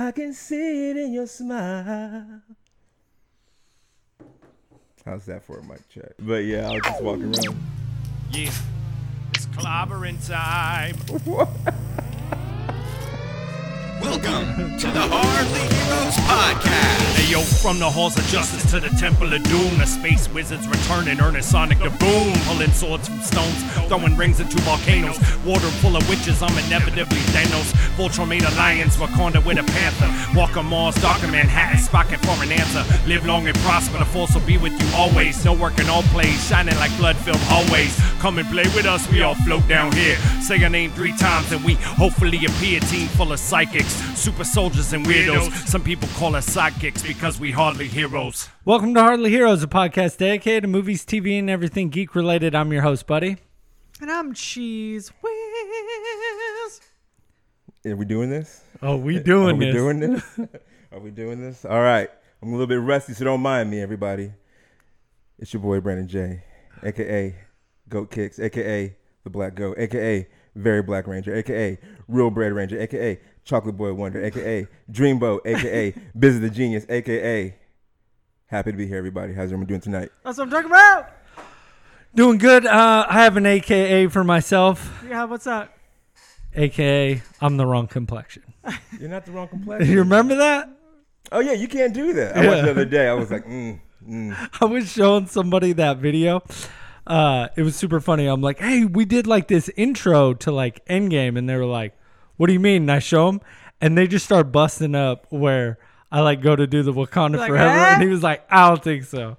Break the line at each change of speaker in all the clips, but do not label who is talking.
I can see it in your smile. How's that for a mic check? But yeah, I was just walking around.
Yeah, it's clobbering time.
Welcome to the Hardly Heroes Podcast.
Hey yo, from the halls of justice to the temple of doom, the space wizards return and earn a sonic the boom. Pulling swords from stones, throwing rings into volcanoes. Water full of witches, I'm inevitably Thanos. Voltron made a lions, Wakanda with a panther. Walk Walker Mars, Darker Manhattan, Spocket for an answer. Live long and prosper, the force will be with you always. No work in all plays, shining like blood filled hallways. Come and play with us, we all float down here. Say your name three times and we hopefully appear. Team full of psychics, super soldiers and weirdos. Some people call us sidekicks because we hardly heroes.
Welcome to Hardly Heroes, a podcast dedicated to movies, TV, and everything geek related. I'm your host, Buddy.
And I'm Cheese Whiz.
Are we doing this?
Oh, we doing
Are we
this.
doing this? Are we doing this? All right. I'm a little bit rusty, so don't mind me, everybody. It's your boy Brandon J, aka Goat Kicks, aka the Black Goat, aka Very Black Ranger, aka Real Bread Ranger, aka Chocolate Boy Wonder, aka Dreamboat, aka Biz the Genius, aka Happy to be here, everybody. How's everyone doing tonight?
That's what I'm talking about.
Doing good. Uh, I have an AKA for myself,
Yeah, what's that?
AKA I'm the wrong complexion.
You're not the wrong complexion.
you remember that?
oh yeah, you can't do that. I watched the other day. I was like, mm, mm.
I was showing somebody that video. Uh, it was super funny. I'm like, hey, we did like this intro to like Endgame, and they were like, what do you mean? And I show them, and they just start busting up where I like go to do the Wakanda
Like,
Forever,
eh?
and he was like, I don't think so.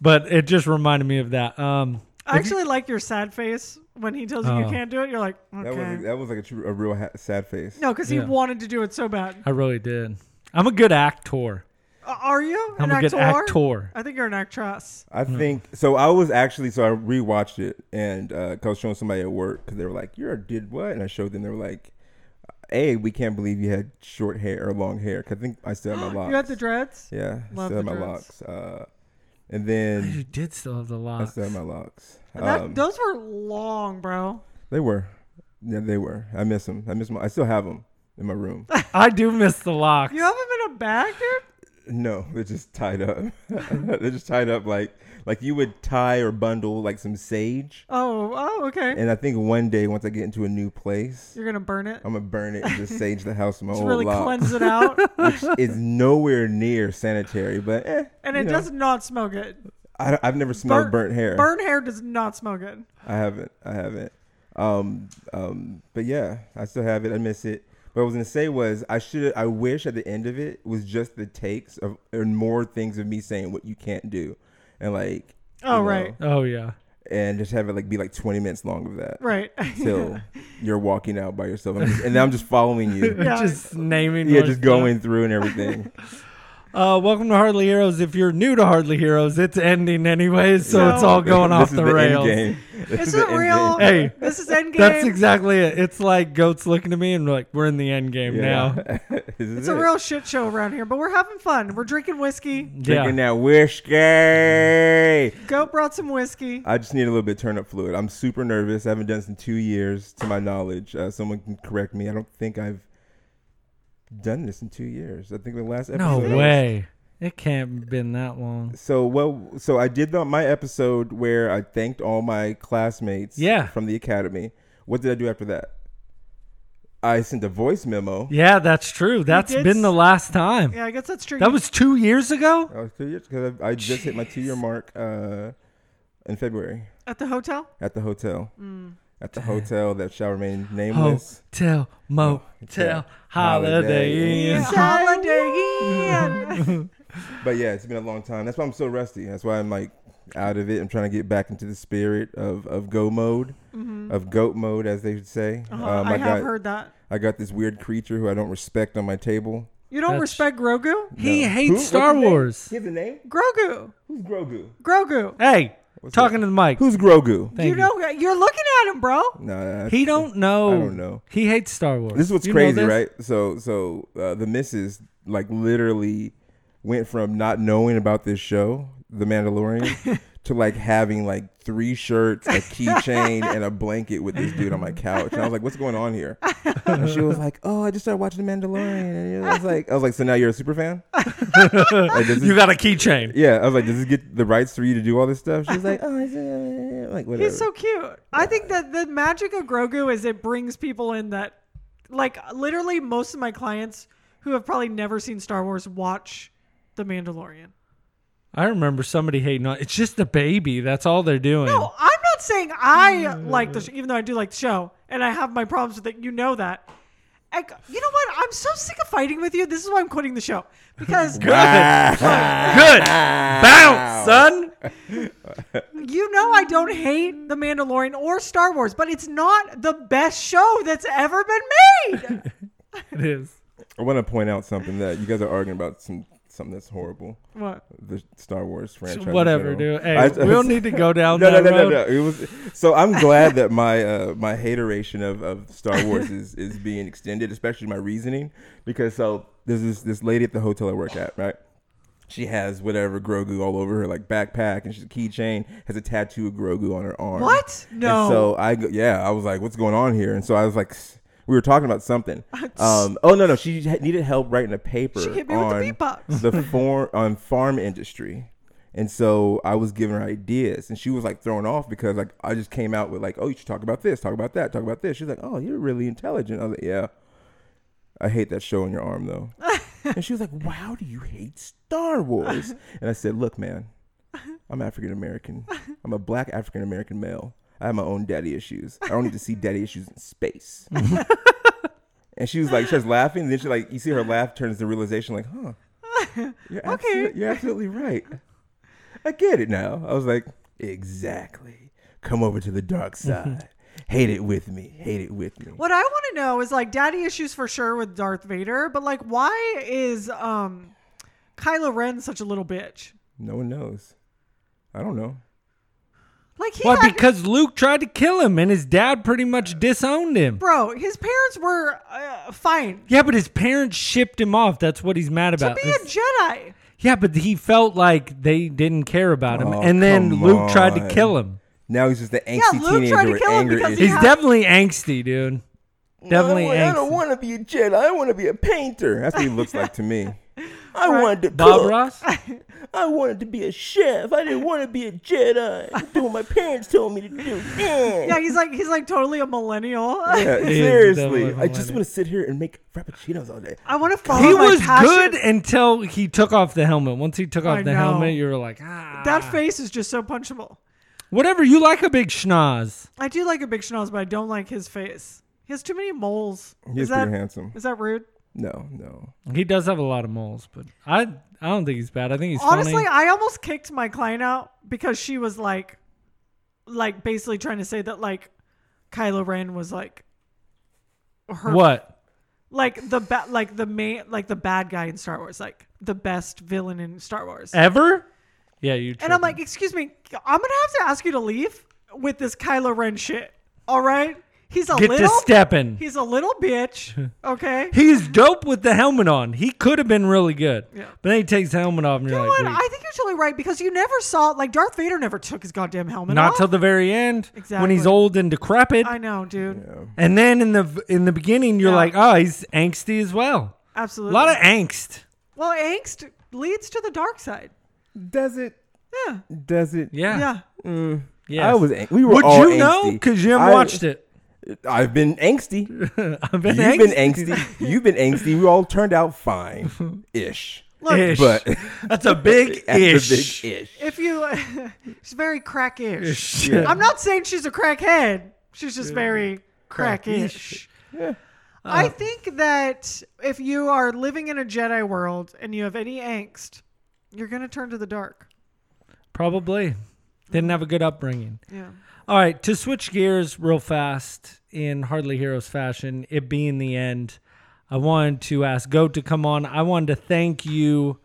but it just reminded me of that. Um,
I actually like your sad face when he tells you you
Oh.
can't do it. You're like,
that
okay.
was that was like a, true, a real ha- sad face.
no, because he
Yeah.
wanted to do it so bad.
I really did. I'm a good actor.
Uh, are you
I'm
an
a good actor.
I think you're an actress.
I think so. I was actually so I rewatched it and uh, 'cause I was showing somebody at work because they were like, "You're a did what?" And I showed them. They were like, "A, we can't believe you had short hair or long hair." 'Cause I think I still have my locks.
You had the dreads.
yeah, I
Love
still have
the
my
dreads.
locks. Uh, and then
You did still have the locks.
I
locks.
still have my locks.
And that,
Um,
those were long, bro.
they were, yeah, they were. I miss them. I miss them. I still have them in my room.
I do miss the locks.
You have them in a bag, dude.
no, they're just tied up. they're just tied up like like you would tie or bundle like some sage.
Oh, oh, okay.
And I think one day once I get into a new place,
You're gonna burn it.
I'm gonna burn it and just sage the house my
Just really
lock.
cleanse it out,
which is nowhere near sanitary, but eh,
and it
know.
does not smell good.
I, have never smelled
Burnt-
burnt hair.
Burnt hair does not smell good.
I haven't. I haven't. Um, um, but yeah, I still have it. I miss it. What I was gonna say was I should. I wish at the end of it was just the takes of and more things of me saying what you can't do, and like. Oh, you
Oh,
know,
right.
Oh yeah.
And just have it like be like 20 minutes long of that.
Right.
Till you're walking out by yourself, and, I'm just, and then I'm just following you.
Yeah.
just naming. You.
Yeah,
more
just
stuff.
going through and everything.
Uh, welcome to Hardly Heroes. If you're new to Hardly Heroes, it's ending anyways, so
No.
it's all going off
is
the
the
rails.
End game. This
Is
is the
it
end
real?
game.
Hey,
This is Endgame.
That's exactly it. It's like goats looking at me and like, we're in the end game now.
this is
It's a
it.
real shit show around here, but we're having fun. We're drinking whiskey.
drinking that whiskey.
Goat brought some whiskey.
I just need a little bit of turn up fluid. I'm super nervous. I haven't done this in two years, to my knowledge. Uh, someone can correct me. I don't think I've done this in two years. I think the last
No
episode. was-
way. It can't have been that long.
So well, so I did the, my episode where I thanked all my classmates.
Yeah.
From the academy. What did I do after that? I sent a voice memo.
Yeah, that's true. That's
did
been the last time.
Yeah, I guess that's true.
That was two years ago?
I was two years because I, I just hit my two year mark uh, in February
at the hotel.
at the hotel.
Mm.
At the hotel that shall remain nameless.
Hotel, motel, holiday inn.
Holiday Inn.
But yeah, it's been a long time. That's why I'm so rusty. That's why I'm like out of it. I'm trying to get back into the spirit of, of go mode, of goat mode, as they would say.
Mm-hmm. Uh-huh, I, have
got
heard that.
I got this weird creature who I don't respect on my table.
You don't
That's-
respect Grogu?
He
No.
hates
Who?
Star? Wars.
Give has a name.
Grogu.
Who's Grogu?
Grogu.
Hey,
What's
talking
that?
to the mic.
Who's Grogu?
Thank
you know, you're looking at him, bro.
No, that's-
He don't know.
I don't know.
He hates Star Wars.
This is what's
You
crazy, right? So, so uh, the missus like literally went from not knowing about this show, The Mandalorian, to like having like three shirts, a keychain, and a blanket with this dude on my couch. And I was like, "What's going on here?" And she was like, "Oh, I just started watching The Mandalorian." And I was like, "I was like, so now you're a super fan?" Like, does
You got a keychain.
yeah, I was like, "Does this get the rights for you to do all this stuff?" She was like, "Oh, it's, uh, like whatever."
He's so cute. I think that the magic of Grogu is it brings people in that, like, literally most of my clients who have probably never seen Star Wars watch The Mandalorian.
I remember somebody hating on. It's just a baby. That's all they're doing.
No, I'm not saying I mm. like the, show, even though I do like the show, and I have my problems with it. You know that. I, you know what? I'm so sick of fighting with you. This is why I'm quitting the show because
Good. Good. Bounce, son.
you know I don't hate The Mandalorian or Star Wars, but it's not the best show that's ever been made.
It is.
I want to point out something that you guys are arguing about some something that's horrible.
what?
The Star Wars franchise.
Whatever, dude. Hey,
I-
we don't need to go down
no,
that
no, no,
road.
no, no. It was so. I'm glad that my uh, my hateration of, of Star Wars is is being extended, especially my reasoning, because so there's this this lady at the hotel I work at, right? She has whatever Grogu all over her like backpack, and she's a keychain has a tattoo of Grogu on her arm.
What? No.
And so I yeah, I was like, what's going on here? And so I was like, we were talking about something. Um, oh no, no, she needed help writing a paper
She hit me with the
on
beatbox.
the farm on farm industry. And so I was giving her ideas, and she was like thrown off because like I just came out with like, oh, you should talk about this, talk about that, talk about this. She's like, oh, you're really intelligent. I was like, yeah. I hate that show on your arm though. and she was like, wow, do you hate Star Wars? And I said, look, man, I'm African American. I'm a black African American male. I have my own daddy issues. I don't need to see daddy issues in space. and she was like, she starts laughing. And then she like, you see her laugh turns to realization, like, huh? You're, absolutely, you're absolutely right. I get it now. I was like, exactly. Come over to the dark side. Hate it with me. Hate it with me.
What I want to know is like daddy issues for sure with Darth Vader, but like why is um Kylo Ren such a little bitch?
No one knows. I don't know.
Like he
Why?
had,
Because Luke tried to kill him, and his dad pretty much disowned him.
bro, his parents were uh, fine
Yeah, but his parents shipped him off. That's what he's mad
to
about.
be a Jedi.
yeah, but he felt like they didn't care about him,
Oh,
and then
come
Luke tried to
on.
kill him.
Now he's just the angsty
Luke
teenager
tried to
with
kill him
anger
because he
issues.
He's
had-
definitely angsty, dude. Definitely
I,
angsty.
don't want to be a Jedi. I want to be a painter. That's what he looks like to me. I wanted to
Bob
cook.
Ross.
I wanted to be a chef. I didn't want to be a Jedi. Do what my parents told me to do. Yeah,
Yeah, he's like he's like totally a millennial.
Yeah, seriously.
definitely
I just want to sit here and make frappuccinos all day.
I want to follow
He
my
was
passion.
good until he took off the helmet. Once he took off
I
the
know.
helmet, you were like, ah.
That face is just so punchable.
Whatever. You like a big schnoz.
I do like a big schnoz, but I don't like his face. He has too many moles.
He's
is that
pretty handsome.
is that rude?
No, no.
He does have a lot of moles, but I I don't think he's bad. I think he's
Honestly,
funny.
I almost kicked my client out because she was like, like basically trying to say that like Kylo Ren was like her
What?
like the ba- like the main like the bad guy in Star Wars, like the best villain in Star Wars.
Ever? Yeah, you.
And I'm like, excuse me, I'm gonna have to ask you to leave with this Kylo Ren shit. All right, he's a
get
little,
to stepping.
he's a little bitch. Okay.
He's dope with the helmet on. He could have been really good.
Yeah.
But then he takes the helmet off and
You
you're
know
like,
what?
wait.
I think you're totally right because you never saw like Darth Vader never took his goddamn helmet
not
off.
Not till the very end
Exactly.
when he's old and decrepit.
I know, dude.
and then in the in the beginning you're
Yeah.
like, oh, he's angsty as well.
Absolutely.
A lot of angst.
well, angst leads to the dark side.
Does it?
Yeah.
Does it?
Yeah.
Yeah. Mm.
Yes.
I was. ang- We were
Would
all
you know? Because you haven't
I-
watched it.
I've been angsty.
I've been
You've been angsty. You've been angsty. We all turned out fine, ish.
Look,
Ish.
But
That's a big
That's a
ish.
big ish.
if you, she's very crackish.
Shit.
I'm not saying she's a crackhead. She's just very crackish.
Yeah.
I uh-huh. think that if you are living in a Jedi world and you have any angst, you're gonna turn to the dark.
Probably. Didn't have a good upbringing.
Yeah.
All right, to switch gears real fast in Hardly Heroes fashion, it being the end, I wanted to ask Goat to come on. I wanted to thank you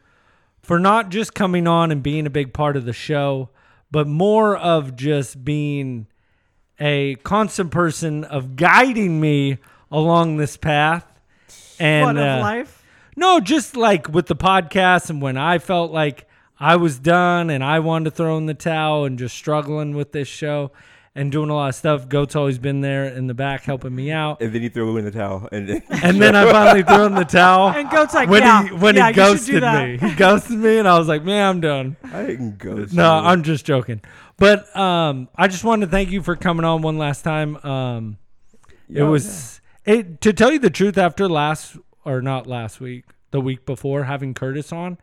for not just coming on and being a big part of the show, but more of just being a constant person of guiding me along this path. And
what of
uh,
life?
no, just like with the podcast and when I felt like I was done and I wanted to throw in the towel and just struggling with this show and doing a lot of stuff. Goat's always been there in the back helping me out.
And then he threw in the towel. And then,
And then I finally threw in the towel.
And Goat's like,
when
yeah,
he when
yeah,
he
you should
ghosted me, he ghosted me, and I was like, "Man, I'm done."
I didn't go.
No, I'm just joking. But um, I just wanted to thank you for coming on one last time. Um, it
Yeah,
was it to tell you the truth. After last or not last week, the week before, having Curtis on,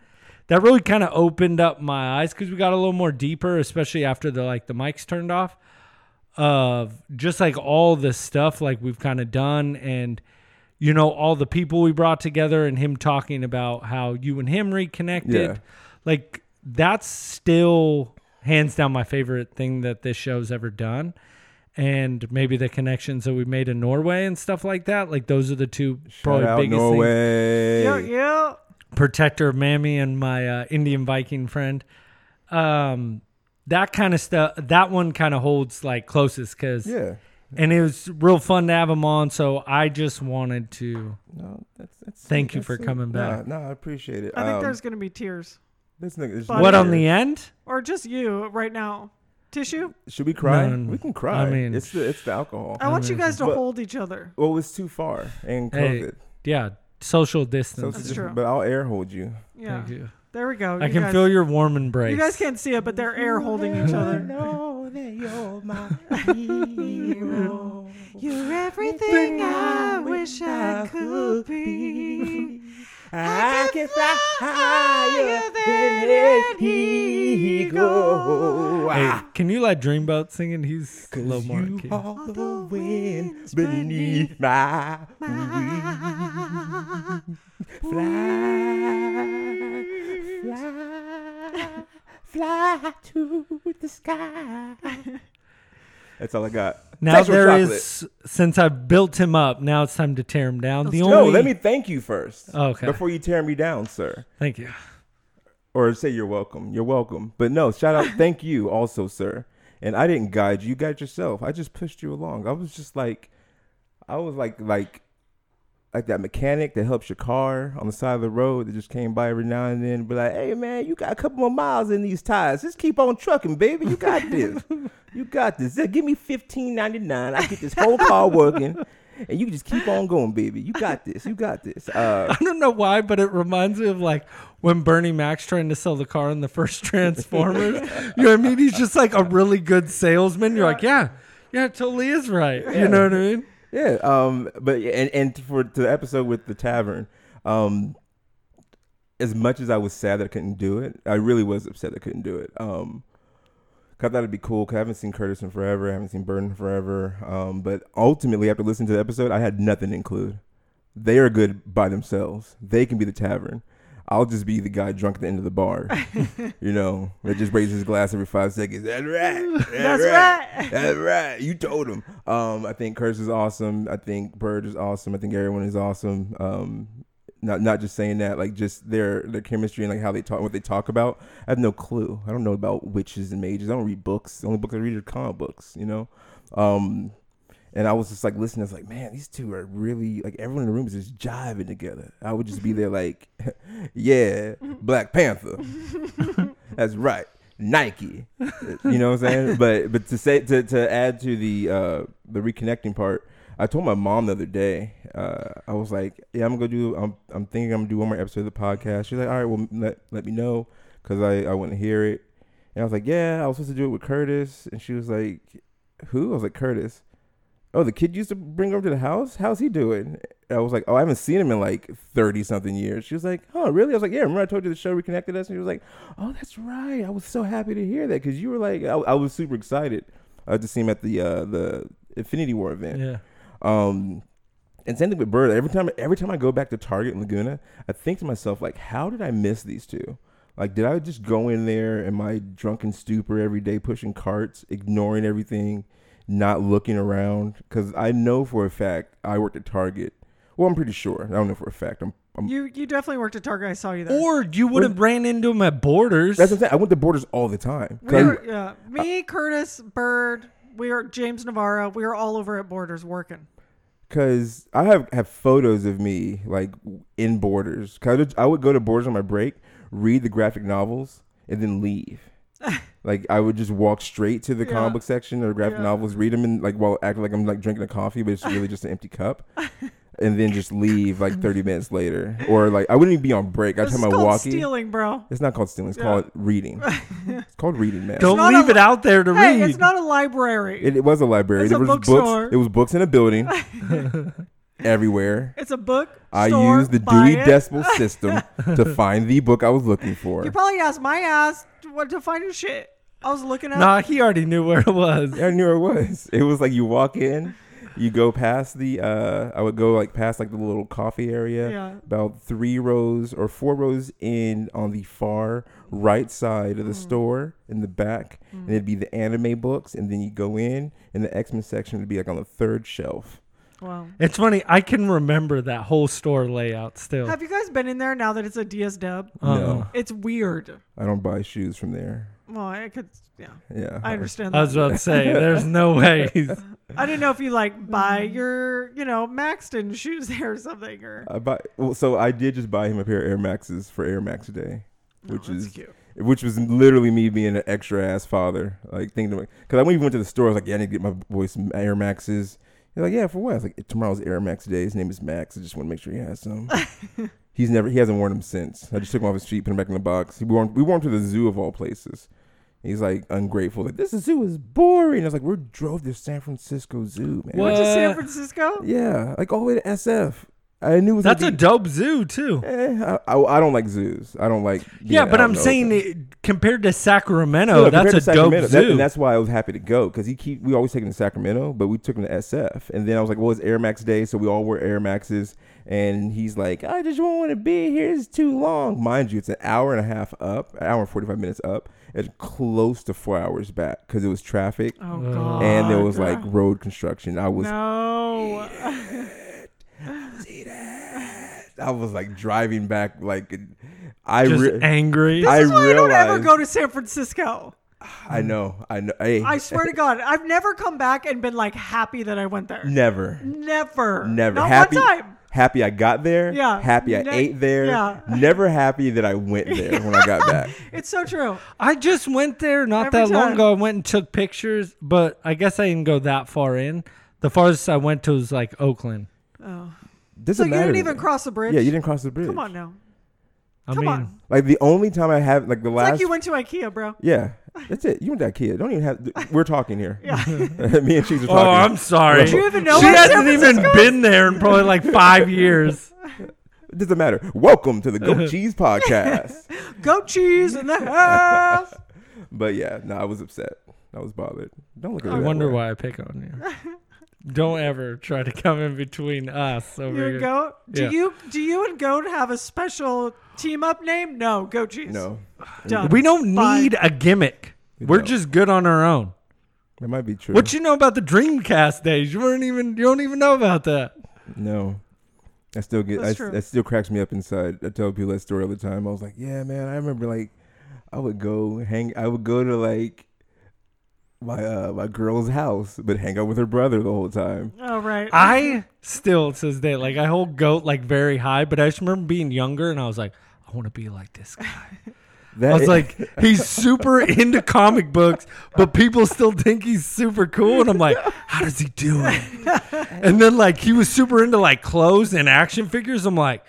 that really kind of opened up my eyes because we got a little more deeper, especially after the like the mics turned off. Of just like all the stuff like we've kind of done and you know all the people we brought together and him talking about how you and him reconnected
Yeah.
like that's still hands down my favorite thing that this show's ever done and maybe the connections that we made in Norway and stuff like that like those are the two
Shout
probably
out
biggest things
Norway.
Yeah, yeah.
protector of Mammy and my uh, Indian Viking friend. Um, that kind of stuff. That one kind of holds like closest because
Yeah.
and it was real fun to have him on. So I just wanted to.
No, that's, that's
Thank you
that's
for
it.
coming back.
No, no, I appreciate it.
I think
Um,
there's gonna be tears,
this nigga- this
What on the end?
or just you right now. Tissue.
Should we cry?
No.
We can cry.
I mean,
it's the it's the alcohol.
I want you guys to
But-
hold each other.
well, it's too far and
Hey,
COVID.
Yeah, social
So
distance.
it's
That's true.
But I'll air hold you.
Yeah.
Thank you.
There we go.
I
You
can
guys-
feel your warm embrace.
You guys can't see it, but they're air holding each other.
know that you're my hero.
You're everything I wish I could be.
I can fly higher than an eagle.
Hey, can you let Dreamboat sing and he's a little more.
you
key.
are the wind beneath my wings. Fly, fly, fly to the sky. That's all I got.
Now
Sexual
there
chocolate.
is since I've built him up. Now it's time to tear him down. The
No,
only
let me thank you first.
Oh, okay.
Before you tear me down, sir.
thank you.
Or say you're welcome. You're welcome. But no, shout out, thank you also, sir. And I didn't guide you. You guide yourself. I just pushed you along. I was just like, I was like, like, like that mechanic that helps your car on the side of the road that just came by every now and then. Be like, hey man, you got a couple more miles in these tires. Just keep on trucking, baby. You got this. you got this. Yeah, Give me fifteen ninety nine. I get this whole car working. And you just keep on going, baby. You got this. You got this. Uh,
I don't know why, but it reminds me of like when Bernie Mac's trying to sell the car in the first Transformers. you know what I mean? He's just like a really good salesman. You're like, yeah, yeah, it totally is right. You know what I mean?
Yeah. Um. But and and for the episode with the tavern, um, as much as I was sad that I couldn't do it, I really was upset that I couldn't do it. Um, I thought it'd be cool because I haven't seen Curtis in forever. I haven't seen Burton forever. Um, but ultimately, after listening to the episode, I had nothing to include. They are good by themselves. They can be the tavern. I'll just be the guy drunk at the end of the bar, you know, that just raises his glass every five seconds. That's right. That's,
That's
right.
right.
That's right. You told him. Um, I think Curtis is awesome. I think Bird is awesome. I think everyone is awesome. Um, not not just saying that, like just their their chemistry and like how they talk, what they talk about. I have no clue. I don't know about witches and mages. I don't read books. The only books I read are comic books. You know. Um, and I was just like listening. I was like, man, these two are really like everyone in the room is just jiving together. I would just be there like, yeah, Black Panther. That's right. Nike. You know what I'm saying? But but to say to, to add to the uh the reconnecting part, I told my mom the other day, uh, I was like, Yeah, I'm gonna do I'm I'm thinking I'm gonna do one more episode of the podcast. She's like, All right, well let let me know because I, I want to hear it. And I was like, Yeah, I was supposed to do it with Curtis and she was like, Who? I was like, Curtis. Oh, the kid used to bring over to the house? How's he doing? I was like, Oh, I haven't seen him in like thirty something years. She was like, Oh, really? I was like, Yeah, remember I told you the show reconnected us? And she was like, Oh, that's right. I was so happy to hear that because you were like, I, I was super excited uh, to see him at the uh, the Infinity War event.
Yeah.
Um, and same thing with Bird. Every time, every time I go back to Target in Laguna, I think to myself like, how did I miss these two? Like, did I just go in there in my drunken stupor every day, pushing carts, ignoring everything, not looking around? Because I know for a fact I worked at Target. Well, I'm pretty sure. I don't know for a fact. I'm. I'm
You you definitely worked at Target. I saw you there.
Or you would have ran into him at Borders.
that's what I'm saying. I went to Borders all the time. 'Cause
we
I-
were, yeah, me, Curtis, Bird, we were James Navarro. We were all over at Borders working.
Cause I have have photos of me like in Borders. Cause I would, I would go to Borders on my break, read the graphic novels, and then leave. like I would just walk straight to the
Yeah.
comic book section or graphic
Yeah.
novels, read them, and like while acting like I'm like drinking a coffee, but it's really just an empty cup. And then just leave like 30 minutes later, or like I wouldn't even be on break. I
This
tell
is
my
called
walkie.
stealing, bro.
It's not called stealing. It's
Yeah.
called reading. it's called reading, man.
Don't leave
a-
it out there to
Hey,
read.
it's not a library.
It, it was a library.
It's
there
a
was
bookstore.
books. It was books in a building everywhere.
it's a book.
I
store,
used the Dewey
it.
Decimal System to find the book I was looking for.
You probably asked my ass what to find your shit. I was looking at.
nah, he already knew where it was.
I knew where it was. It was like you walk in, you go past the. uh I would go like past like the little coffee area.
Yeah.
About three rows or four rows in on the far right side
Mm.
of the store in the back, and it'd be the anime books, and then you go in, and the X Men section would be like on the third shelf.
Wow.
It's funny. I can remember that whole store layout still.
Have you guys been in there now that it's a DS dub?
Uh-uh.
No,
It's weird.
I don't buy shoes from there.
Well, I could. Yeah,
Yeah,
I understand
I
that.
was about to say, there's no way.
I didn't know if you like buy your, you know, Maxton shoes there or something, or
I buy. Well, so I did just buy him a pair of Air Maxes for Air Max Day, oh, which
Oh, that's
is
cute.
which was literally me being an extra ass father, like thinking because I when we went to the store, I was like, yeah, I need to get my boy some Air Maxes. You're like, yeah, for what? I was like, tomorrow's Air Max Day. His name is Max. I just want to make sure he has some. He's never, he hasn't worn them since. I just took him off his feet, put him back in the box. He wore, 'em- we wore him to the zoo of all places. He's like ungrateful, like this zoo is boring. I was like, we drove to San Francisco Zoo, man.
Went to San Francisco.
Yeah, like all the way to SF. I knew it was
That's a
gonna
dope zoo too.
Eh, I, I, I don't like zoos. I don't like.
Yeah, but I'm saying it, compared to Sacramento,
No, compared
that's
to
a dope
Sacramento,
zoo.
and that's why I was happy to go because he keep we always take him to Sacramento, but we took him to SF, and then I was like, well, it's Air Max Day, so we all wear Air Maxes, and he's like, I just don't want to be here. It's too long, mind you. It's an hour and a half up, an hour and forty five minutes up. It's close to four hours back because it was traffic
Oh god.
and there was like road construction. I was
no.
I was like driving back like I
just
re-
angry.
I
This is why I don't ever go to San Francisco.
I know I know. Hey,
I swear to God, I've never come back and been like happy that I went there.
never.
Never.
Never
Not
happy.
one time.
Happy I got there.
Yeah.
Happy I
Ne-
ate there.
yeah.
Never happy that I went there when I got back.
It's so true.
I just went there not
Every
that long ago. I went and took pictures, but I guess I didn't go that far in. The farthest I went to was like Oakland.
Oh.
Doesn't
So you
matter
didn't even cross the bridge?
Yeah, you didn't cross the bridge.
Come on now.
I
Come
mean,
on.
Like the only time I have like the
It's
last.
like you went to IKEA, bro.
yeah, that's it. You went to IKEA. Don't even have. We're talking here.
Yeah.
Me and Cheese are oh, talking.
oh, I'm sorry.
Did you even know
she hasn't even been there in probably like five years.
It doesn't matter. Welcome to the Goat Cheese Podcast.
Goat cheese in the house.
But yeah, no, I was upset. I was bothered. Don't look at me.
I
that
wonder
way.
why I pick on you. Don't ever try to come in between us over
You
here.
and Goat? Do
Yeah.
you do you and Goat have a special team up name? No, Goat cheese.
No,
Done.
We don't
Fine.
need a gimmick.
We
We're
don't.
just good on our own.
that might be true.
What you know about the Dreamcast days? You weren't even. You don't even know about that.
No. I still get I,
That's true.
that still cracks me up inside. I tell people that story all the time. I was like, yeah, man, I remember like I would go hang I would go to like my uh my girl's house, but hang out with her brother the whole time.
Oh right.
I still to this day like I hold goat like very high, but I just remember being younger and I was like, I want to be like this guy.
That
I was like, he's super into comic books, but people still think he's super cool. And I'm like, how does he do it? And then like he was super into like clothes and action figures. I'm like,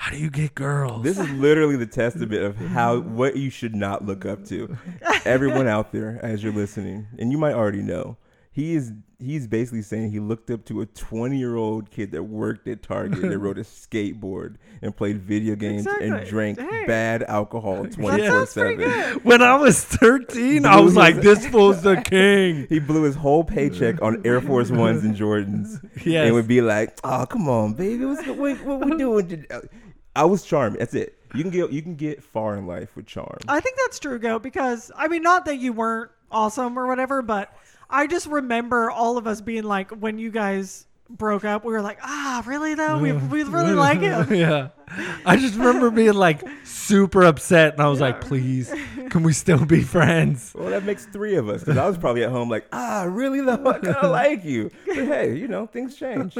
how do you get girls?
this is literally the testament of how what you should not look up to. Everyone out there as you're listening, and you might already know. He is he's basically saying he looked up to a 20 year old kid that worked at Target that rode a skateboard and played video games and drank
Hey.
bad alcohol 24
seven.
when I was 13, I was like, this fool's the king.
He blew his whole paycheck on Air Force Ones and Jordans.
Yes.
And would be like, "Oh, come on, baby, what's what, what we doing?" Today? I was charming. That's it. You can get you can get far in life with charm.
I think that's true, Go, because I mean, not that you weren't awesome or whatever, but I just remember all of us being like, when you guys broke up, we were like, ah, really though? We, we really like him.
yeah. I just remember being like super upset and I was like, please, can we still be friends?
Well, that makes three of us. Because I was probably at home like, ah, really though? I kind of like you. But hey, you know, things change.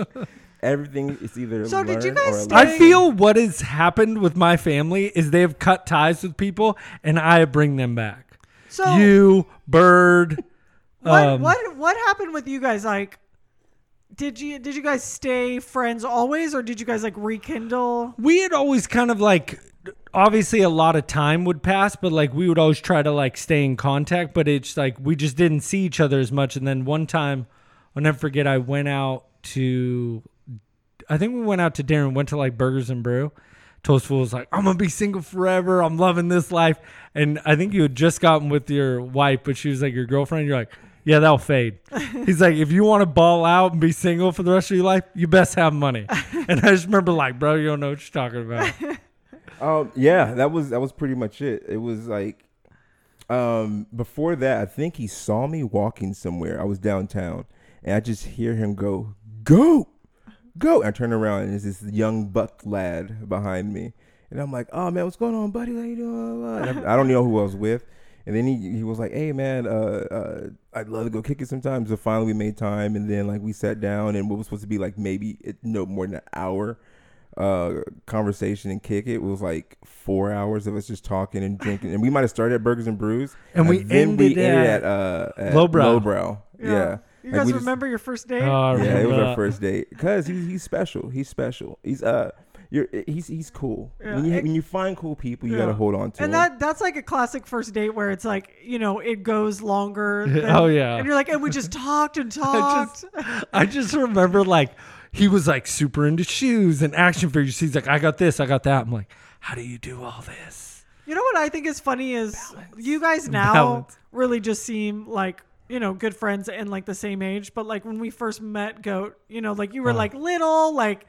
Everything is either
So did you guys
or
stay-
I feel what has happened with my family is they have cut ties with people, and I bring them back.
So
you, Bird.
what
um,
what what happened with you guys? Like, did you did you guys stay friends always, or did you guys like rekindle?
we had always kind of like obviously a lot of time would pass but like we would always try to like stay in contact but it's like we just didn't see each other as much and then one time i'll never forget i went out to i think we went out to dinner and went to like burgers and brew. Toastful was like i'm gonna be single forever. I'm loving this life. And i think you had just gotten with your wife but she was like your girlfriend? You're like yeah that'll fade. He's like if you want to ball out and be single for the rest of your life you best have money. And i just remember like bro you don't know what you're talking about.
Um, yeah, that was that was pretty much it. It was like, um, before that, I think he saw me walking somewhere. I was downtown, and I just hear him go, "Go, go!" And I turn around, and there's this young buck lad behind me, and I'm like, "Oh man, what's going on, buddy? How you doing?" And I, I don't know who I was with. And then he he was like, "Hey man, uh, uh, I'd love to go kick it sometimes." So finally we made time, and then like we sat down, and what was supposed to be like maybe it, no more than an hour uh conversation and kick it was like four hours of us just talking and drinking and we might have started at burgers and brews
And we
then we
ended
ended
at
at uh at
LowBrau.
LowBrau yeah,
You
Like,
guys
we just-
remember your first date?
Oh, I
yeah it was our first date because he's he's special he's special he's uh you're he's he's cool
Yeah,
when you
it-
when you find cool people you
Yeah.
gotta hold on to
and
them.
that that's like a classic first date where it's like you know it goes longer. Than,
Oh, yeah.
and you're like, and we just talked and talked.
I just remember like he was like super into shoes and action figures. He's like, I got this, I got that. I'm like, how do you do all this?
You know what I think is funny is you guys now
Balance.
really just seem like you know good friends and like the same age. But like when we first met, Goat, you know, like you were uh-huh. like little, like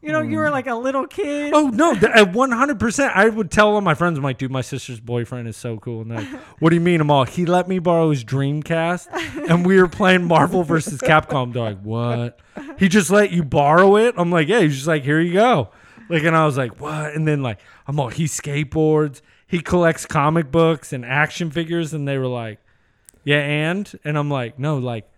you know, you were mm. like a little kid.
Oh no, at 100. percent I would tell all my friends, I'm like, dude, my sister's boyfriend is so cool. And like, what do you mean? I'm all, he let me borrow his Dreamcast, and we were playing Marvel versus Capcom. They're like, what? He just let you borrow it? I'm like, yeah. He's just like, here you go. Like, and I was like, what? And then like, I'm all, he skateboards, he collects comic books and action figures, and they were like, yeah, and and I'm like, no, like.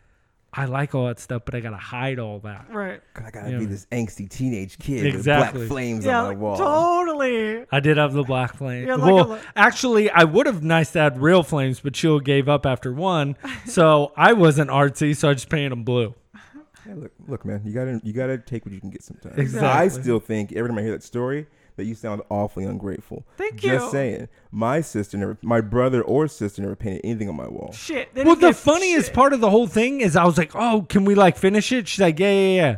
I like all that stuff, but I gotta hide all that.
Right.
I gotta
Yeah.
be this angsty teenage kid
Exactly.
with black flames
Yeah,
on my
like,
wall
totally.
I did have the black flame.
Yeah, like a
well,
li-
actually, I would have nice to have real flames, but Sheila gave up after one, so I wasn't artsy, so I just painted them blue.
Hey, look, look, man, you gotta you gotta take what you can get sometimes.
Exactly.
I still think every time I hear that story that you sound awfully ungrateful.
Thank
Just
you.
Just saying, my sister never, my brother or sister never painted anything on my wall.
Shit. They
Well, the funniest
shit.
part of the whole thing is I was like, "Oh, can we like finish it?" She's like, "Yeah, yeah, yeah."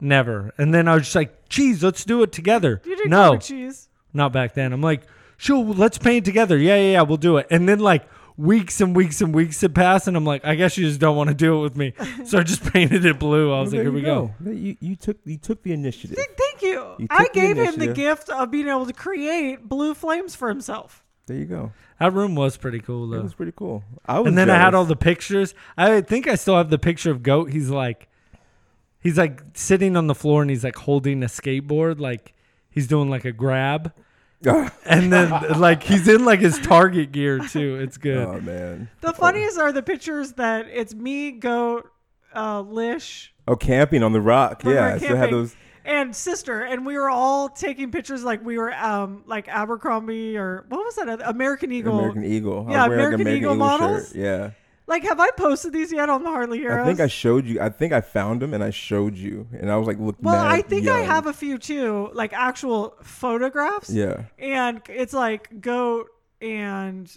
Never. And then I was just like, "Geez, let's do it together."
You did
no,
no. cheese.
not back then. I'm like, "Sure, let's paint together." Yeah, yeah, yeah, we'll do it. And then like weeks and weeks and weeks had passed, and I'm like, "I guess you just don't want to do it with me." So I just painted it blue. I was
Well,
like, "Here we
you
go."
You, you took you took the initiative.
Th- Thank you.
You
I
took the
gave him the gift of being able to create blue flames for himself.
There you go.
That room was pretty cool though.
It was pretty cool. I was
and then I had all the pictures. I think I still have the picture of Goat. He's like, he's like sitting on the floor and he's like holding a skateboard, like he's doing like a grab. and then like he's in like his Target gear too. It's good.
Oh man.
The funniest are the pictures that it's me, Goat, uh, Lish,
Oh, camping on the rock.
when
yeah, I still have those.
And sister, and we were all taking pictures like we were um like Abercrombie or what was that? other- American Eagle.
American Eagle.
Yeah,
like,
American Eagle models?
Shirt. Yeah.
Like, have I posted these yet on the Hardly Heroes?
I think I showed you. I think I found them and I showed you, and I was like, "Look,
well, I think I have a few too, like actual photographs.
Yeah.
and it's like goat and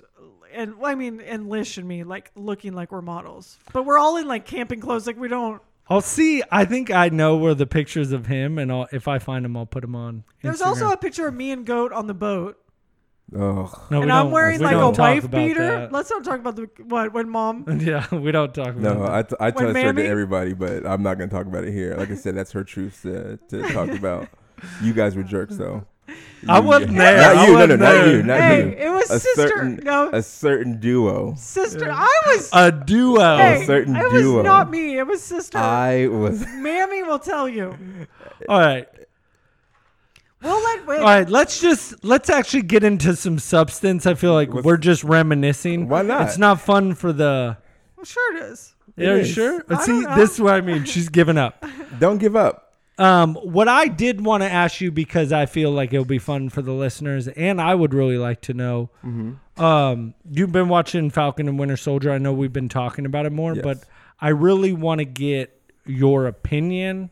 and well, I mean and Lish and me like looking like we're models, but we're all in like camping clothes. Like we don't.
I'll see. I think I know where the pictures of him, and I'll, if I find him, I'll put them on.
There's
Instagram.
also a picture of me and goat on the boat,
Oh,
no, we
and I'm
don't-
wearing
we
like a
talk
wife
about
beater.
that.
Let's not talk about the what when mom.
Yeah, we don't talk about
no,
that.
I, t- I tell
When
that to everybody, but I'm not gonna talk about it here. Like I said, that's her truth to, to talk about. You guys were jerks, though.
I wasn't
you-
there.
Not
I
you. No, no,
wasn't
not you. Not
Hey,
you.
it was
a
sister.
Certain,
no,
a certain duo.
sister. I was.
a duo.
hey,
certain
it was
duo.
not me. It was sister.
I was.
Mammy will tell you.
All right.
We'll let. Wait,
All right, let's just let's actually get into some substance. I feel like
What's-
we're just reminiscing.
Why not?
It's not fun for the.
I'm sure it is.
Yeah, Are you
is.
sure?
I
See,
know.
this is what I mean. She's giving up.
Don't give up.
Um, what I did want to ask you because I feel like it'll be fun for the listeners, and I would really like to know.
Mm-hmm.
Um, you've been watching Falcon and Winter Soldier. I know we've been talking about it more,
Yes.
but I really want to get your opinion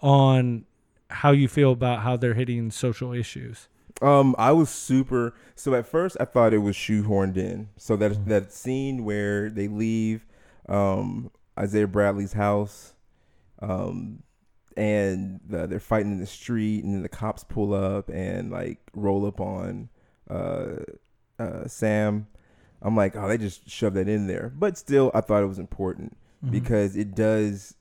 on how you feel about how they're hitting social issues.
Um, I was super. So at first, I thought it was shoehorned in. So that that scene where they leave um, Isaiah Bradley's house, um, and the, they're fighting in the street, and then the cops pull up and like roll up on uh, uh, Sam. I'm like, oh, they just shoved that in there. But still, I thought it was important because it does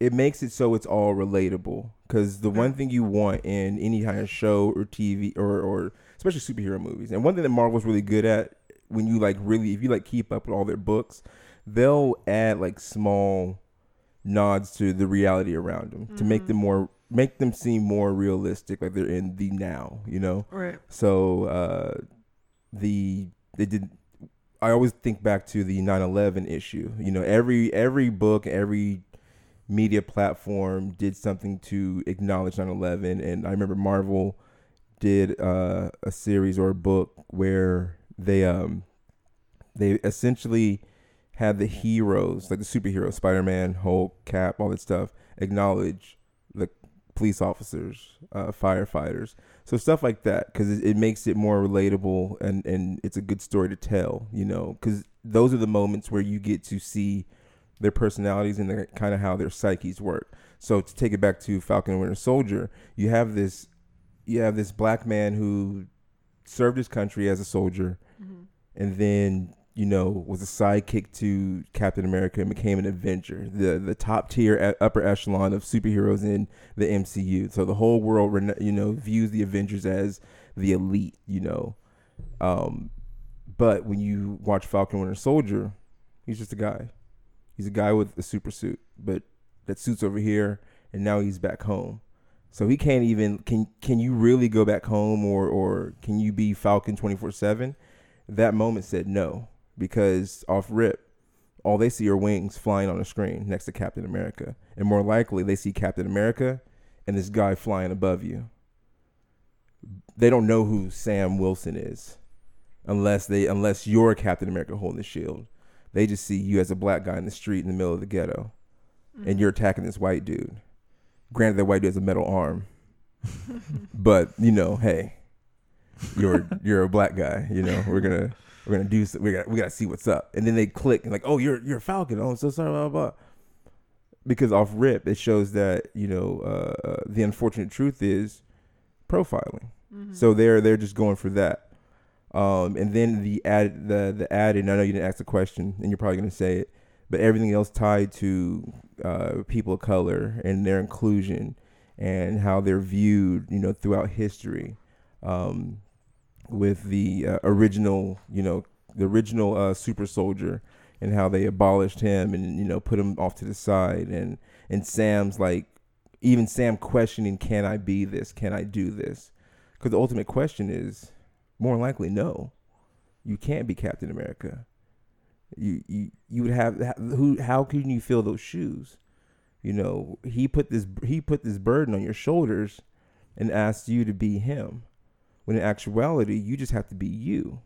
it makes it so it's all relatable because the one thing you want in any kind of show or tv or, or especially superhero movies and one thing that marvel's really good at when you like really if you like keep up with all their books they'll add like small nods to the reality around them to make them more make them seem more realistic like they're in the now you know
Right.
so uh, the they did. I always think back to the 9/11 issue. You know, every every book, every media platform did something to acknowledge 9/11, and I remember Marvel did uh, a series or a book where they um they essentially had the heroes, like the superheroes, Spider-Man, Hulk, Cap, all that stuff, acknowledge the police officers, uh, firefighters, so stuff like that, because it, it makes it more relatable and and it's a good story to tell, you know, because those are the moments where you get to see their personalities and their kind of how their psyches work. So to take it back to Falcon and Winter Soldier, you have this you have this black man who served his country as a soldier and then you know was a sidekick to Captain America and became an Avenger, the the top tier upper echelon of superheroes in the MCU. So the whole world, you know, views the Avengers as the elite, you know. Um, but when you watch Falcon Winter Soldier, he's just a guy. He's a guy with a super suit, but that suit's over here, and now he's back home. So he can't even can can you really go back home or or can you be Falcon twenty four seven? That moment said no because off rip, all they see are wings flying on a screen next to Captain America, and more likely they see Captain America and this guy flying above you. They don't know who Sam Wilson is, unless they unless you're Captain America holding the shield. They just see you as a black guy in the street in the middle of the ghetto, and mm-hmm. you're attacking this white dude. Granted, that white dude has a metal arm, but you know, hey, you're you're a black guy. You know, we're gonna we're gonna do we got we gotta see what's up. And then they click and like, oh, you're you're a Falcon. Oh, I'm so sorry, blah blah. blah. Because off rip, it shows that you know uh, uh, the unfortunate truth is profiling. So they're they're just going for that. Um, and then the ad the the added. and I know you didn't ask the question, and you're probably gonna say it, but everything else tied to uh, people of color and their inclusion and how they're viewed, you know, throughout history. Um, with the uh, original, you know, the original uh, super soldier and how they abolished him and you know put him off to the side. And and Sam's like even Sam questioning can I be this? Can I do this? Because the ultimate question is more likely no. You can't be Captain America. You you you would have who how can you fill those shoes? You know he put this he put this burden on your shoulders and asked you to be him when in actuality you just have to be you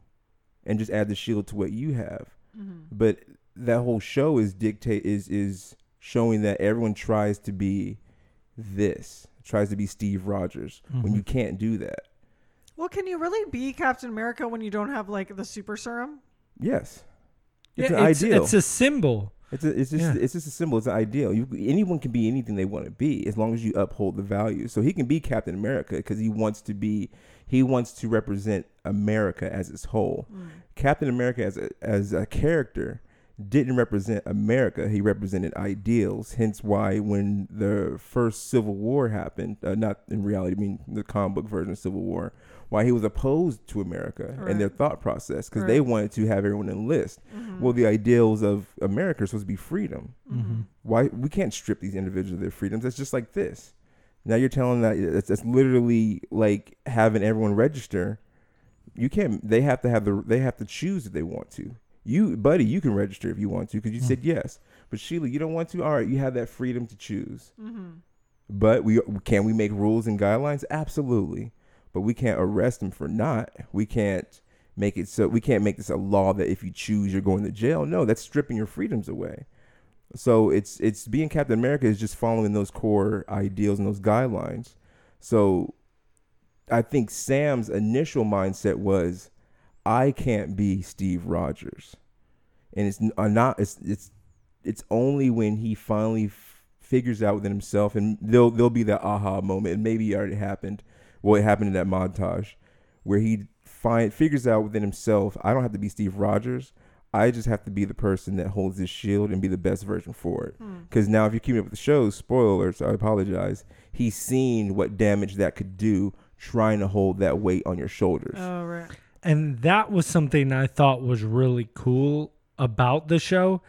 and just add the shield to what you have. Mm-hmm. But that whole show is dictate is is showing that everyone tries to be this tries to be steve rogers when you mm-hmm. can't do that.
Well, can you really be Captain America when you don't have like the super serum?
yes. It's
Yeah,
an
it's,
ideal.
it's a symbol.
It's a, it's just
Yeah.
it's just a symbol. It's an ideal. You anyone can be anything they want to be as long as you uphold the values. So he can be Captain America because he wants to be he wants to represent America as its whole. Captain America as a as a character didn't represent America. He represented ideals. Hence why when the first Civil War happened, uh, not in reality, I mean the comic book version of Civil War, why he was opposed to America and their thought process because they wanted to have everyone enlist. Mm-hmm. Well, the ideals of America are supposed to be freedom. Mm-hmm. Why we can't strip these individuals of their freedoms? That's just like this. Now you're telling that it's, it's literally like having everyone register. You can't. They have to have the. They have to choose if they want to. You, buddy, you can register if you want to because you mm. said yes. But Sheila, you don't want to. All right, you have that freedom to choose. Mm-hmm. But we can we make rules and guidelines? Absolutely. But we can't arrest him for not. We can't make it so we can't make this a law that if you choose you're going to jail. No, that's stripping your freedoms away. So it's it's being Captain America is just following those core ideals and those guidelines. So I think Sam's initial mindset was I can't be Steve Rogers. And it's uh, not it's it's it's only when he finally f- figures out within himself and there'll there'll be that aha moment and maybe it already happened. Well, it happened in that montage where he find figures out within himself, I don't have to be Steve Rogers. I just have to be the person that holds this shield and be the best version for it. Hmm. Because now, if you're keeping up with the show, spoilers, I apologize. He's seen what damage that could do trying to hold that weight on your shoulders.
Oh right.
and that was something I thought was really cool about the show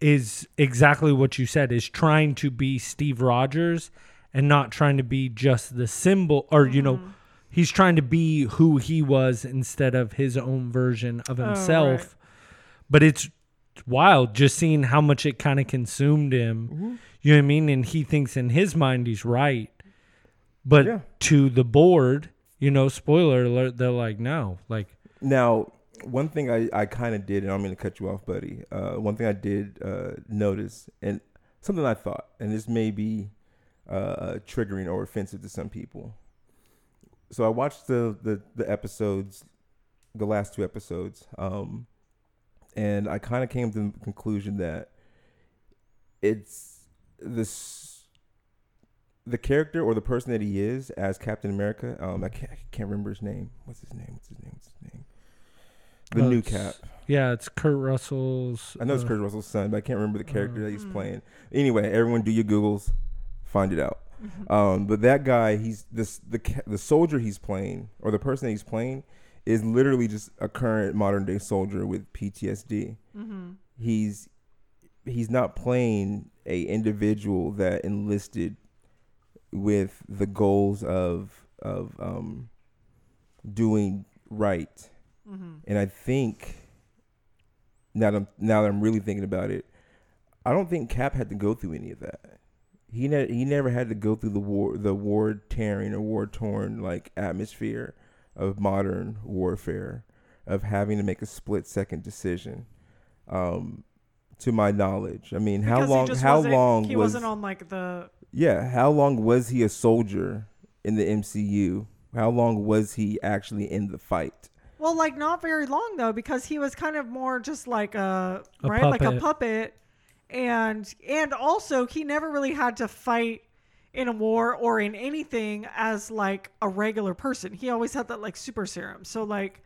is exactly what you said is trying to be Steve Rogers and not trying to be just the symbol or you know he's trying to be who he was instead of his own version of himself
right.
but it's wild just seeing how much it kind of consumed him you know what I mean and he thinks in his mind he's right but
Yeah.
to the board you know spoiler alert they're like no like
Now, one thing I, I kind of did, and I'm going to cut you off, buddy. Uh, one thing I did uh, notice, and something I thought, and this may be uh, triggering or offensive to some people. So I watched the, the, the episodes, the last two episodes, um, and I kind of came to the conclusion that it's this the character or the person that he is as Captain America. Um, I can't, I can't remember his name. What's his name? What's his name? What's his name? The
Uh,
new Cap.
Yeah, it's Kurt Russell's.
I know it's
uh,
Kurt Russell's son, but I can't remember the character that he's
Mm.
playing. Anyway, everyone do your googles, find it out. Um, but that guy, he's this the the soldier he's playing or the person that he's playing is literally just a current modern day soldier with PTSD. He's he's not playing a individual that enlisted with the goals of of um, doing right. And I think now that I'm, now that I'm really thinking about it, I don't think Cap had to go through any of that. He ne- he never had to go through the war the war tearing or war torn like atmosphere of modern warfare of having to make a split second decision. Um, to my knowledge, I mean, how
Because he
long?
just
How
wasn't-
long
He
was?
wasn't on like the.
yeah, how long was he a soldier in the MCU? How long was he actually in the fight?
Well, like not very long though, because he was kind of more just like a,
A
right, like a
puppet.
Puppet, and and also he never really had to fight in a war or in anything as like a regular person. He always had that like super serum. So like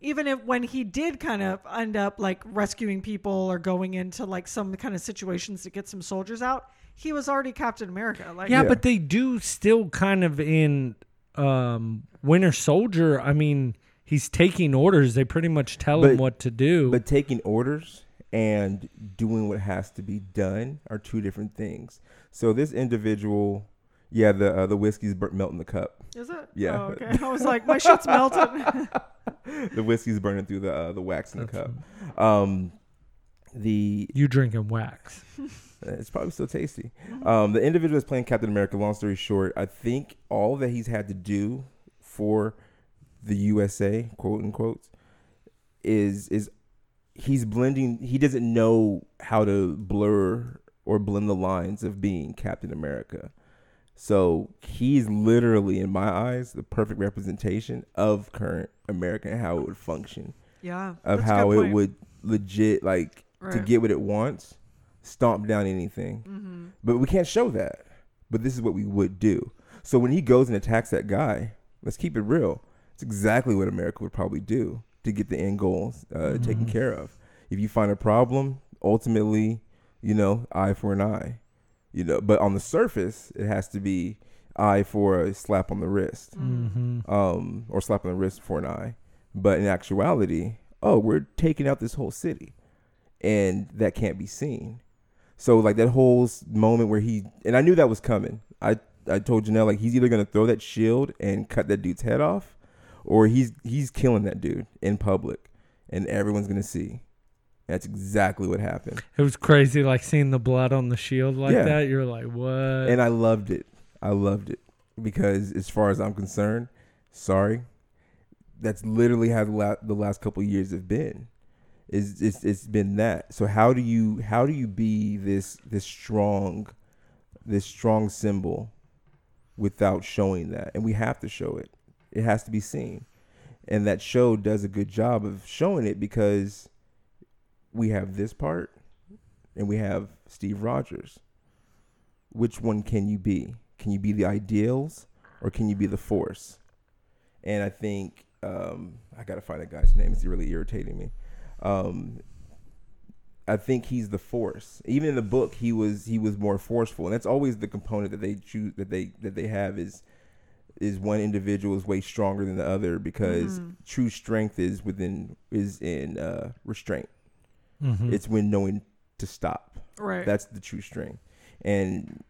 even if when he did kind of end up like rescuing people or going into like some kind of situations to get some soldiers out, he was already Captain America. Like
Yeah,
Yeah.
but they do still kind of in um, Winter Soldier. I mean, he's taking orders. They pretty much tell him what to do.
But taking orders and doing what has to be done are two different things. So this individual, yeah, the uh, the whiskey's bur- melting the cup.
is it?
Yeah.
Oh, okay. I was like, my shit's melted.
The whiskey's burning through the uh, the wax in the cup. Um, the
you drinking wax?
It's probably still tasty. Um, the individual is playing Captain America. Long story short, I think all that he's had to do for the USA, quote unquote, is is he's blending. He doesn't know how to blur or blend the lines of being Captain America. So he's literally, in my eyes, the perfect representation of current America and how it would function
yeah.
of how it would legit like to get what it wants, stomp down anything.
Mm-hmm.
But we can't show that. But this is what we would do. So when he goes and attacks that guy, let's keep it real. It's exactly what America would probably do to get the end goals uh, taken care of. If you find a problem, ultimately, you know, eye for an eye. You know, but on the surface, it has to be eye for a slap on the wrist
Mm-hmm.
um, or slap on the wrist for an eye. But in actuality, oh, we're taking out this whole city, and that can't be seen. So like that whole moment where he and I knew that was coming. I I told Janelle like he's either gonna throw that shield and cut that dude's head off, or he's he's killing that dude in public, and everyone's gonna see. That's exactly what happened,
It was crazy, like seeing the blood on the shield like
Yeah.
that. You're like, what?
and I loved it. I loved it because, as far as I'm concerned, sorry, that's literally how the, la- the last couple of years have been. Is it's, it's been that. So how do you how do you be this this strong, this strong symbol, without showing that? And we have to show it. It has to be seen, and that show does a good job of showing it because we have this part, and we have Steve Rogers. Which one can you be? Can you be the ideals, or can you be the force? And I think um, I gotta find that guy's name. It's really irritating me. Um, I think he's the force. Even in the book, he was he was more forceful, and that's always the component that they choose that they that they have is is one individual is way stronger than the other because mm-hmm. true strength is within is in uh, restraint. Mm-hmm. It's when knowing to stop.
Right.
That's the true strength, and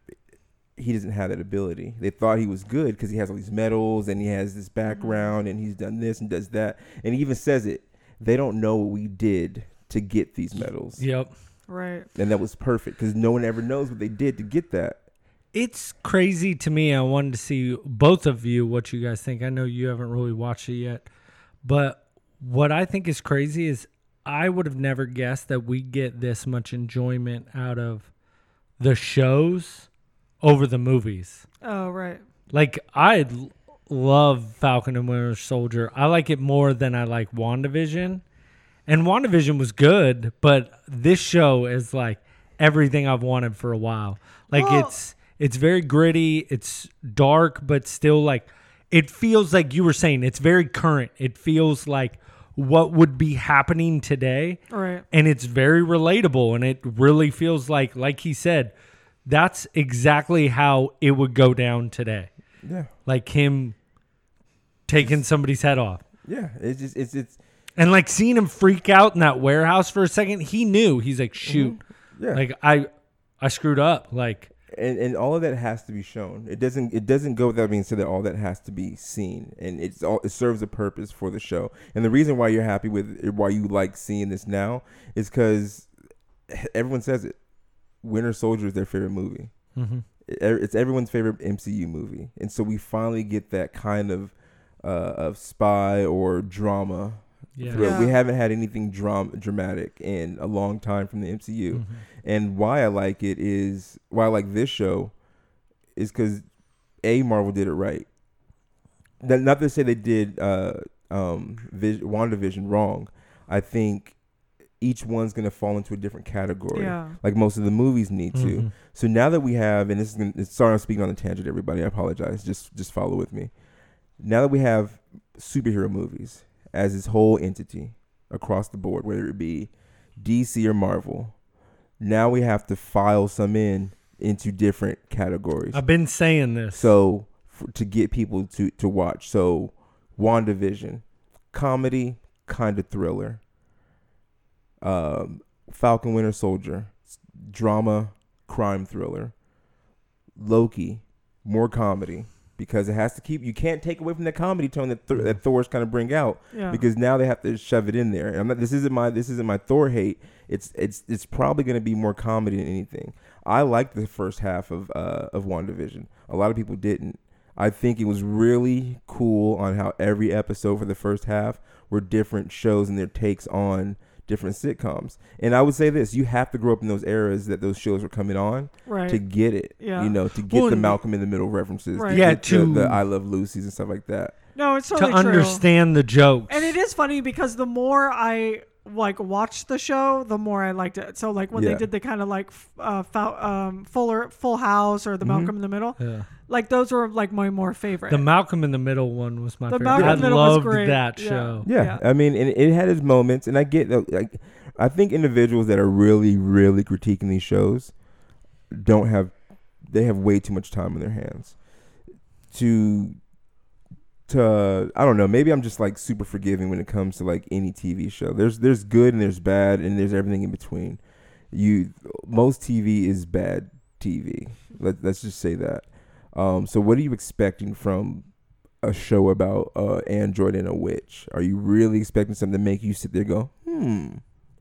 he doesn't have that ability. They thought he was good because he has all these medals and he has this background mm-hmm. and he's done this and does that, and he even says it. They don't know what we did to get these medals,
Yep.
right.
and that was perfect because no one ever knows what they did to get that.
It's crazy to me. I wanted to see both of you what you guys think. I know you haven't really watched it yet, but what I think is crazy is I would have never guessed that we get this much enjoyment out of the shows over the movies.
Oh, right.
Like I l- love Falcon and Winter Soldier. I like it more than I like WandaVision. And WandaVision was good, but this show is like everything I've wanted for a while. Like
Well-
it's it's very gritty, it's dark, but still like it feels like you were saying it's very current. It feels like what would be happening today
Right.
and it's very relatable and it really feels like like he said that's exactly how it would go down today
Yeah,
like him taking somebody's head off
yeah. It's just it's it's
and like seeing him freak out in that warehouse for a second he knew he's like mm-hmm. shoot
yeah.
like i i screwed up like
and and all of that has to be shown. It doesn't it doesn't go without being said that all that has to be seen, and it's all it serves a purpose for the show. And the reason why you're happy with why you like seeing this now is because everyone says it. Winter Soldier is their favorite movie.
mhm.
It- It's everyone's favorite MCU movie, and so we finally get that kind of uh, of spy or drama.
yeah
thrill. We haven't had anything dram- dramatic in a long time from the MCU
Mhm.
And why I like it is why I like this show is because a Marvel did it right. Not, not to say they did uh, um, Vis- WandaVision wrong. I think each one's gonna fall into a different category,
Yeah.
like most of the movies need to.
Mhm.
So now that we have, and this is gonna, it's- sorry I'm speaking on a tangent, everybody. I apologize. Just just follow with me. Now that we have superhero movies as this whole entity across the board, whether it be DC or Marvel, now we have to file some in into different categories.
i've been saying this
So f to get people to to watch, so WandaVision, comedy, kind of thriller. Um, Falcon Winter Soldier, drama, crime thriller. Loki, more comedy because it has to keep. You can't take away from the comedy tone that Thor, that Thor's kind of bring out
Yeah.
because now they have to shove it in there. And I'm not, this isn't my this isn't my Thor hate. It's it's it's probably going to be more comedy than anything. I liked the first half of uh, of WandaVision. A lot of people didn't. I think it was really cool on how every episode for the first half were different shows and their takes on different sitcoms. And I would say this: you have to grow up in those eras that those shows were coming on
right.
to get it.
Yeah.
You know, to get
Well,
the Malcolm in the Middle references.
Right.
To
Yeah,
get the,
to-
the I Love Lucy's and stuff like that.
no, it's
to
totally true.
understand the jokes
And it is funny because the more I like watched the show, the more I liked it. So like when
Yeah.
they did the kind of like uh, fou- um, Fuller Full House or the
Mhm.
Malcolm in the Middle,
yeah.
Like those were like my more favorite.
the malcolm in the middle one was my
The
favorite
Malcolm
i
in the Middle was
loved
great.
that
Yeah.
show
Yeah,
Yeah.
I mean, and it had its moments, and I get like, I think individuals that are really, really critiquing these shows don't have, they have way too much time on their hands to, to, I don't know, maybe I'm just like super forgiving when it comes to like any TV show. There's, there's good and there's bad and there's everything in between. You, most TV is bad TV. Let, let's just say that. Um, so what are you expecting from a show about uh android and a witch? Are you really expecting something to make you sit there and go, hmm,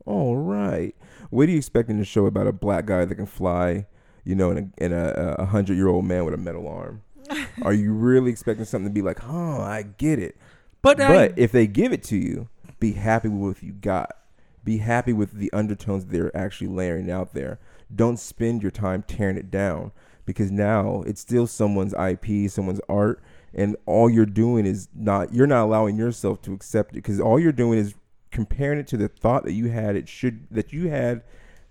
all right? What are you expecting to show about a black guy that can fly, you know, and a, and a, a hundred year old man with a metal arm. Are you really expecting something to be like, huh, I get it?
But, I-
But if they give it to you, be happy with what you got. Be happy with the undertones they're actually layering out there. Don't spend your time tearing it down because now it's still someone's IP, someone's art, and all you're doing is not you're not allowing yourself to accept it because all you're doing is comparing it to the thought that you had it should that you had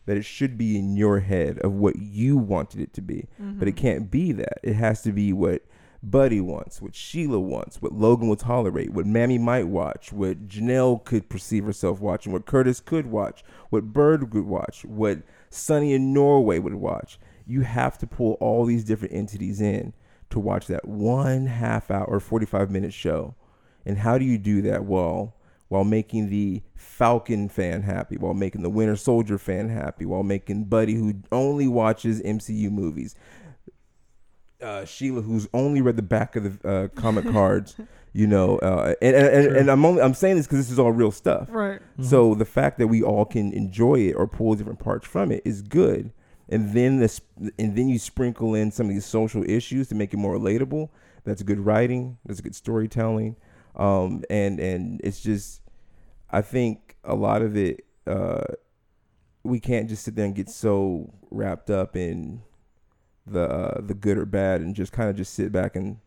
that it should be in your head of what you wanted it to be. But it mm-hmm. can't be that. It has to be what Buddy wants, what Sheila wants, what Logan will tolerate, what Mammy might watch, what Janelle could perceive herself watching, what Curtis could watch, what Bird would watch, what Sonny in Norway would watch. You have to pull all these different entities in to watch that one half hour or 45 minute show. And how do you do that? Well, while making the Falcon fan happy, while making the Winter Soldier fan happy, while making Buddy, who only watches MCU movies, uh, Sheila, who's only read the back of the uh, comic cards, you know, uh, and, and, and, and I'm only I'm saying this because this is all real stuff.
Right.
So the fact that we all can enjoy it or pull different parts from it is good. And then this, and then you sprinkle in some of these social issues to make it more relatable. That's good writing. That's good storytelling. Um, and and it's just, I think a lot of it, uh, we can't just sit there and get so wrapped up in the uh, the good or bad and just kind of just sit back and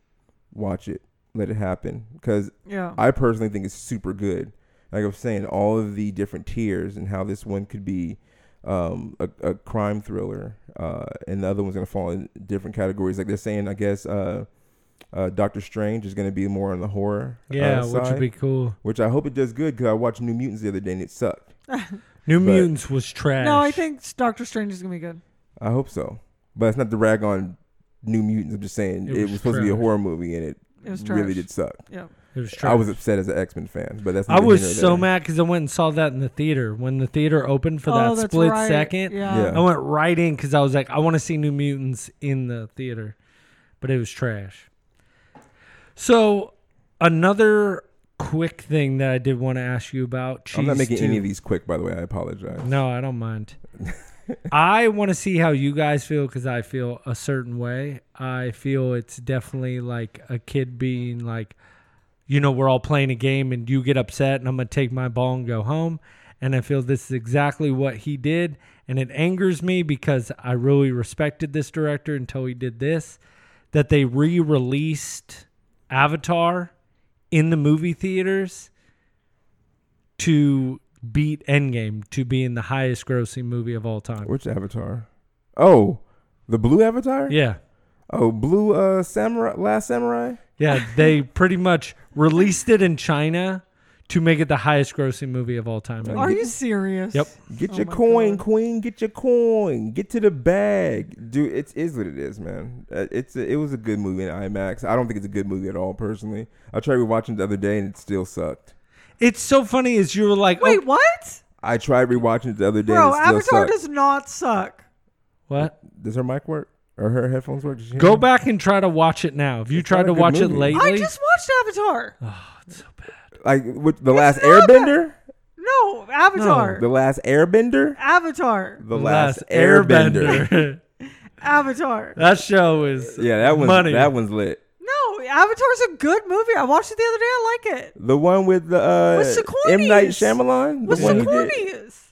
watch it, let it happen. Because
Yeah.
I personally think it's super good. Like I was saying, all of the different tiers and how this one could be um, a, a crime thriller, uh, and the other one's gonna fall in different categories. Like they're saying, I guess uh, uh, Doctor Strange is gonna be more on the horror. uh,
yeah, which would be cool.
which I hope it does good because I watched New Mutants the other day and it sucked.
New
But-
Mutants was trash.
No, I think Doctor Strange is gonna be good.
I hope so, but it's not the rag on New Mutants. I'm just saying
It
it,
was
was, supposed to be a horror movie and it,
It was
really did suck.
Yeah.
It was trash.
I was upset as an X Men fan, but that's
I was so
there.
mad because I went and saw that in the theater when the theater opened for
oh,
that
that's
split
right.
second.
Yeah.
Yeah.
I went right in because I was like, I want to see New Mutants in the theater, but it was trash. So another quick thing that I did want to ask you about.
I'm not making
Two-
any of these quick, by the way. I apologize.
No, I don't mind. I want to see how you guys feel because I feel a certain way. I feel it's definitely like a kid being like, you know, we're all playing a game and you get upset and I'm going to take my ball and go home. And I feel this is exactly what he did. And it angers me because I really respected this director until he did this that they re released Avatar in the movie theaters to beat Endgame to being the highest grossing movie of all time.
Which Avatar? Oh, the blue Avatar?
Yeah.
Oh, blue uh samurai, last samurai.
Yeah, they pretty much released it in China to make it the highest grossing movie of all time.
Are you serious?
Yep.
Get
Oh
your
my
coin,
God.
queen. Get your coin. Get to the bag, dude. It is what it is, man. Uh, It's a, it was a good movie in IMAX. I don't think it's a good movie at all, personally. I tried rewatching it the other day and it still sucked.
It's so funny is you were like,
Wait,
oh,
what?
I tried rewatching it the other day
Bro,
and it still
Avatar
sucked.
does not suck.
what?
Does her mic work or her headphones work? Does she
Go
me?
back and try to watch it now. Have you
It's
tried
not
to
a good
watch it
movie.
lately?
I just watched Avatar. Oh, it's so bad.
Like with the last
not
Airbender.
No, Avatar.
The last Airbender.
Avatar.
The last, Airbender.
Avatar.
that show is
yeah, that one's
money.
that one's lit.
No, Avatar's a good movie. I watched it the other day. I like it.
The one with the uh,
With
M Night
Sigourney's.
Shyamalan.
With
the one he did?
Sigourney's.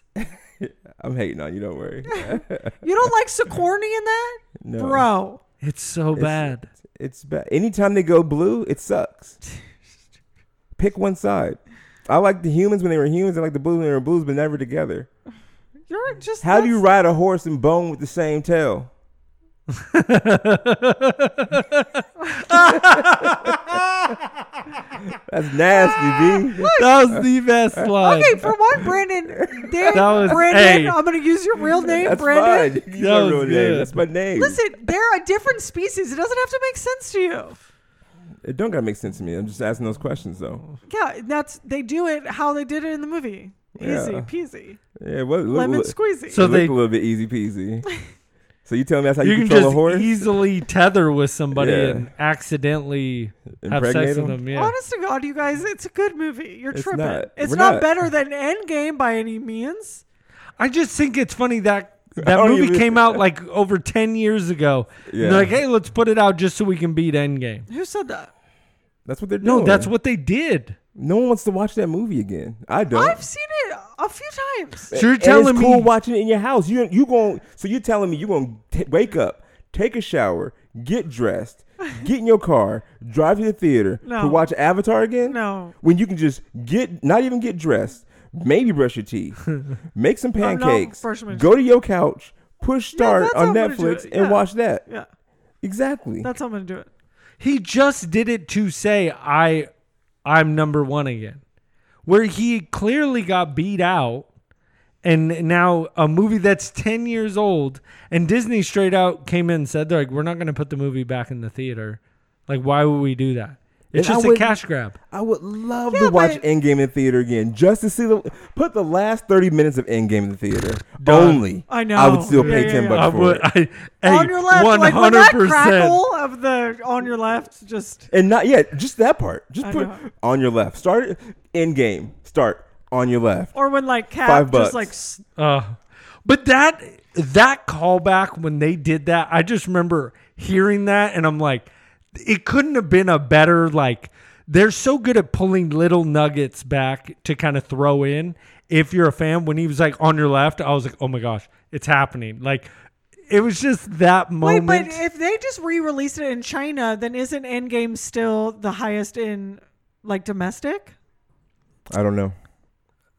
I'm hating on you. Don't worry.
You don't like Sigourney in that?
no,
Bro.
It's so
It's-
bad.
it's bad. Anytime they go blue, it sucks. Pick one side. I like the humans when they were humans. I like the blues when they were blues, but never together.
You're just
How do you ride a horse and bone with the same tail? That's nasty, B.
That was the best line.
Okay, for one, Brandon. Damn,
That was-
Brandon.
hey.
I'm gonna use your real name,
That's
Brandon.
fine. You
That was
real name.
good.
That's my name.
Listen, they're a different species. It doesn't have to make sense to you.
It don't gotta make sense to me. I'm just asking those questions though.
Yeah, that's they do it how they did it in the movie. Easy
Yeah.
peasy,
Yeah, what
lemon squeezy.
So
looked
they-
a little bit easy peasy. so you telling me that's how you,
you can
control
just
a horse?
easily tether with somebody
Yeah.
and accidentally have
Impregnate
sex with
them?
them. Yeah.
Honest to God, you guys, it's a good movie. You're
It's
tripping.
not.
It's
We're
not,
not.
better than Endgame by any means.
I just think it's funny that That
don't
movie
even-
came out like over ten years ago. And
Yeah.
They're like, hey, let's put it out just so we can beat Endgame.
Who said that?
That's what they're doing.
No, that's what they did.
No one wants to watch that movie again. I don't.
I've seen it a few times.
So you're telling
it's cool
me
watching it in your house. You you going so you're telling me you're going to wake up, take a shower, get dressed, get in your car, drive to the theater
No.
to watch Avatar again?
No.
When you can just get not even get dressed, maybe brush your teeth, make some
Oh, no,
pancakes, go to your couch, push start
that's
on
how I'm gonna do
Netflix
it.
and watch that.
Yeah,
Exactly.
that's how I'm gonna do it.
he just did it to say I I'm number one again. Where he clearly got beat out and now a movie that's 10 years old and Disney straight out came in and said they're like we're not going to put the movie back in the theater. Like why would we do that? It's
And I
just a
would-
cash grab.
I would love
Yeah,
to watch
but-
Endgame in theater again, just to see the put the last thirty minutes of Endgame in the theater. Only
I know.
I would still
Yeah,
pay
yeah,
ten
yeah.
bucks
I
for
would
it,
I, hey,
on your left, like when that
100%.
crackle of the on your left, just
and not yet. Just that part. Just
I
put
know.
on your left. Start Endgame. Start on your left.
or when like Cap
Five bucks.
just like
Uh, but that that callback when they did that, I just remember hearing that, and I'm like, it couldn't have been a better like. They're so good at pulling little nuggets back to kind of throw in. If you're a fan, when he was like on your left, I was like, oh my gosh, it's happening! Like, it was just that
wait.
moment.
But if they just re-released it in China, then isn't Endgame still the highest in like domestic?
I don't know.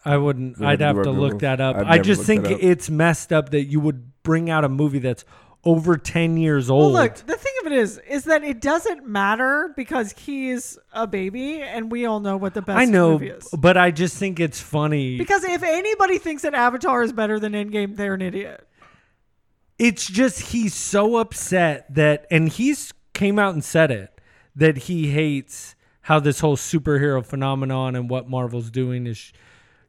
I wouldn't. I'd
have
have
to
to
do our
look that up.
I've
I just think
up.
it's messed up that you would bring out a movie that's over ten years old.
Well, look, the thing of it is, is that it doesn't matter because he's a baby, and we all know what the best
I know,
movie is.
but I just think it's funny.
Because if anybody thinks that Avatar is better than Endgame, they're an idiot.
it's just he's so upset that, and he's came out and said it that he hates how this whole superhero phenomenon and what Marvel's doing is,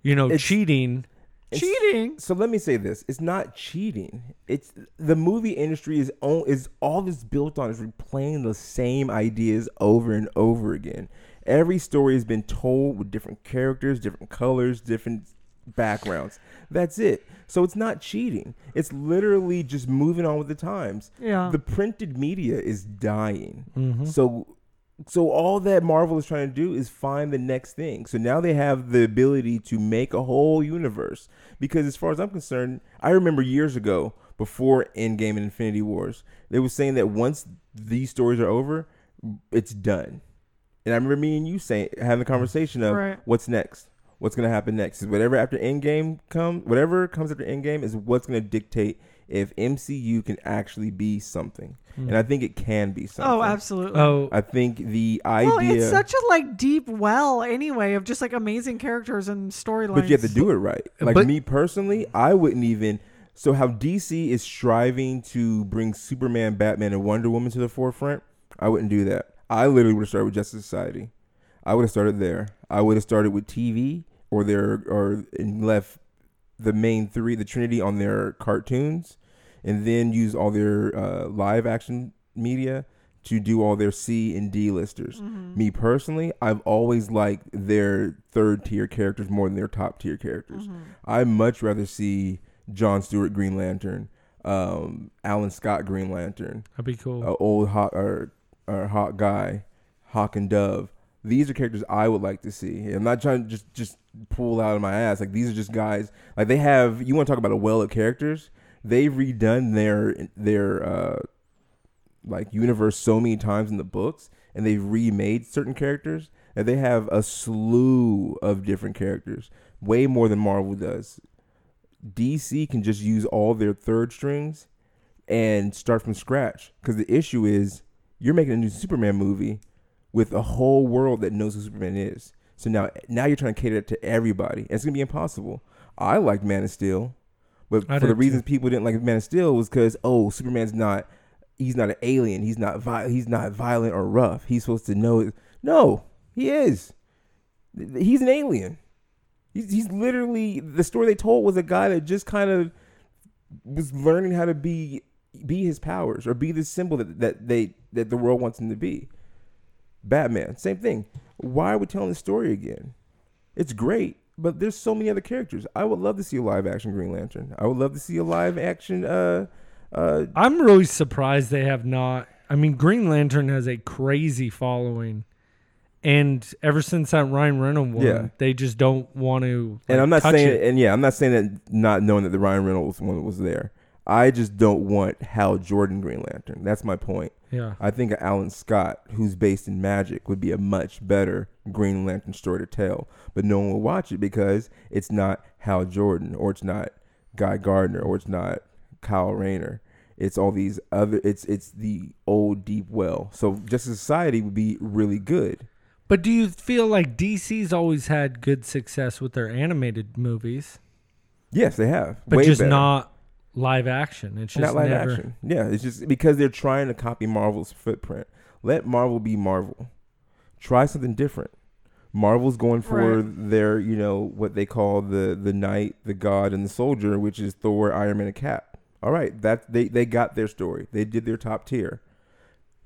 you know,
It's-
cheating.
Cheating.
So let me say this: it's not cheating. It's the movie industry is all, is all this built on is replaying the same ideas over and over again. Every story has been told with different characters, different colors, different backgrounds. That's it. So it's not cheating. It's literally just moving on with the times.
Yeah.
The printed media is dying. Mm-hmm. So so all that Marvel is trying to do is find the next thing. So now they have the ability to make a whole universe. Because as far as I'm concerned, I remember years ago, before Endgame and Infinity Wars, they were saying that once these stories are over, it's done. And I remember me and you saying having the conversation of
Right.
what's next, what's gonna happen next. Is whatever after Endgame come, whatever comes after Endgame is what's gonna dictate if MCU can actually be something. And I think it can be oh, something.
Oh, absolutely.
Oh,
I think the idea,
well, it's such a like deep well anyway of just like amazing characters and storylines.
but you have to do it right. Like
But-
me personally, I wouldn't even. So how DC is striving to bring Superman, Batman, and Wonder Woman to the forefront, I wouldn't do that. I literally would have started with Justice Society. I would have started there. I would have started with TV or their or and left the main three, the Trinity, on their cartoons, and then use all their uh, live action media to do all their C and D listers. Me personally, I've always liked their third tier characters more than their top tier characters. I much rather see John Stewart Green Lantern, um, Alan Scott Green Lantern,
that'd be cool.
a old hot or, or hot guy, Hawk and Dove. These are characters I would like to see. I'm not trying to just just pull out of my ass. Like these are just guys. Like they have. You want to talk about a well of characters? They've redone their their uh, like universe so many times in the books, and they've remade certain characters. And they have a slew of different characters, way more than Marvel does. DC can just use all their third strings and start from scratch. Because the issue is you're making a new Superman movie with a whole world that knows who Superman is. So now, now you're trying to cater to everybody. And it's gonna be impossible. I liked Man of Steel, but
I
for the reasons people didn't like Man of Steel was because oh, Superman's not. He's not an alien. He's not. Vi- he's not violent or rough. He's supposed to know. it. No, he is. He's an alien. He's, he's literally the story they told was a guy that just kind of was learning how to be be his powers or be the symbol that, that they that the world wants him to be. Batman, same thing. Why are we telling the story again? It's great. But there's so many other characters. I would love to see a live action Green Lantern. I would love to see a live action. Uh, uh,
I'm really surprised they have not. I mean, Green Lantern has a crazy following, and ever since that Ryan Reynolds one,
Yeah.
they just don't want to.
and I'm not saying,
it.
and yeah, I'm not saying that not knowing that the Ryan Reynolds one was there. I just don't want Hal Jordan Green Lantern. That's my point.
Yeah,
I think Alan Scott, who's based in magic, would be a much better Green Lantern story to tell. But no one will watch it because it's not Hal Jordan, or it's not Guy Gardner, or it's not Kyle Rayner. It's all these other. It's it's the old deep well. So Justice Society would be really good.
but do you feel like DC's always had good success with their animated movies,
Yes, they have,
but just
better.
not live action? It's just
not live
never.
action. Yeah, it's just because they're trying to copy Marvel's footprint. Let Marvel be Marvel. Try something different. Marvel's going for
Right.
their, you know, what they call the the knight, the god, and the soldier, which is Thor, Iron Man, and Cap. All right, that they they got their story. They did their top tier.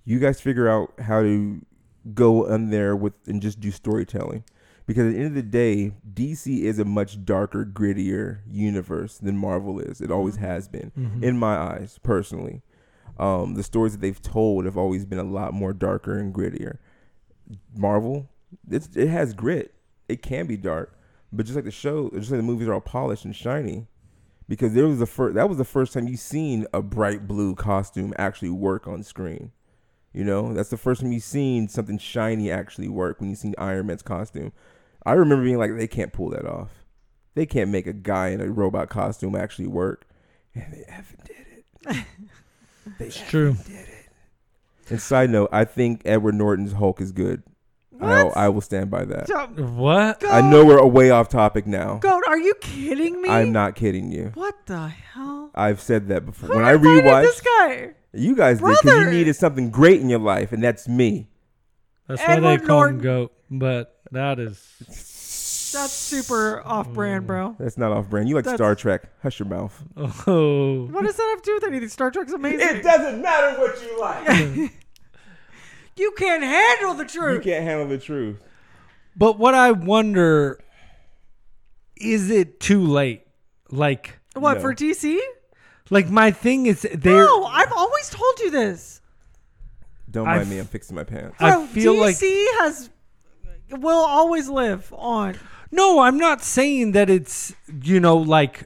You guys figure out how to go in there with and just do storytelling. Because at the end of the day, DC is a much darker, grittier universe than Marvel is. It always has been, in my eyes, personally. Um, the stories that they've told have always been a lot more darker and grittier. Marvel, it's, it has grit. It can be dark, but just like the show, just like the movies are all polished and shiny. Because there was the first, that was the first time you seen a bright blue costume actually work on screen. You know, that's the first time you've seen something shiny actually work when you seen Iron Man's costume. I remember being like, they can't pull that off. They can't make a guy in a robot costume actually work. And they effing did it. they
It's true.
and side note, I think Edward Norton's Hulk is good. I,
What?
I will stand by that.
So,
What?
Goat,
I know we're way off topic now.
Goat, are you kidding me?
I'm not kidding you.
What the hell?
I've said that before.
Who
when I
invited
rewatched,
this guy?
you guys did because you needed something great in your life, and that's me.
That's why they call
Norton.
him Goat. But that is
That's super off-brand, bro. Mm.
That's not off brand. You like
That's-
Star Trek. Hush your mouth.
oh.
What does that have to do with anything? Star Trek's amazing.
It doesn't matter what you like.
you can't handle the truth.
you
truth.
can't handle the truth.
But what I wonder is it too late? Like
What
No.
for DC?
like my thing is there
No, I've always told you this.
Don't
I've-
mind me. I'm fixing my pants.
I
Bro,
feel like-
DC has will always live on.
No, I'm not saying that it's you know like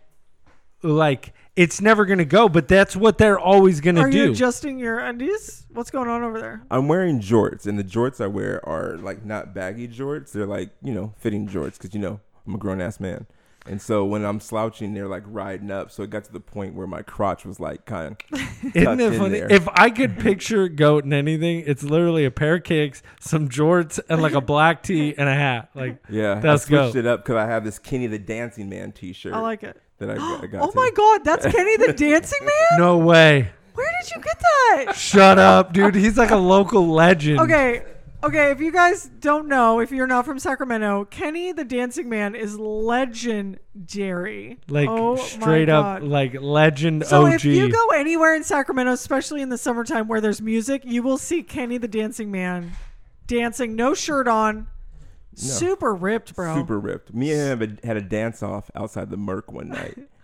like it's never going to go, but that's what they're always going to
Are you
do.
adjusting your undies? What's going on over there?
I'm wearing jorts, and the jorts I wear are like not baggy jorts. They're like you know fitting jorts because you know I'm a grown ass man. And so when I'm slouching, they're like riding up. So it got to the point where my crotch was like kind of
Isn't it funny?
there.
If I could picture goat in anything, it's literally a pair of kicks, some jorts, and like a black tee and a hat. Like
yeah,
That's
I switched
go.
it up because I have this Kenny the Dancing Man T-shirt
I like it.
that I got. I got
Oh my god, that's Kenny the Dancing Man?
no way.
Where did you get that?
Shut up, dude. He's like a local legend.
Okay. Okay, if you guys don't know, if you're not from Sacramento, Kenny the Dancing Man is legendary.
Like
Oh
straight up like legend
So
OG.
if you go anywhere in Sacramento, especially in the summertime where there's music, you will see Kenny the Dancing Man dancing, no shirt on, super ripped, bro.
Super ripped. Me and him had a dance off outside the Merc one night.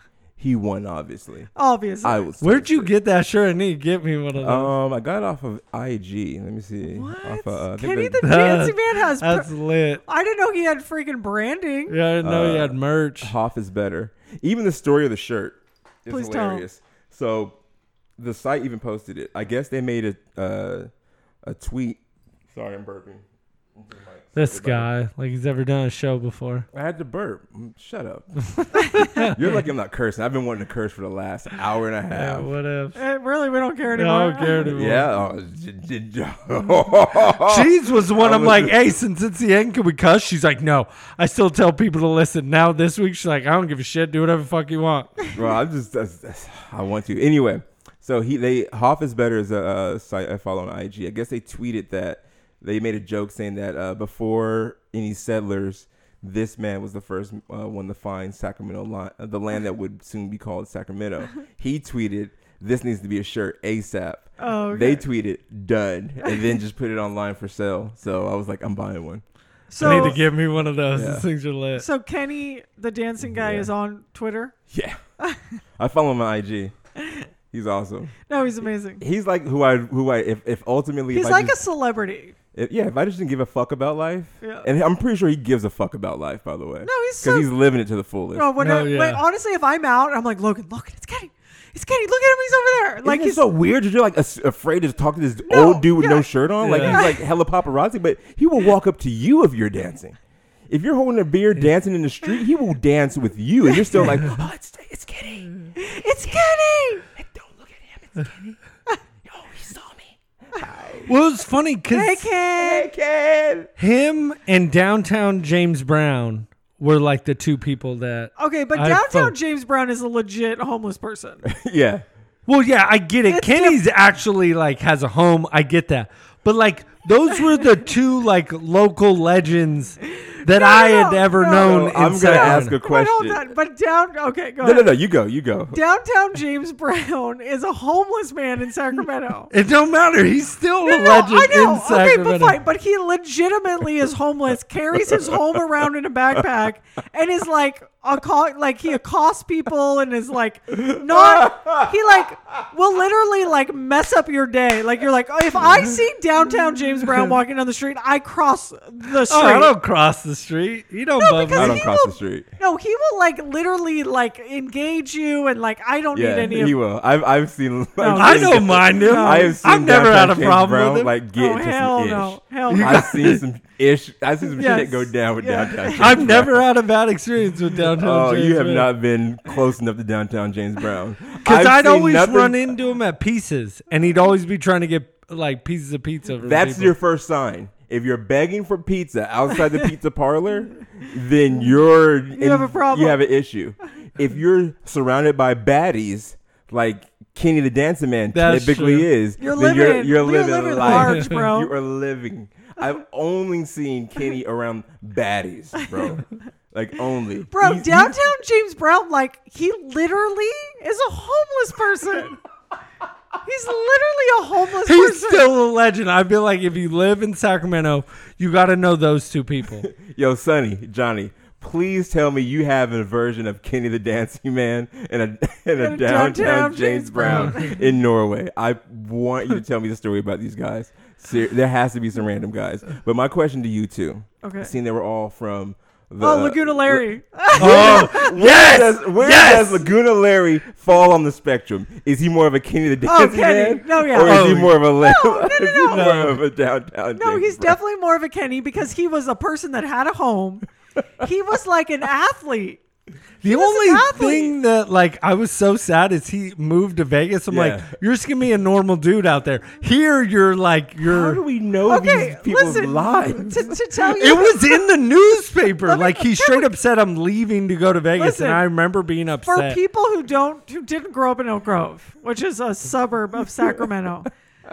he won, obviously.
Obviously.
I was.
Where'd you get that shirt? I need to get me one of those.
Um, I got it off of IG. Let me see.
what?
Off of, uh, I think
Kenny
the-
the Dancing Man has. Pr-
That's lit.
I didn't know he had freaking branding.
Yeah, I didn't know he
Uh,
had merch.
Hoff is better. Even the story of the shirt is
Please tell.
So the site even posted it. I guess they made a uh, a tweet. Sorry, I'm burping. Into the mic.
This
Everybody.
guy, like he's ever done a show before.
I had to burp. Mm, Shut up. You're like I'm not cursing. I've been wanting to curse for the last hour and a
Yeah,
half.
what if?
Eh, really, we don't care
I
anymore.
don't care anymore.
Yeah. Oh, j- j-
Cheese was the one
I
I'm
was
like,
just-
hey, since it's the end, can we cuss? She's like, no. I still tell people to listen. Now this week, she's like, I don't give a shit. Do whatever the fuck you want.
well, I'm just that's, that's, I want to anyway. So he they Hoff is better as a uh, site I follow on IG. I guess they tweeted that they made a joke saying that uh, before any settlers, this man was the first uh, one to find Sacramento, li- uh, the land that would soon be called Sacramento. he tweeted, "This needs to be a shirt ASAP."
Oh, okay.
They tweeted, "Done," and then just put it online for sale. So I was like, I'm buying one.
So
I need to give me one of those.
Yeah.
Things are lit.
so Kenny, the dancing guy,
Yeah.
is on Twitter.
Yeah. I follow him on IG. He's awesome.
No, he's amazing.
He's like who I who I if, if ultimately
He's
if
like
just,
a celebrity.
If- yeah if I just didn't give a fuck about life
Yeah.
and I'm pretty sure he gives a fuck about life by the way
No, he's
because
so.
he's living it to the fullest.
no, when
No,
I,
yeah.
when- honestly, if I'm out, I'm like Logan. Logan, it's Kenny. It's Kenny. Look at him. He's over there.
Like
Like
it's
he's
so weird that you're like as- afraid to talk to this
No,
old dude with no shirt on. Like
Yeah.
he's like hella paparazzi, but he will walk up to you if you're dancing. If you're holding a beer dancing in the street, he will dance with you, and you're still like, oh, it's it's Kenny.
it's Kenny.
Hey, don't look at him, it's Kenny. oh, he saw me.
Well, it was funny because
Hey, Ken.
Hey, Ken.
him and downtown James Brown were like the two people that.
Okay, but
I
downtown
felt-
James Brown is a legit homeless person.
yeah.
Well, yeah, I get it.
It's
Kenny's actually like has a home. I get that, but like those were the two like local legends that I had
no,
ever
no.
known.
So
in
I'm gonna
Sacramento.
ask a
Wait, hold
question.
on. But down. Okay, go
No,
ahead.
no, no. You go. You go.
Downtown James Brown is a homeless man in Sacramento.
It don't matter. He's still
No,
a
no,
legend
I know.
in
Okay,
Sacramento.
but fine. But he legitimately is homeless, carries his home around in a backpack, and is like acco- like he accosts people and is like not he like will literally like mess up your day. Like you're like, oh, if I see downtown James Brown walking down the street, I cross the street.
Oh, I don't cross the street. You don't bump
because
I don't
he
cross
will-
the street.
No, he will like literally like engage you and like I don't
Yeah,
need any of
he will. I've I've seen. I've
I don't mind him.
I have seen
I've never had a
James
problem
Brown,
with him.
Like get
Oh
to
hell
some
no,
ish.
hell no.
I've seen some ish. I've seen some
Yes.
shit go down with
Yeah.
downtown. James
I've
Brown.
never had a bad experience with downtown.
Oh,
James
you have
Brown.
not been close enough to downtown James Brown.
Because
I've
I'd always
nothing-
run into him at pieces, and he'd always be trying to get like pieces of pizza. From
That's
people.
your first sign. If you're begging for pizza outside the pizza parlor, then you're you
have a problem.
You have an issue. If you're surrounded by baddies like Kenny the Dancing Man
That's
typically
true.
is,
You're
then you're,
living-
you're
you're
living,
living
life.
large, bro.
you are living. I've only seen Kenny around baddies, bro. Like only,
Bro,
He's-
downtown James Brown, like he literally is a homeless person. He's literally a homeless
He's
person.
still a legend. I feel like if you live in Sacramento, you got to know those two people.
Yo, Sonny, Johnny, please tell me you have a version of Kenny the Dancing Man in a in a downtown,
downtown
James
James
Brown,
Brown.
in Norway. I want you to tell me the story about these guys. Ser- there has to be some random guys. But my question to you two,
Okay.
seeing they were all from the
oh, uh, Laguna Larry.
oh,
Where, does, where
Yes!
does Laguna Larry fall on the spectrum? Is he more of a Kenny the
Oh, Kenny.
Man?
No, yeah.
Or is he
Oh.
more of a le-
no, no,
is he
no.
more of a downtown
no,
James
he's
Brown?
definitely more of a Kenny because he was a person that had a home. He was like an athlete.
The
was
only thing that like I was so sad is he moved to Vegas. I'm like, you're just gonna be a normal dude out there. Here, you're like you're.
How do we know
Okay,
these people's
listen.
lives?
To, to tell you,
It was in the newspaper. Like he straight up said, "I'm leaving to go to Vegas,"
Listen,
and I remember being upset.
for people who don't who didn't grow up in Elk Grove, which is a suburb of Sacramento.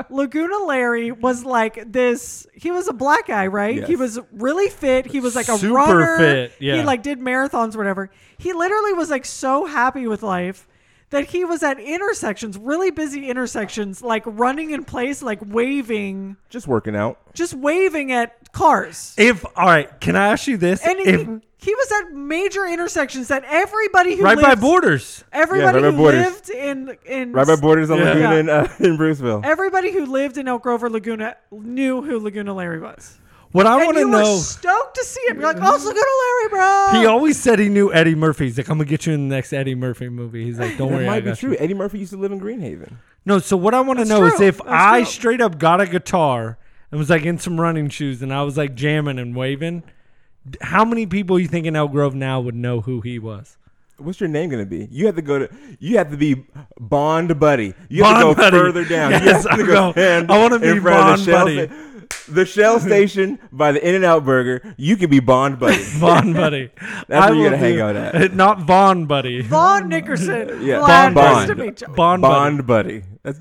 Laguna Larry was like this. He was a black guy, right?
Yes.
He was really fit. He was like a
Super
runner.
fit, yeah.
He like did marathons, whatever. He literally was like so happy with life that he was at intersections, really busy intersections, like running in place, like waving,
Just working out.
just waving at cars.
if all right, can I ask you this?
And
if,
he, he was at major intersections that everybody who
right by Borders.
Everybody
Yeah, right by
who
Borders.
lived in in
Right by Borders on
Yeah.
Laguna
Yeah.
in, uh, in Bruceville.
everybody who lived in Elk Grove or Laguna knew who Laguna Larry was.
What I want to
you were
know.
stoked to see him. You're like, oh, it's Laguna Larry, bro.
He always said he knew Eddie Murphy. He's like, I'm gonna get you in the next Eddie Murphy movie. He's like, don't
That
worry, I
might be
got
true.
you.
Eddie Murphy used to live in Greenhaven.
No, so what I want to
That's
know is if
That's
I
true.
straight up got a guitar and was like in some running shoes and I was like jamming and waving, how many people you think in Elk Grove now would know who he was?
What's your name gonna be? You have to go to. You have to be Bond Buddy. You
Bond
have to go
Buddy.
further down.
Yes,
you have to
I
go
go, I wanna be Bond Buddy.
sta- the Shell Station by the In-N-Out Burger. You can be Bond Buddy.
Vaughn Buddy.
That's
I
where you're
will
gonna hang
do-
out at.
Not Vaughn Buddy.
Vaughn Nickerson.
Yeah,
Glad
Bond
nice to
Buddy.
meet you.
Bond, Buddy.
Bond Buddy. That's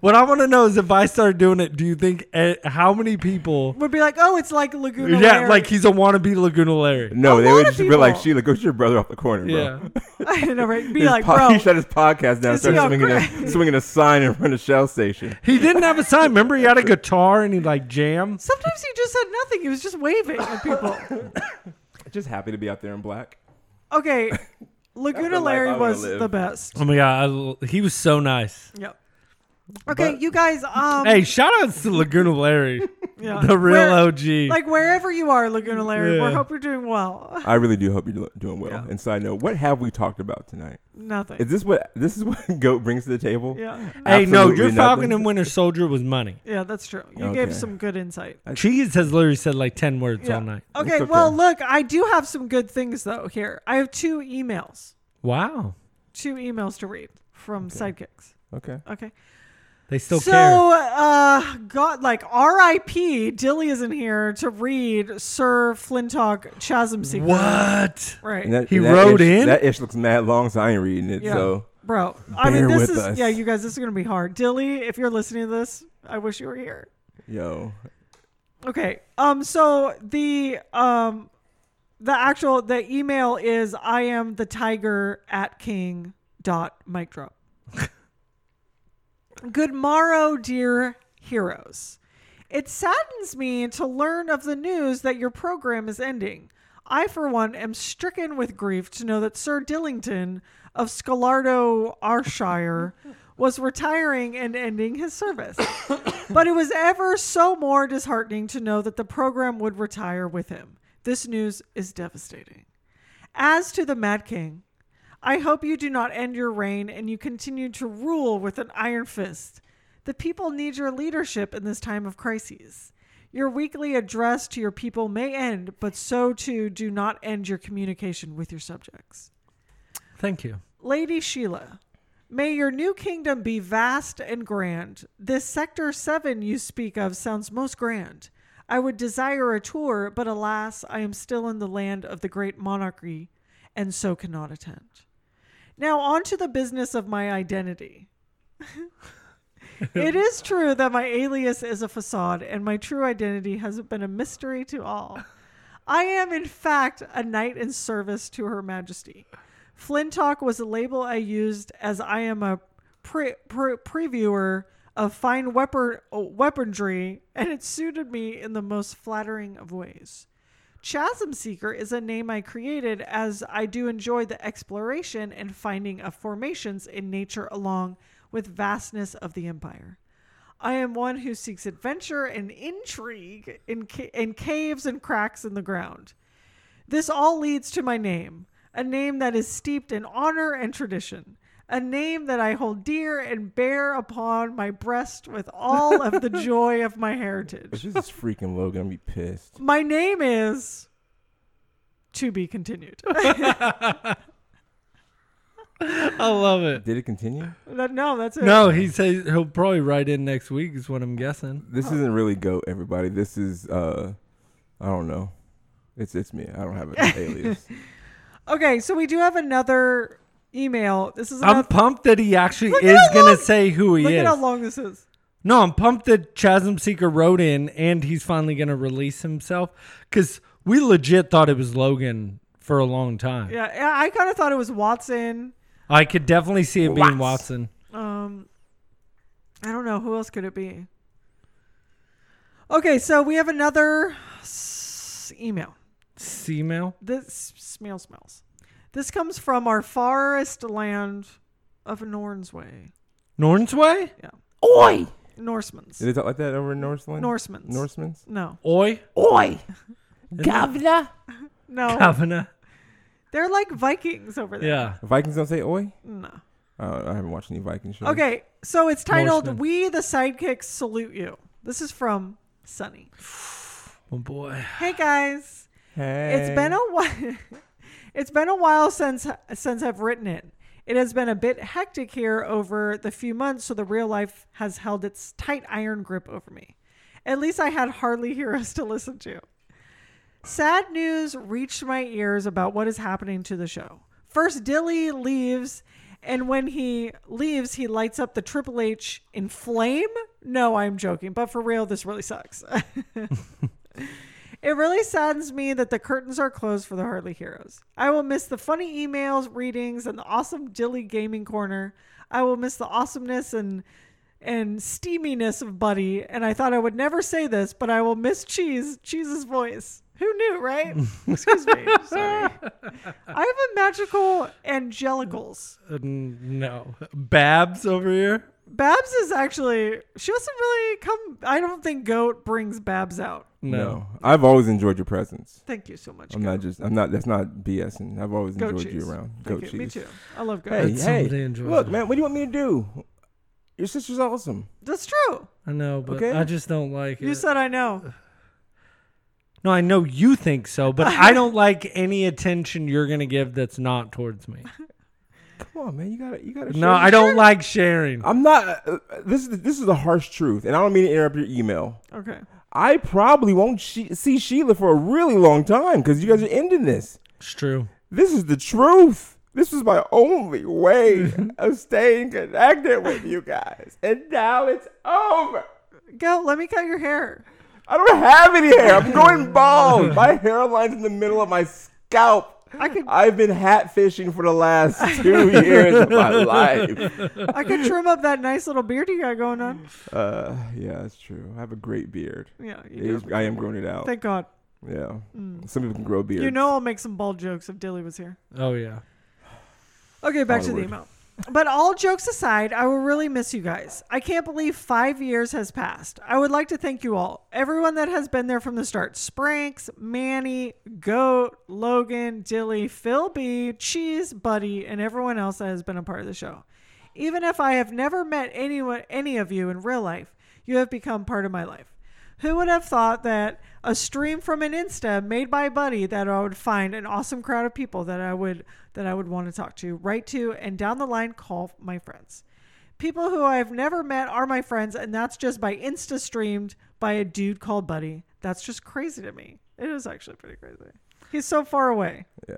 What I want to know is if I started doing it, do you think eh, how many people?
Would be like, oh, it's like Laguna.
Yeah,
Larry.
like he's a wannabe Laguna Larry.
No,
A
they
lot
would
of
just be like,
people.
Sheila, go to your brother off the corner, bro.
Yeah.
I know, right? Be
His
like,
po-
bro.
he shut his podcast down,
Is he
started
on
swinging a, swinging a sign in front of Shell Station.
He didn't have a sign. Remember, he had a guitar and he like jammed.
Sometimes he just said nothing. He was just waving at people.
Just happy to be out there in black.
Okay, Laguna
the life
Larry
wanna
was
live.
the best.
Oh my god, I, he was so nice.
Yep. Okay,
But-
you guys. Um,
Hey, shout outs to Laguna Larry,
yeah.
the real
Where-
OG.
Like wherever you are, Laguna Larry, we
Yeah.
hope you're doing well.
I really do hope you're do- doing well.
Yeah.
And side note, what have we talked about tonight?
Nothing.
Is this what this is what Goat brings to the table?
yeah,
hey, no,
Absolutely
your Falcon
nothing?
and Winter Soldier was money.
yeah, that's true. You
Okay.
gave some good insight.
Cheese has literally said like ten words
Yeah.
all night.
Okay,
okay.
well, look, I do have some good things though. Here, I have two emails.
Wow,
Two emails to read from Sidekicks.
Okay.
Okay.
They still
so,
care.
uh, God, like R.I.P. Dilly isn't here to read Sir Flintock Chasm Seeker.
What?
Right.
That,
He
that
wrote
ish,
in?
That ish looks mad long, so I ain't reading it.
Yeah.
So
Bro, I mean, this
with
is
us.
yeah, you guys, this is gonna be hard. Dilly, if you're listening to this, I wish you were here.
yo,
Okay. Um. So the um, the actual the email is I am the tiger at king dot mic drop. Good morrow, dear heroes. It saddens me to learn of the news that your program is ending. I, for one, am stricken with grief to know that Sir Dillington of Scalardo, Arshire, was retiring and ending his service. but it was ever so more disheartening to know that the program would retire with him. This news is devastating. As to the Mad King, I hope you do not end your reign and you continue to rule with an iron fist. The people need your leadership in this time of crises. Your weekly address to your people may end, but so too do not end your communication with your subjects.
Thank you.
Lady Sheila, may your new kingdom be vast and grand. This Sector 7 you speak of sounds most grand. I would desire a tour, but alas, I am still in the land of the great monarchy and so cannot attend. Now, on to the business of my identity. it is true that my alias is a facade and my true identity has been a mystery to all. I am, in fact, a knight in service to Her Majesty. Flintock was a label I used as I am a pre- pre- previewer of fine weapon- weaponry, and it suited me in the most flattering of ways. Chasm Seeker is a name I created as I do enjoy the exploration and finding of formations in nature along with vastness of the empire. I am one who seeks adventure and intrigue in, ca- in caves and cracks in the ground. This all leads to my name, a name that is steeped in honor and tradition, a name that I hold dear and bear upon my breast with all of the joy of my heritage.
this is freaking Logan, I'm be pissed.
My name is to be continued.
I love it.
Did it continue?
That- no, that's it.
No, he says he'll probably write in next week. Is what I'm guessing.
This isn't really Goat, everybody. This is uh, I don't know. It's it's me. I don't have an alias.
Okay, so we do have another email. This is
I'm pumped that he actually
Look
is
how
gonna
long-
say who he is.
Look
is.
at how long this is.
No, I'm pumped that Chasm Seeker wrote in and he's finally gonna release himself because we legit thought it was Logan for a long time.
Yeah, yeah, I kind of thought it was Watson.
I could definitely see it being
Watson.
Um, I don't know who else could it be. Okay, so we have another s- email. This smell smells. This comes from our forest land of Nornsway.
Norton's Yeah.
Oi!
Norsemans.
Did they talk like that over in Northland?
Norsemans.
Norsemans?
no,
Oi.
Oi! Governor!
no,
Governor.
they're like Vikings over there.
Yeah.
Vikings don't say oi.
No.
Uh, I haven't watched any Viking shows.
Okay, so it's titled
Norseman.
"We the Sidekicks Salute You." This is from Sunny.
Oh boy.
Hey guys,
Hey.
it's been a while. it's been a while since since I've written it. It has been a bit hectic here over the few months, so the real life has held its tight iron grip over me. At least I had Hardly Heroes to listen to. Sad news reached my ears about what is happening to the show. First, Dilly leaves, And when he leaves, he lights up the Triple H in flame. No, I'm joking, but for real, this really sucks. It really saddens me that the curtains are closed for the Hardly Heroes. I will miss the funny emails, readings, and the awesome Dilly Gaming Corner. I will miss the awesomeness and and steaminess of Buddy. And I thought I would never say this, but I will miss Cheese, Cheese's voice. Who knew, right? Excuse me. Sorry. I have a magical angelicals.
Uh, no. Babs over here?
Babs is actually she doesn't really come. I don't think Goat brings Babs out.
No.
I've always enjoyed your presence.
Thank you so much.
I'm
Goat.
not just. I'm not. That's not BSing. I've always
Goat
enjoyed
cheese.
you around.
Thank
Goat
you. Me too. I love goat.
Hey,
That's
hey, look,
it.
man. What do you want me to do? Your sister's awesome.
That's true.
I know, but
Okay.
I just don't like
You
it.
You said I know.
no, I know you think so, but I don't like any attention you're going to give that's not towards me.
Come on, man. You gotta. You gotta.
No,
share
I don't like sharing.
I'm not. Uh, this is this is the harsh truth, and I don't mean to interrupt your email.
Okay.
I probably won't she- see Sheila for a really long time because you guys are ending this.
It's true.
This is the truth. This was my only way of staying connected with you guys, and now it's over.
Go, let me cut your hair.
I don't have any hair. I'm going bald. My hairline's in the middle of my scalp.
I could
I've been hat fishing for the last two years of my life.
I could trim up that nice little beard you got going on.
Uh, yeah, that's true. I have a great beard.
Yeah,
It
you
is-
do.
I am growing it out.
Thank God.
Yeah, some people can grow beards.
You know I'll make some bald jokes if Dilly was here.
Oh, yeah.
Okay, back to the
Onward.
email. But all jokes aside, I will really miss you guys. I can't believe five years has passed. I would like to thank you all. Everyone that has been there from the start Spranks, Manny, Goat, Logan, Dilly, Phil B, Cheese, Buddy, and everyone else that has been a part of the show. Even if I have never met anyone, any of you in real life, you have become part of my life. Who would have thought that a stream from an Insta made by Buddy that I would find an awesome crowd of people that I would that I would want to talk to, write to, and down the line call my friends. People who I've never met are my friends, and that's just by Insta streamed by a dude called Buddy. That's just crazy to me. It is actually pretty crazy. He's so far away.
Yeah.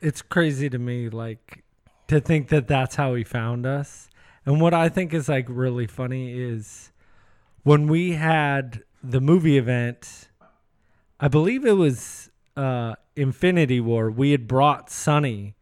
It's crazy to me, like, to think that that's how he found us. And what I think is, like, really funny is when we had the movie event, I believe it was uh, Infinity War, we had brought Sonny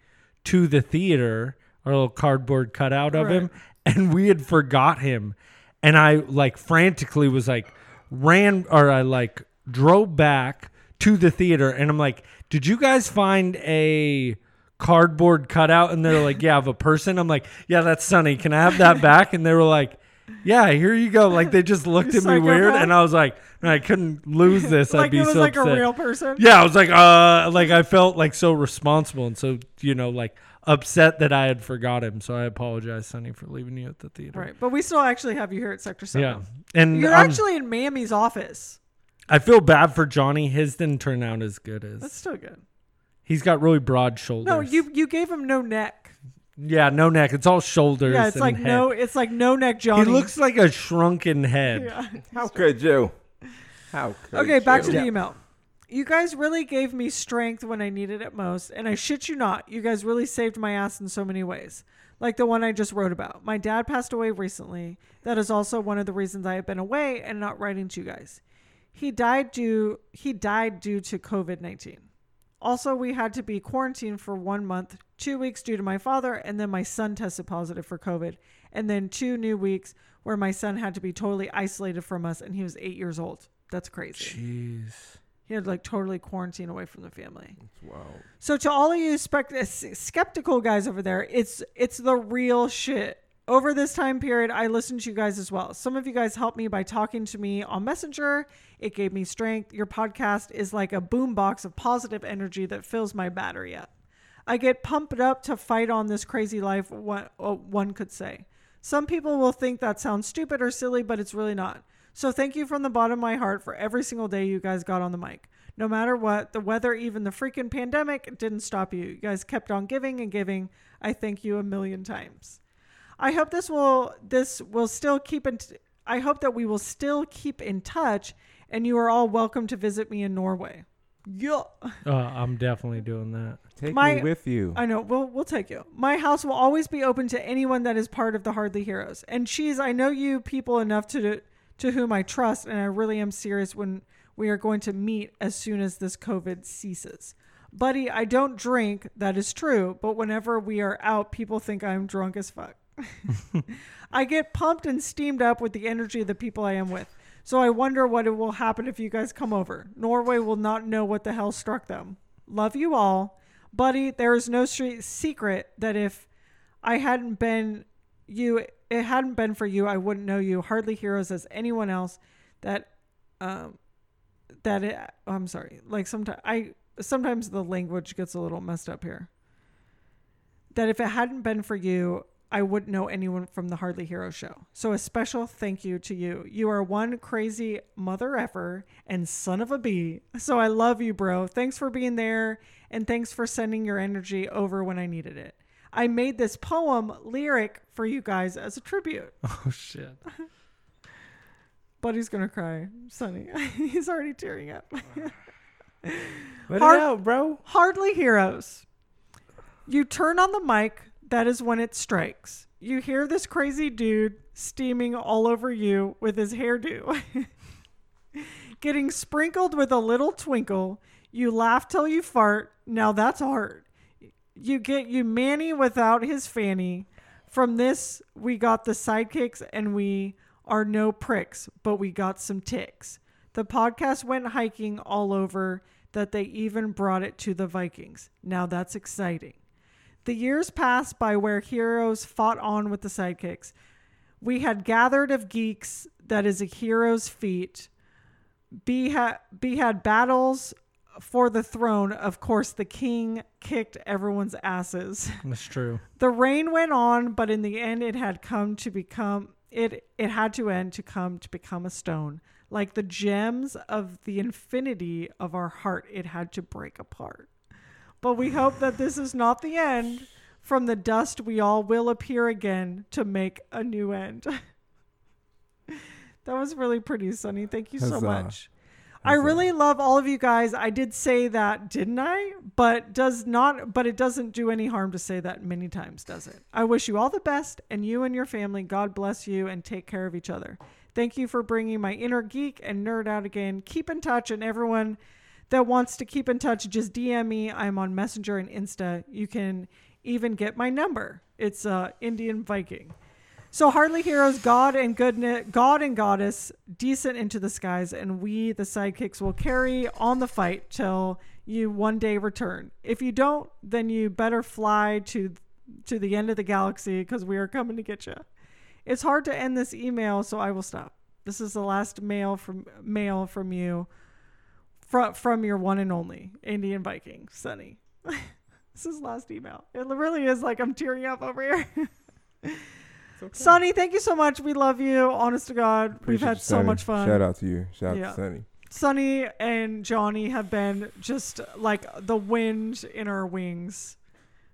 to the theater, a little cardboard cutout of him, and we had forgot him. And I, like, frantically was like, ran, or I, like, drove back to the theater, and I'm like, did you guys find a cardboard cutout? And they're like, yeah, of a person. I'm like, yeah, that's Sonny. Can I have that back? And they were like, yeah, here you go. Like they just looked at me weird, and I was like, I couldn't lose this. I'd be
it was
so
like
upset.
a real person.
Yeah, I was like, uh, like I felt like so responsible and so you know like upset that I had forgot him. So I apologize, Sonny, for leaving you at the theater.
Right. But we still actually have you here at Sector 7.
Yeah, and
You're
I'm-
actually in Mammy's office.
I feel bad for Johnny. His didn't turn out as good as
That's still good.
he's got really broad shoulders.
No, you you gave him no neck.
Yeah, no neck. It's all shoulders.
Yeah, it's
and
like
head.
no it's like no neck Johnny.
He looks like a shrunken head.
Yeah.
How could you? How could
Okay, back to
you?
the email. You guys really gave me strength when I needed it most, and I shit you not, you guys really saved my ass in so many ways. Like the one I just wrote about. My dad passed away recently. That is also one of the reasons I have been away and not writing to you guys. He died due he died due to COVID-19. Also, we had to be quarantined for 1 month, 2 weeks due to my father, and then my son tested positive for COVID, and then 2 new weeks where my son had to be totally isolated from us and he was 8 years old. That's crazy.
Jeez.
He had like totally quarantined away from the family.
Wow.
So to all of you spect- skeptical guys over there, it's it's the real shit. Over this time period, I listened to you guys as well. Some of you guys helped me by talking to me on Messenger. It gave me strength. Your podcast is like a boombox of positive energy that fills my battery up. I get pumped up to fight on this crazy life, one, could say. Some people will think that sounds stupid or silly, but it's really not. So thank you from the bottom of my heart for every single day you guys got on the mic. No matter what, the weather, even the freaking pandemic, didn't stop you. You guys kept on giving and giving. I thank you a million times. I hope this will this will still keep in I hope that we will still keep in touch and you are all welcome to visit me in Norway. Yeah.
Uh, I'm definitely doing that.
Take
My-
me with you.
I know. We'll we'll take you. My house will always be open to anyone that is part of the Hardly Heroes. And she's I know you people enough to to whom I trust, and I really am serious when we are going to meet as soon as this COVID ceases. Buddy, I don't drink. That is true. But whenever we are out, people think I'm drunk as fuck. I get pumped and steamed up with the energy of the people I am with. So I wonder what it will happen if you guys come over. Norway will not know what the hell struck them. Love you all. Buddy, there is no street secret that if I hadn't been you it hadn't been for you, I wouldn't know you hardly heroes as anyone else that um that it, I'm sorry. Like sometimes I sometimes the language gets a little messed up here. That if it hadn't been for you, I wouldn't know anyone from the Hardly Hero show. So a special thank you to you. You are one crazy mother effer and son of a bee. So I love you, bro. Thanks for being there and thanks for sending your energy over when I needed it. I made this poem lyric for you guys as a tribute.
Oh shit.
Buddy's gonna cry. Sonny. He's already tearing up.
Let
Hard-
it out, bro.
Hardly heroes. You turn on the mic, that is when it strikes. You hear this crazy dude steaming all over you with his hairdo. Getting sprinkled with a little twinkle. You laugh till you fart. Now that's hard. You get you Manny without his fanny. From this, we got the sidekicks and we are no pricks, but we got some ticks. The podcast went hiking all over that they even brought it to the Vikings. Now that's exciting. The years passed by where heroes fought on with the sidekicks. We had gathered of geeks that is a hero's feat. B had, B had battles for the throne. Of course, the king kicked everyone's asses.
That's true.
The reign went on, but in the end it had come to become it it had to end to come to become a stone. Like the gems of the infinity of our heart, it had to break apart. But we hope that this is not the end. From the dust we all will appear again to make a new end. that was really pretty, Sunny. Thank you so
Huzzah.
much. I really love all of you guys. I did say that, didn't I? But does not but it doesn't do any harm to say that many times, does it? I wish you all the best and you and your family, God bless you and take care of each other. Thank you for bringing my inner geek and nerd out again. Keep in touch and everyone that wants to keep in touch, just DM me. I'm on Messenger and Insta. You can even get my number. It's uh, Indian Viking. So hardly heroes, God and goodness, God and goddess, decent into the skies, and we, the sidekicks, will carry on the fight till you one day return. If you don't, then you better fly to to the end of the galaxy because we are coming to get you. It's hard to end this email, so I will stop. This is the last mail from mail from you, from from your one and only Indian Viking, Sunny. this is last email. It really is like I'm tearing up over here. Sunny, thank you so much. We love you. Honest to God, we've had so
Sonny.
much fun.
Shout out to you. Shout
Yeah.
out to Sunny.
Sunny and Johnny have been just like the wind in our wings.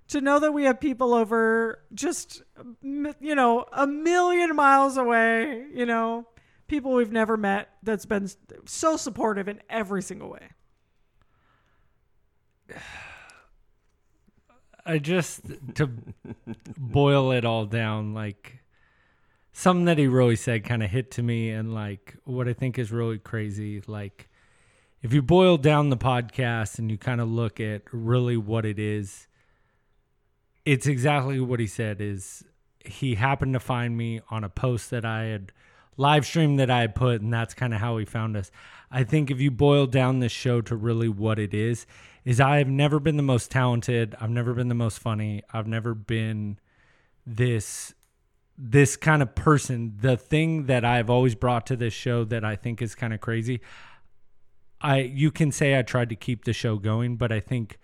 To know that we have people over just, you know, a million miles away, you know, people we've never met that's been so supportive in every single way.
I just to boil it all down, like something that he really said kind of hit to me, and like what I think is really crazy. Like if you boil down the podcast and you kind of look at really what it is, it's exactly what he said. Is he happened to find me on a post that I had live stream that I put, and that's kind of how he found us. I think if you boil down this show to really what it is, is I have never been the most talented. I've never been the most funny. I've never been this this kind of person. The thing that I've always brought to this show that I think is kind of crazy. I you can say I tried to keep the show going, but I think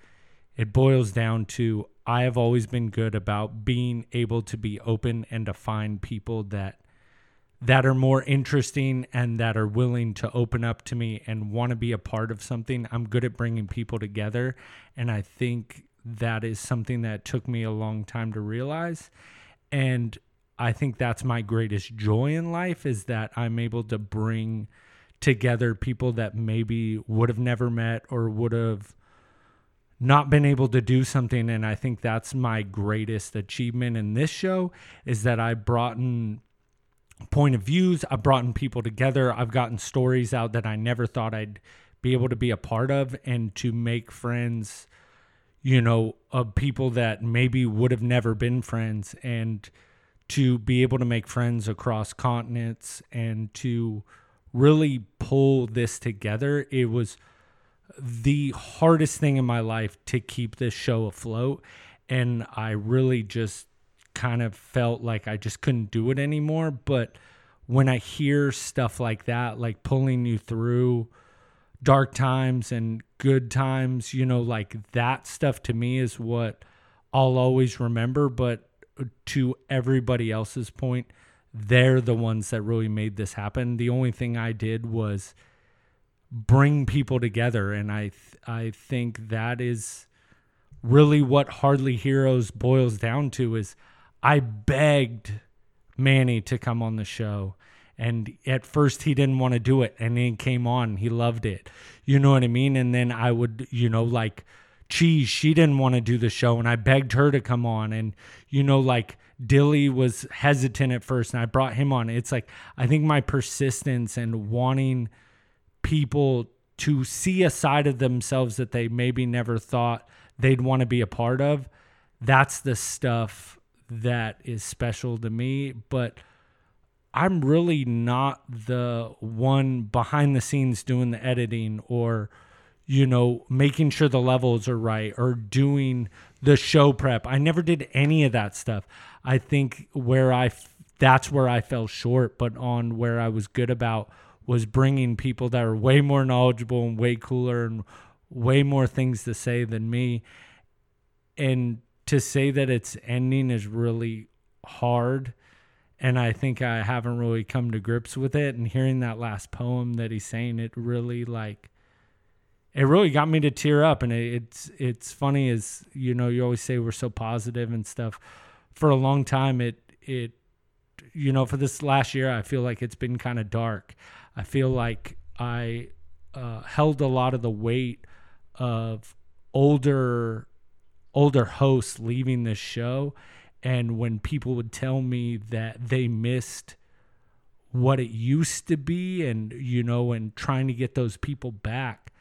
it boils down to I have always been good about being able to be open and to find people that that are more interesting and that are willing to open up to me and want to be a part of something. I'm good at bringing people together and I think that is something that took me a long time to realize and I think that's my greatest joy in life is that I'm able to bring together people that maybe would have never met or would have not been able to do something and i think that's my greatest achievement in this show is that i brought in point of views. I've brought in people together. I've gotten stories out that i never thought i'd be able to be a part of and to make friends you know of people that maybe would have never been friends and to be able to make friends across continents and to really pull this together. It was the hardest thing in my life to keep this show afloat. And I really just kind of felt like I just couldn't do it anymore but when I hear stuff like that like pulling you through dark times and good times you know like that stuff to me is what I'll always remember but to everybody else's point they're the ones that really made this happen. The only thing I did was bring people together and i th- i think that is really what hardly heroes boils down to is i begged manny to come on the show and at first he didn't want to do it and then he came on he loved it you know what i mean and then i would you know like cheese she didn't want to do the show and i begged her to come on and you know like dilly was hesitant at first and i brought him on it's like i think my persistence and wanting people to see a side of themselves that they maybe never thought they'd want to be a part of. That's the stuff that is special to me. But I'm really not the one behind the scenes doing the editing or, you know, making sure the levels are right or doing the show prep. I never did any of that stuff. I think where I, that's where I fell short, but on where I was good about was bringing people that are way more knowledgeable and way cooler and way more things to say than me. And to say that it's ending is really hard. And I think I haven't really come to grips with it. And hearing that last poem that he's saying, it really like, it really got me to tear up. And it, it's it's funny as you know, you always say we're so positive and stuff. For a long time, it it you know, for this last year, I feel like it's been kind of dark. I feel like I uh, held a lot of the weight of older older hosts leaving this show and when people would tell me that they missed what it used to be and you know and trying to get those people back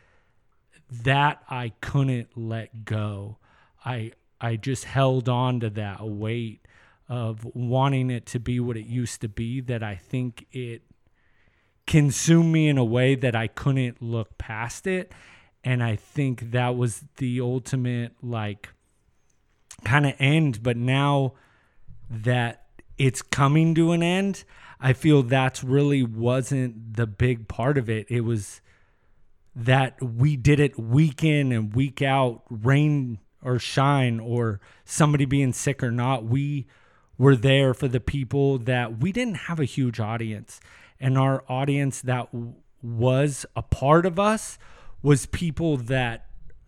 that I couldn't let go I I just held on to that weight of wanting it to be what it used to be that I think it consumed me in a way that I couldn't look past it. And I think that was the ultimate, like, kind of end. But now that it's coming to an end, I feel that's really wasn't the big part of it. It was that we did it week in and week out, rain or shine, or somebody being sick or not. We were there for the people that we didn't have a huge audience and our audience that w- was a part of us was people that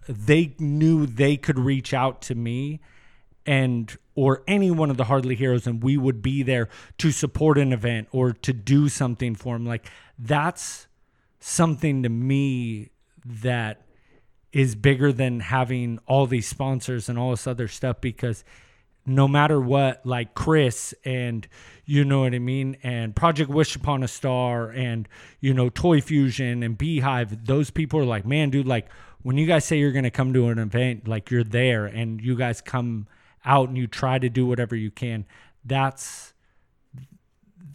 they knew they could reach out to me and or any one of the hardly heroes and we would be there to support an event or to do something for them like that's something to me that is bigger than having all these sponsors and all this other stuff because no matter what, like Chris and you know what I mean, and Project Wish Upon a Star and you know Toy Fusion and Beehive, those people are like, man, dude, like when you guys say you're gonna come to an event, like you're there and you guys come out and you try to do whatever you can. That's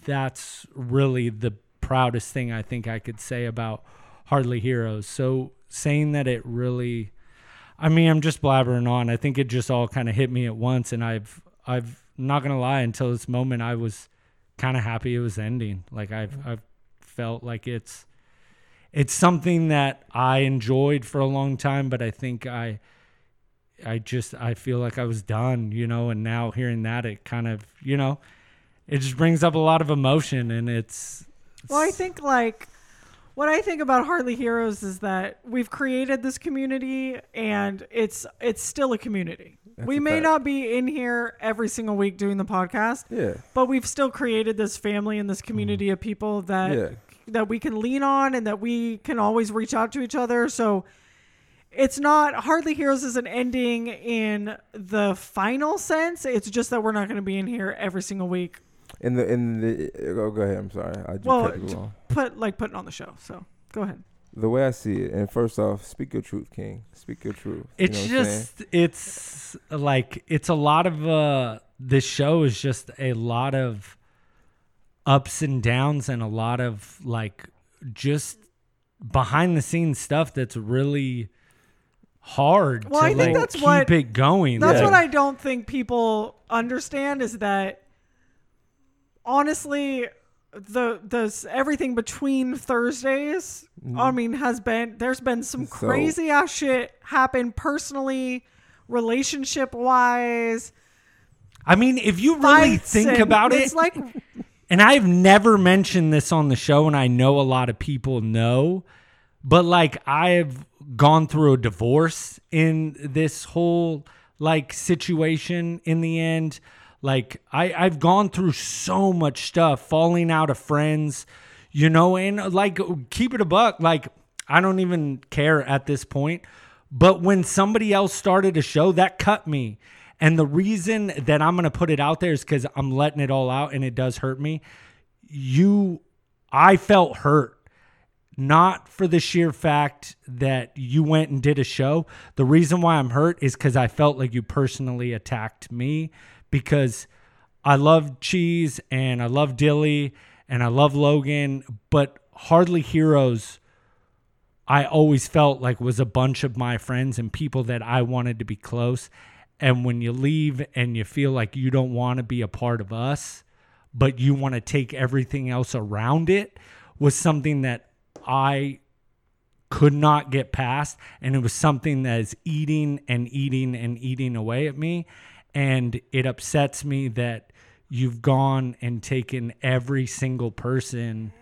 that's really the proudest thing I think I could say about Hardly Heroes. So saying that it really I mean, I'm just blabbering on. I think it just all kind of hit me at once, and I've, I've not gonna lie, until this moment, I was kind of happy it was ending. Like I've, mm-hmm. I've felt like it's, it's something that I enjoyed for a long time, but I think I, I just, I feel like I was done, you know. And now hearing that, it kind of, you know, it just brings up a lot of emotion, and it's,
Well, I think like what I think about Hardly Heroes is that we've created this community and it's it's still a community. we
a
may
fact.
not be in here every single week doing the podcast,
Yeah.
but we've still created this family and this community mm-hmm. of people that
Yeah.
that we can lean on and that we can always reach out to each other. So it's not Hardly Heroes is an ending in the final sense. It's just that we're not going to be in here every single week.
In the in the oh, go ahead. I'm sorry. I just
Well,
cut you.
Put like putting on the show. So go ahead.
The way I see it, and first off, speak your truth, King. Speak your truth. You
It's
know what I'm saying?
just it's like it's a lot of uh this show is just a lot of ups and downs and a lot of like just behind the scenes stuff that's really hard
Well,
to
I think
like,
that's
keep
what-
it going.
That's what I don't think people understand is that honestly the the everything between Thursdays I mean has been there's been some
Mm-hmm. So-
crazy ass shit happen personally relationship wise
I mean, if you really think about it,
it's like
and I've never mentioned this on the show, and I know a lot of people know, but like I've gone through a divorce in this whole like situation in the end. Like I, I've gone through so much stuff, falling out of friends, you know, and like keep it a buck. Like I don't even care at this point. But when somebody else started a show, that cut me. And the reason that I'm going to put it out there is because I'm letting it all out and it does hurt me. You, I felt hurt, not for the sheer fact that you went and did a show. The reason why I'm hurt is because I felt like you personally attacked me because I love Cheese and I love Dilly and I love Logan, but Hardly Heroes. I always felt like was a bunch of my friends and people that I wanted to be close. And when you leave and you feel like you don't want to be a part of us, but you want to take everything else around it, was something that I could not get past. And it was something that is eating and eating and eating away at me. And it upsets me that you've gone and taken every single person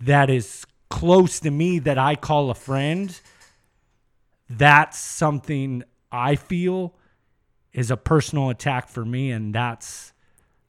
that is close to me that I call a friend, that's something I feel is a personal attack for me. And that's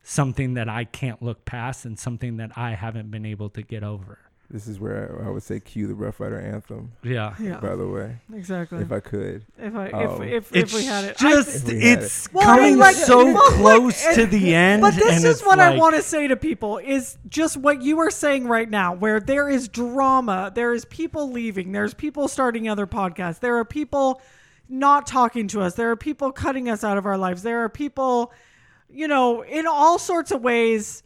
something that I can't look past and something that I haven't been able to get over.
This is where I would say cue the Rough Rider anthem.
Yeah.
yeah
By the way,
exactly
if I could.
if I
Oh.
if if, if we had it
just,
If we had
it's
Well,
coming
and like-
so
well, like,
close
and-
to the end.
But this
and
is
it's
what I want to say to people is just what you are saying right now, where there is drama, there is people leaving, there's people starting other podcasts, there are people not talking to us, there are people cutting us out of our lives, there are people, you know, in all sorts of ways.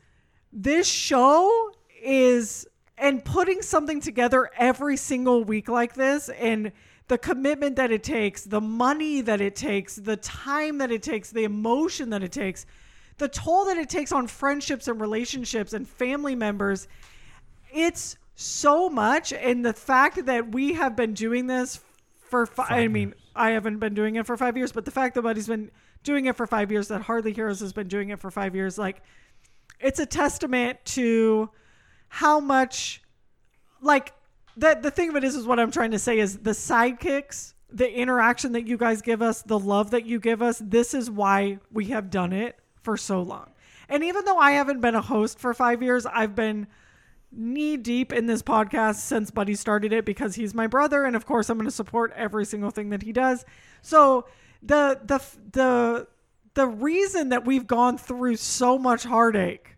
This show is and putting something together every single week like this and the commitment that it takes, the money that it takes, the time that it takes, the emotion that it takes, the toll that it takes on friendships and relationships and family members. It's so much. And the fact that we have been doing this for, fi- I mean, I haven't been doing it for five years, but the fact that Buddy's been doing it for five years, that Hardly Heroes has been doing it for five years, like, it's a testament to how much like the the thing of it is is what I'm trying to say is the sidekicks, the interaction that you guys give us, the love that you give us, this is why we have done it for so long. And even though I haven't been a host for 5 years, I've been knee deep in this podcast since Buddy started it because he's my brother and of course I'm going to support every single thing that he does. So the the the the reason that we've gone through so much heartache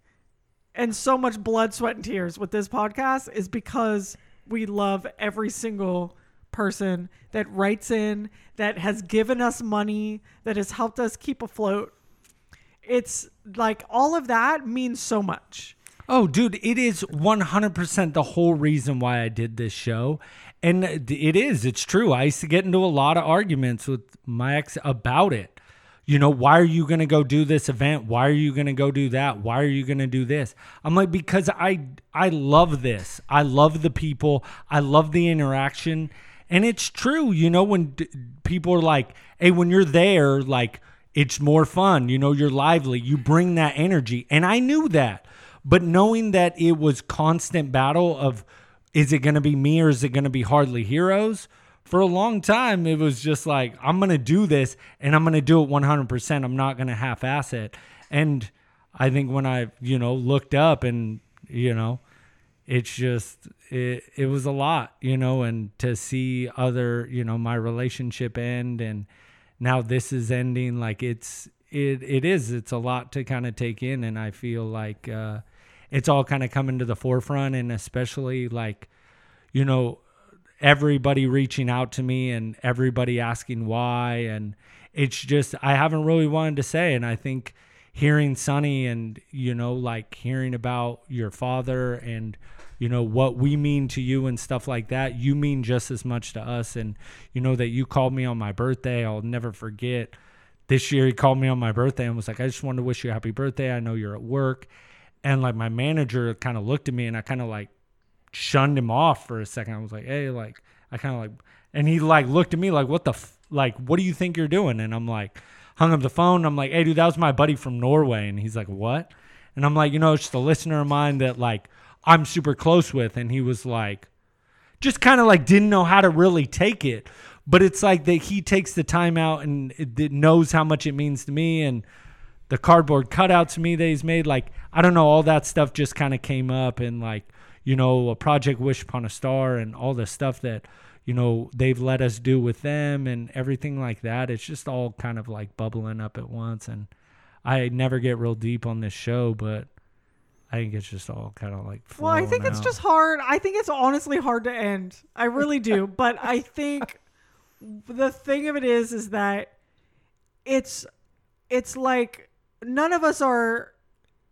and so much blood, sweat, and tears with this podcast is because we love every single person that writes in, that has given us money, that has helped us keep afloat. It's like all of that means so much.
Oh, dude, it is 100% the whole reason why I did this show. And it is, it's true. I used to get into a lot of arguments with my ex about it. You know, why are you going to go do this event? Why are you going to go do that? Why are you going to do this? I'm like because I I love this. I love the people. I love the interaction. And it's true, you know, when d- people are like, "Hey, when you're there, like it's more fun, you know, you're lively, you bring that energy." And I knew that. But knowing that it was constant battle of is it going to be me or is it going to be hardly heroes? For a long time, it was just like, I'm going to do this and I'm going to do it 100%. I'm not going to half ass it. And I think when I, you know, looked up and, you know, it's just it, it was a lot you know and to see other you know my relationship end and now this is ending like it's it it is it's a lot to kind of take in and i feel like uh it's all kind of coming to the forefront and especially like you know everybody reaching out to me and everybody asking why. And it's just I haven't really wanted to say. And I think hearing Sonny and you know like hearing about your father and you know what we mean to you and stuff like that you mean just as much to us. And you know that you called me on my birthday I'll never forget. This year he called me on my birthday and was like I just wanted to wish you a happy birthday. I know you're at work. And like my manager kind of looked at me and I kind of like shunned him off for a second. I was like, hey, like, I kind of like, and he like looked at me like, what the, f-? like, what do you think you're doing? And I'm like, hung up the phone. I'm like, hey, dude, that was my buddy from Norway. And he's like, what? And I'm like, you know, it's just a listener of mine that like I'm super close with. And he was like, just kind of like didn't know how to really take it. But it's like that he takes the time out and it, it knows how much it means to me. And, the cardboard cutouts to me that he's made. Like, I don't know, all that stuff just kind of came up and like, you know, a project Wish Upon a Star and all the stuff that, you know, they've let us do with them and everything like that. It's just all kind of like bubbling up at once. And I never get real deep on this show, but I think it's just all kind of like.
Well, I think
flowing
it's just hard. I think it's honestly hard to end. I really do. but I think the thing of it is, is that it's, it's like none of us are.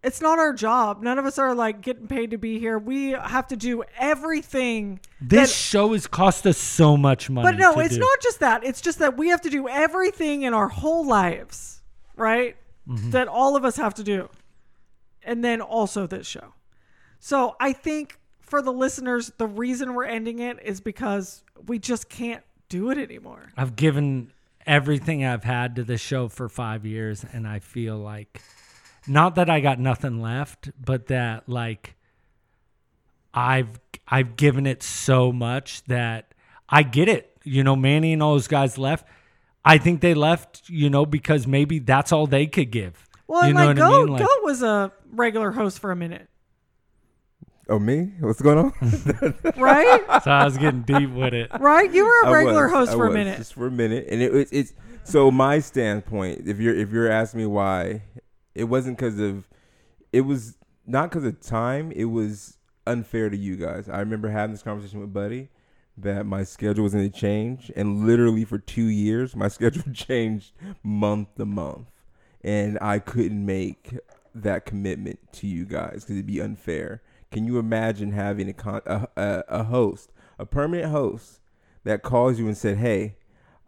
It's not our job. None of us are like getting paid to be here. We have to do everything.
This
that-
show has cost us so much money.
But no, it's
do.
not just that. It's just that we have to do everything in our whole lives, right?
Mm-hmm.
That all of us have to do. And then also this show. So I think for the listeners, the reason we're ending it is because we just can't do it anymore.
I've given everything I've had to this show for five years, and I feel like not that I got nothing left, but that like I've I've given it so much that I get it. You know, Manny and all those guys left. I think they left, you know, because maybe that's all they could give.
Well,
you
and
know
like
what I mean? Like,
Goat was a regular host for a minute,
Oh, me? What's going on?
right?
so I was getting deep with it.
right? You were a regular
was,
host
I
for a minute.
just for a minute, and it, it's it's so my standpoint. If you're if you're asking me why, it wasn't because of, it was not because of time. It was unfair to you guys. I remember having this conversation with Buddy that my schedule was going to change, and literally for two years, my schedule changed month to month, and I couldn't make that commitment to you guys because it'd be unfair. Can you imagine having a, con- a, a a host, a permanent host, that calls you and said, "Hey,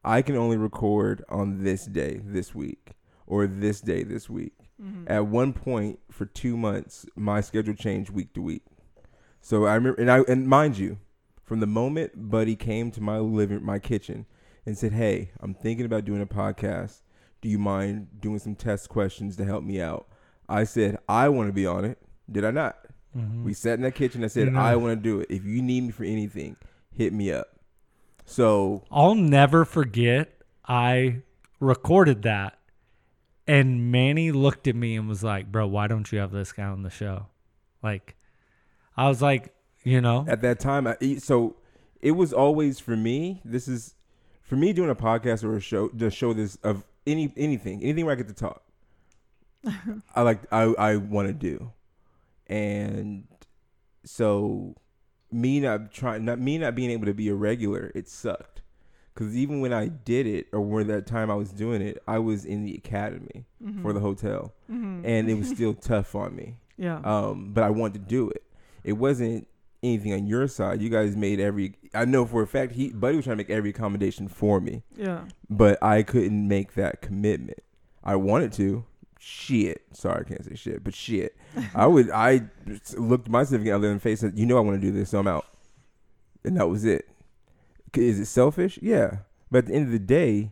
I can only record on this day this week or this day this week." Mm-hmm. At one point for 2 months, my schedule changed week to week. So I remember and I and mind you, from the moment Buddy came to my living my kitchen and said, "Hey, I'm thinking about doing a podcast. Do you mind doing some test questions to help me out?" I said, "I want to be on it." Did I not? Mm-hmm. We sat in that kitchen. I said,
No.
"I mm-hmm. want to do it. If you need me for anything, hit me up." So
I'll never forget I recorded that and Manny looked at me and was like, "Bro, why don't you have this guy on the show?" Like I was like, you know,
at that time, I, e, so it was always for me. This is for me doing a podcast or a show to show this of any anything, anything where I get to talk. I like I I want to do, and so me not trying not me not being able to be a regular, it sucked. Because even when I did it, or when that time I was doing it, I was in the academy for the hotel, and it was still tough on me
Yeah.
um, but I wanted to do it. It wasn't anything on your side. You guys made every. I know for a fact he Buddy was trying to make every accommodation for me,
yeah.
but I couldn't make that commitment. I wanted to. Shit. Sorry, I can't say shit, but shit. I would. I looked my significant other in the face and said, "You know, I want to do this, so I'm out." And that was it. Is it selfish? Yeah. But at the end of the day,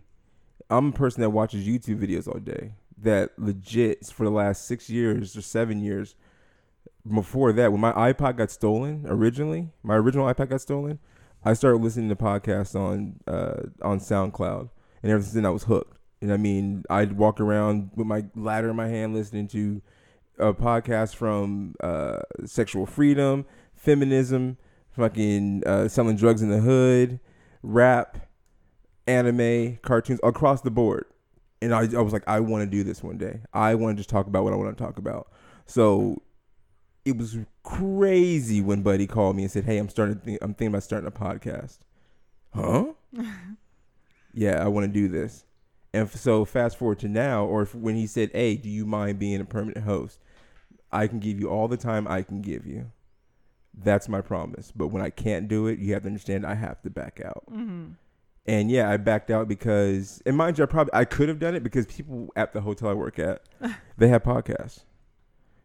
I'm a person that watches YouTube videos all day. That legit for the last six years or seven years. Before that, when my iPod got stolen originally, my original iPod got stolen. I started listening to podcasts on uh, on SoundCloud, and ever since then I was hooked. And I mean, I'd walk around with my ladder in my hand, listening to a podcast from uh, Sexual Freedom, feminism, fucking uh, selling drugs in the hood, rap, anime, cartoons across the board. And I, I was like, I want to do this one day. I want to just talk about what I want to talk about. So it was crazy when Buddy called me and said, "Hey, I'm starting. Think, I'm thinking about starting a podcast." Huh? yeah, I want to do this. And f- so fast forward to now, or if, when he said, "Hey, do you mind being a permanent host?" I can give you all the time I can give you. That's my promise. But when I can't do it, you have to understand I have to back out. Mm-hmm. And yeah, I backed out because, and mind you, I probably I could have done it because people at the hotel I work at, they have podcasts.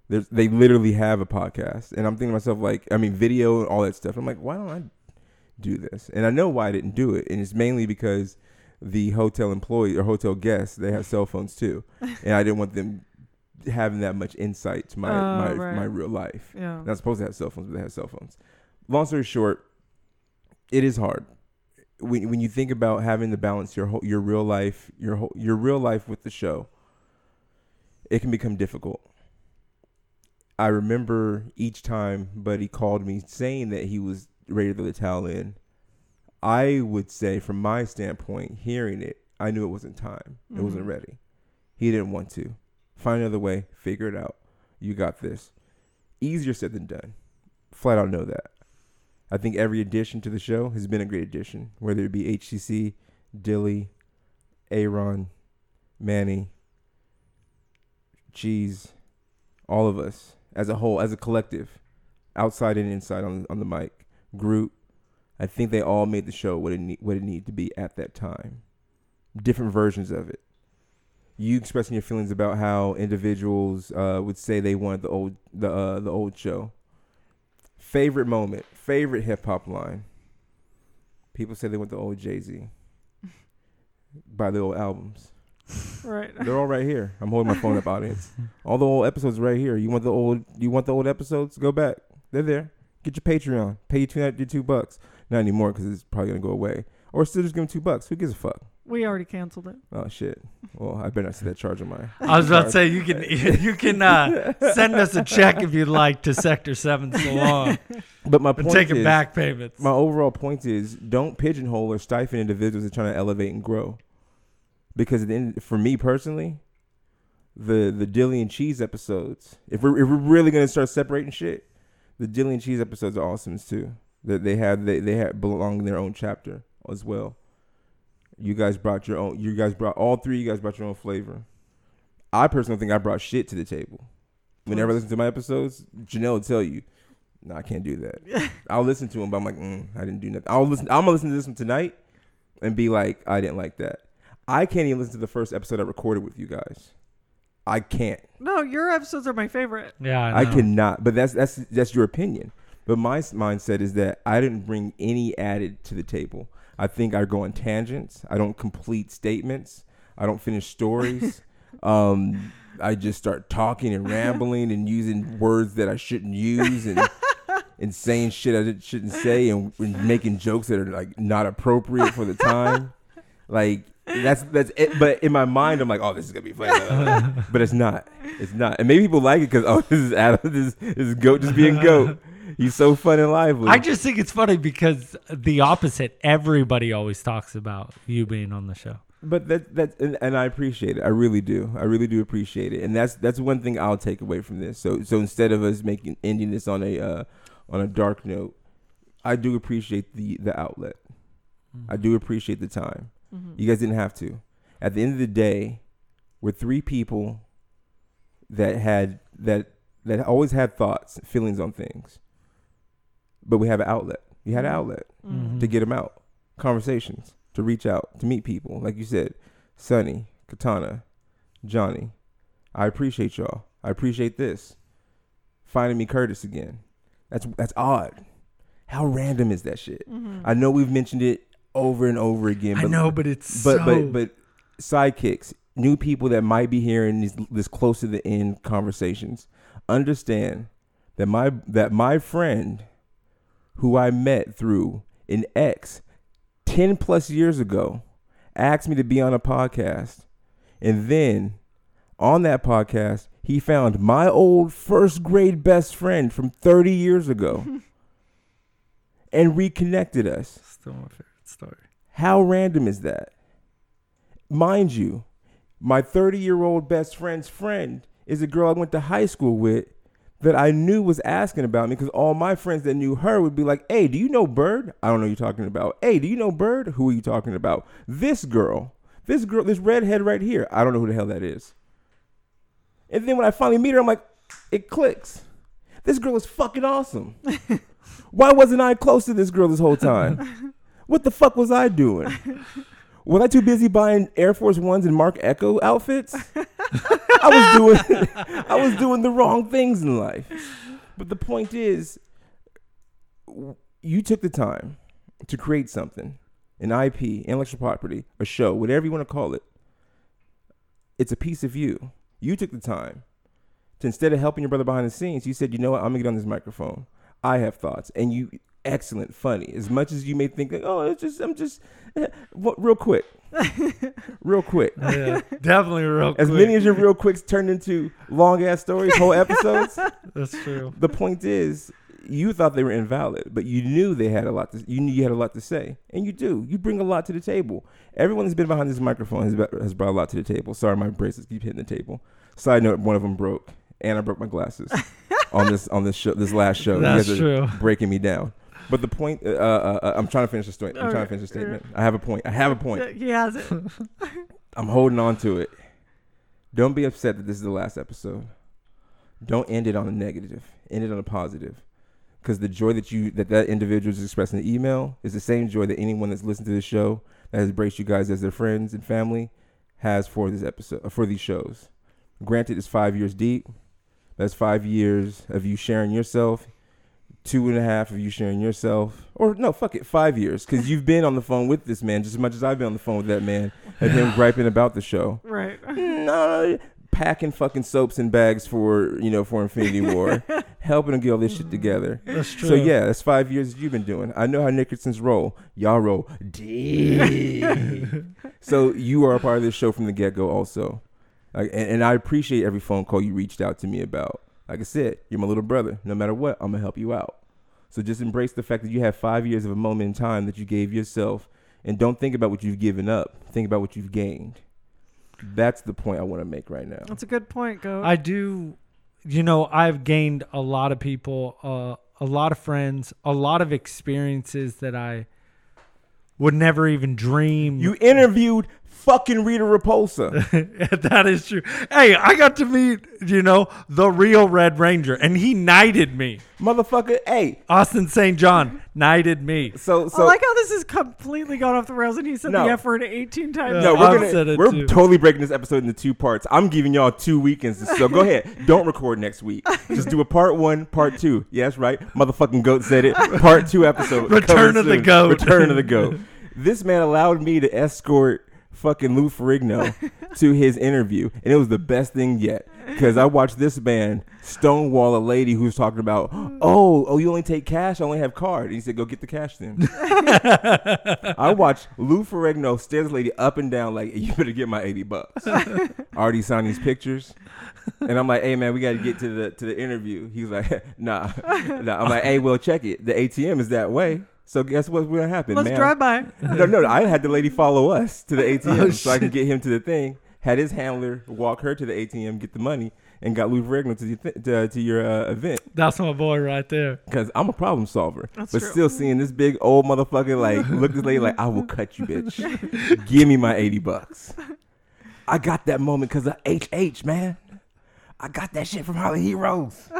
There's, they literally have a podcast, and I'm thinking to myself like, I mean, video and all that stuff. I'm like, why don't I do this? And I know why I didn't do it, and it's mainly because the hotel employee or hotel guests they have cell phones too, and I didn't want them having that much insight to my
Oh,
my
right.
my real life.
Yeah.
Not supposed to have cell phones, but they have cell phones. Long story short, it is hard when when you think about having to balance your whole, your real life, your whole, your real life with the show. It can become difficult. I remember each time Buddy called me saying that he was ready to throw the towel in. I would say, from my standpoint, hearing it, I knew it wasn't time. It wasn't mm-hmm. ready. He didn't want to. Find another way. Figure it out. You got this. Easier said than done. Flat out know that. I think every addition to the show has been a great addition, whether it be HCC, Dilly, Aaron, Manny, Cheese, all of us as a whole, as a collective, outside and inside on on the mic, group. I think they all made the show what it what it needed to be at that time. Different versions of it. You expressing your feelings about how individuals uh, would say they wanted the old the uh, the old show. Favorite moment, favorite hip hop line. People say they want the old Jay Z. Buy the old albums.
Right.
They're all right here. I'm holding my phone up, audience. All the old episodes right here. You want the old? You want the old episodes? Go back. They're there. Get your Patreon. Pay you two, your two bucks. Not anymore because it's probably gonna go away. Or still just give them two bucks. Who gives a fuck?
We already canceled it.
Oh shit. Well, I better not see that charge on my.
I was about to say you can you can uh, send us a check if you'd like to Sector Seven Salon
But my point
taking
is,
back payments.
my overall point is don't pigeonhole or stifle individuals that are trying to elevate and grow. Because at the end, for me personally, the the Dilly and Cheese episodes, if we're if we're really gonna start separating shit, the Dilly and Cheese episodes are awesome too. That they have they they have belong in their own chapter as well. You guys brought your own. You guys brought all three. You guys brought your own flavor. I personally think I brought shit to the table. Whenever I listen to my episodes, Janelle will tell you, "No, I can't do that." I'll listen to them, but I'm like, mm, I didn't do nothing. I'll listen. I'm gonna listen to this one tonight and be like, I didn't like that. I can't even listen to the first episode I recorded with you guys. I can't.
No, your episodes are my favorite.
yeah,
I,
I,
cannot. But that's that's that's your opinion. But my mindset is that I didn't bring any added to the table. I think I go on tangents. I don't complete statements. I don't finish stories. um, I just start talking and rambling and using words that I shouldn't use and and saying shit I shouldn't say and, and making jokes that are like not appropriate for the time. Like that's that's it. But in my mind, I'm like, oh, this is gonna be funny. but it's not. It's not. And maybe people like it because oh, this is Adam. This, this is goat just being goat. He's so fun and lively.
I just think it's funny because the opposite. Everybody always talks about you being on the show.
but that that and, and I appreciate it. I really do. I really do appreciate it. And that's that's one thing I'll take away from this. So so instead of us making ending this on a uh, on a dark note, I do appreciate the the outlet. I do appreciate the time. You guys didn't have to. At the end of the day, we're three people that had that that always had thoughts, feelings on things. But we have an outlet. You had an mm-hmm. outlet mm-hmm. to get them out. Conversations to reach out to meet people, like you said, Sonny, Katana, Johnny. I appreciate y'all. I appreciate this. Finding me Curtis again. That's that's odd. How random is that shit? Mm-hmm. I know we've mentioned it over and over again.
I know, but it's
but
so,
but but sidekicks, new people that might be hearing these this close to the end conversations, understand that my that my friend, who I met through an ex, ten plus years ago, asked me to be on a podcast, and then on that podcast he found my old first grade best friend from thirty years ago. and reconnected us.
Still my favorite story.
How random is that? Mind you, my 30 year old best friend's friend is a girl I went to high school with that I knew was asking about me because all my friends that knew her would be like, Hey, do you know Bird? I don't know who you're talking about. Hey, do you know Bird? Who are you talking about? This girl, this girl, this redhead right here. I don't know who the hell that is. And then when I finally meet her, I'm like, it clicks. This girl is fucking awesome. Why wasn't I close to this girl this whole time? What the fuck was I doing? Was I too busy buying Air Force Ones and Marc Ecko outfits? I was doing I was doing the wrong things in life. But the point is you took the time to create something, an IP, intellectual property, a show, whatever you want to call it. It's a piece of you. You took the time to instead of helping your brother behind the scenes, you said, "You know what? I'm to get on this microphone. I have thoughts." And you excellent, funny. As much as you may think like, "Oh, it's just I'm just what, real quick." real quick.
Yeah, definitely real
As
quick.
many as your real quicks turned into long ass stories, whole episodes.
That's true.
the point is, you thought they were invalid, but you knew they had a lot to. You knew you had a lot to say, and you do. You bring a lot to the table. Everyone that's been behind this microphone has, has brought a lot to the table. Sorry, my braces keep hitting the table. Side note: one of them broke, and I broke my glasses on this on this show. This last show,
That's
you guys are
true.
breaking me down. But the point, uh, uh, uh, I'm trying to finish the story. I'm trying to finish the statement. I have a point. I have a point.
He has it.
I'm holding on to it. Don't be upset that this is the last episode. Don't end it on a negative. End it on a positive. Because the joy that you that that individual is expressing in the email is the same joy that anyone that's listened to this show that has embraced you guys as their friends and family has for this episode for these shows. Granted, it's five years deep. That's five years of you sharing yourself, two and a half of you sharing yourself, or no, fuck it, five years, because you've been on the phone with this man just as much as I've been on the phone with that man, and him griping about the show.
Right.
No, packing fucking soaps and bags for you know for Infinity War, helping him get all this shit mm-hmm. together.
That's true.
So yeah, that's five years that you've been doing. I know how Nickerson's roll. Y'all roll deep. so you are a part of this show from the get go, also. Like, and, and I appreciate every phone call you reached out to me about. Like I said, you're my little brother. No matter what, I'm gonna help you out. So just embrace the fact that you have five years of a moment in time that you gave yourself, and don't think about what you've given up. Think about what you've gained. That's the point I want to make right now.
That's a good point, Go.
I do, you know, I've gained a lot of people, uh, a lot of friends, a lot of experiences that I would never even dream.
You interviewed fucking Rita Repulsa.
that is true. Hey, I got to meet, you know, the real Red Ranger, and he knighted me.
Motherfucker, hey.
Austin St. John knighted me.
So so
I like how this has completely gone off the rails and he said
No.
the F word 18 times.
no,
I've
we're gonna we're
too.
totally breaking this episode into two parts. I'm giving y'all two weekends. So go ahead. Don't record next week. Just do a part one, part two. Yes, right. Motherfucking goat said it. Part two episode.
Return
coming
of the goat.
Return of the goat. This man allowed me to escort fucking Lou Ferrigno to his interview, and it was the best thing yet. Because I watched this man stonewall a lady who was talking about, oh, oh, you only take cash, I only have card. And he said, go get the cash then. I watched Lou Ferrigno stare this lady up and down like, you better get my 80 bucks. Already signed these pictures. And I'm like, hey man, we got to get to the to the interview. He's like, nah, nah. I'm like, hey, well, check it. The ATM is that way. So guess what's gonna happen,
Let's
man?
drive by.
No, no, I had the lady follow us to the ATM
Oh,
so I can
shit.
get him to the thing. Had his handler walk her to the ATM, get the money, and got Lou Ferrigno to, the th- to, to your uh, event.
That's my boy right there.
Because I'm a problem solver.
That's
but
true.
still seeing this big old motherfucker like look at this lady like I will cut you, bitch. Give me my 80 bucks. I got that moment because of HH, man. I got that shit from Hardly Heroes.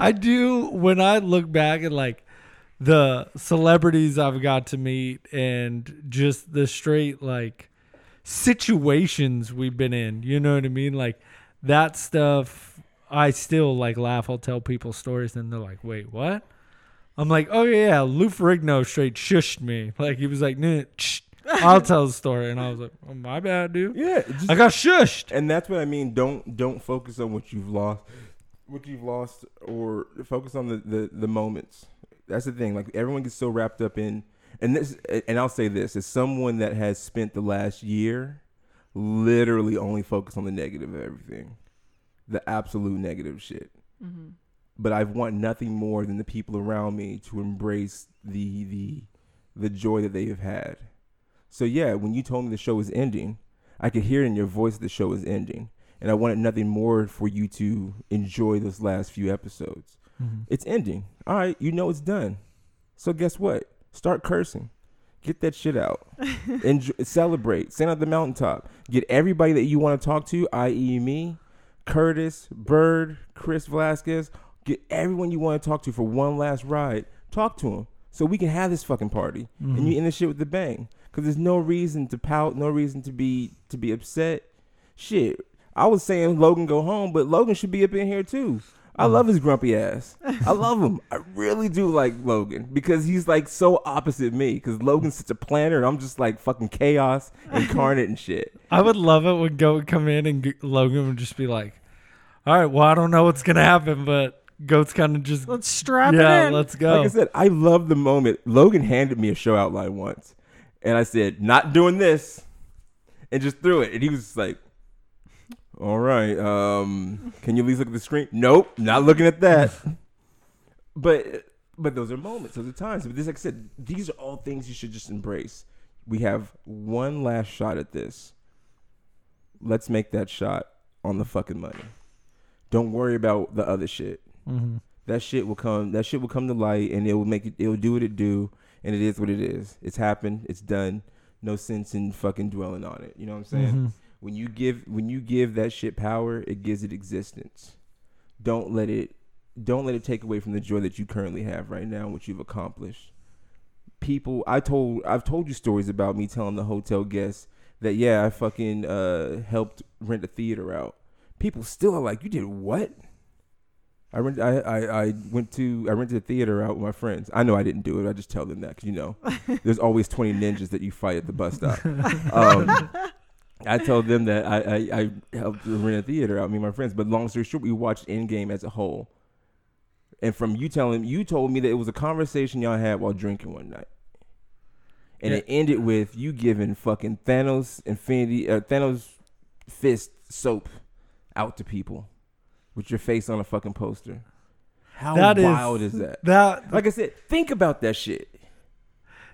I do when I look back at like the celebrities I've got to meet and just the straight like situations we've been in. You know what I mean? Like that stuff I still like laugh. I'll tell people stories and they're like, wait, what? I'm like, oh yeah, yeah. Lou Ferrigno straight shushed me. Like he was like, nah, shh. I'll tell the story. And I was like, oh, my bad, dude.
Yeah. just-
I got shushed.
and that's what I mean. Don't don't focus on what you've lost, what you've lost, or focus on the, the the moments. That's the thing. Like everyone gets so wrapped up in, and this, and I'll say this: as someone that has spent the last year, literally only focus on the negative of everything, the absolute negative shit. Mm-hmm. but I've want nothing more than the people around me to embrace the the the joy that they have had. So yeah, when you told me the show was ending, I could hear in your voice the show is ending, and I wanted nothing more for you to enjoy those last few episodes. Mm-hmm. It's ending. All right, you know it's done. So guess what? Start cursing. Get that shit out. Enjoy, celebrate. Stand at the mountaintop. Get everybody that you want to talk to, i.e., me, Curtis, Bird, Chris Velasquez. Get everyone you want to talk to for one last ride. Talk to them so we can have this fucking party and mm-hmm. you end the shit with the bang. Cause there's no reason to pout, no reason to be to be upset. Shit, I was saying Logan go home, but Logan should be up in here too. I mm. love his grumpy ass. I love him. I really do like Logan because he's like so opposite me. Because Logan's such a planner, and I'm just like fucking chaos incarnate and shit.
I would love it when Goat would come in and Logan would just be like, "All right, well, I don't know what's gonna happen, but Goat's kind of just
Let's strap
yeah,
it in.
let's go."
Like I said, I love the moment. Logan handed me a show outline once, and I said, "Not doing this," and just threw it, and he was just like, "All right, um, can you at least look at the screen?" Nope, not looking at that. but but those are moments, those are times. But this, like I said, these are all things you should just embrace. We have one last shot at this. Let's make that shot on the fucking money. Don't worry about the other shit
Mhm.
that shit will come that shit will come to light and it will make it it'll do what it do and it is what it is it's happened it's done no sense in fucking dwelling on it you know what i'm saying
Mhm.
When you give when you give that shit power it gives it existence don't let it don't let it take away from the joy that you currently have right now and what you've accomplished people i told i've told you stories about me telling the hotel guests that yeah i fucking uh helped rent a theater out people still are like you did what I rent. I, I, I went to. I rented a theater out with my friends. I know I didn't do it. I just tell them that because you know, there's always 20 ninjas that you fight at the bus stop. Um, I told them that I, I, I helped rent a theater out. Me and my friends. But long story short, we watched Endgame as a whole. And from you telling you told me that it was a conversation y'all had while drinking one night. And
Yeah.
it ended with you giving fucking Thanos Infinity uh, Thanos fist soap out to people with your face on a fucking poster. How
That is-
wild is that?
That
Like I said, think about that shit.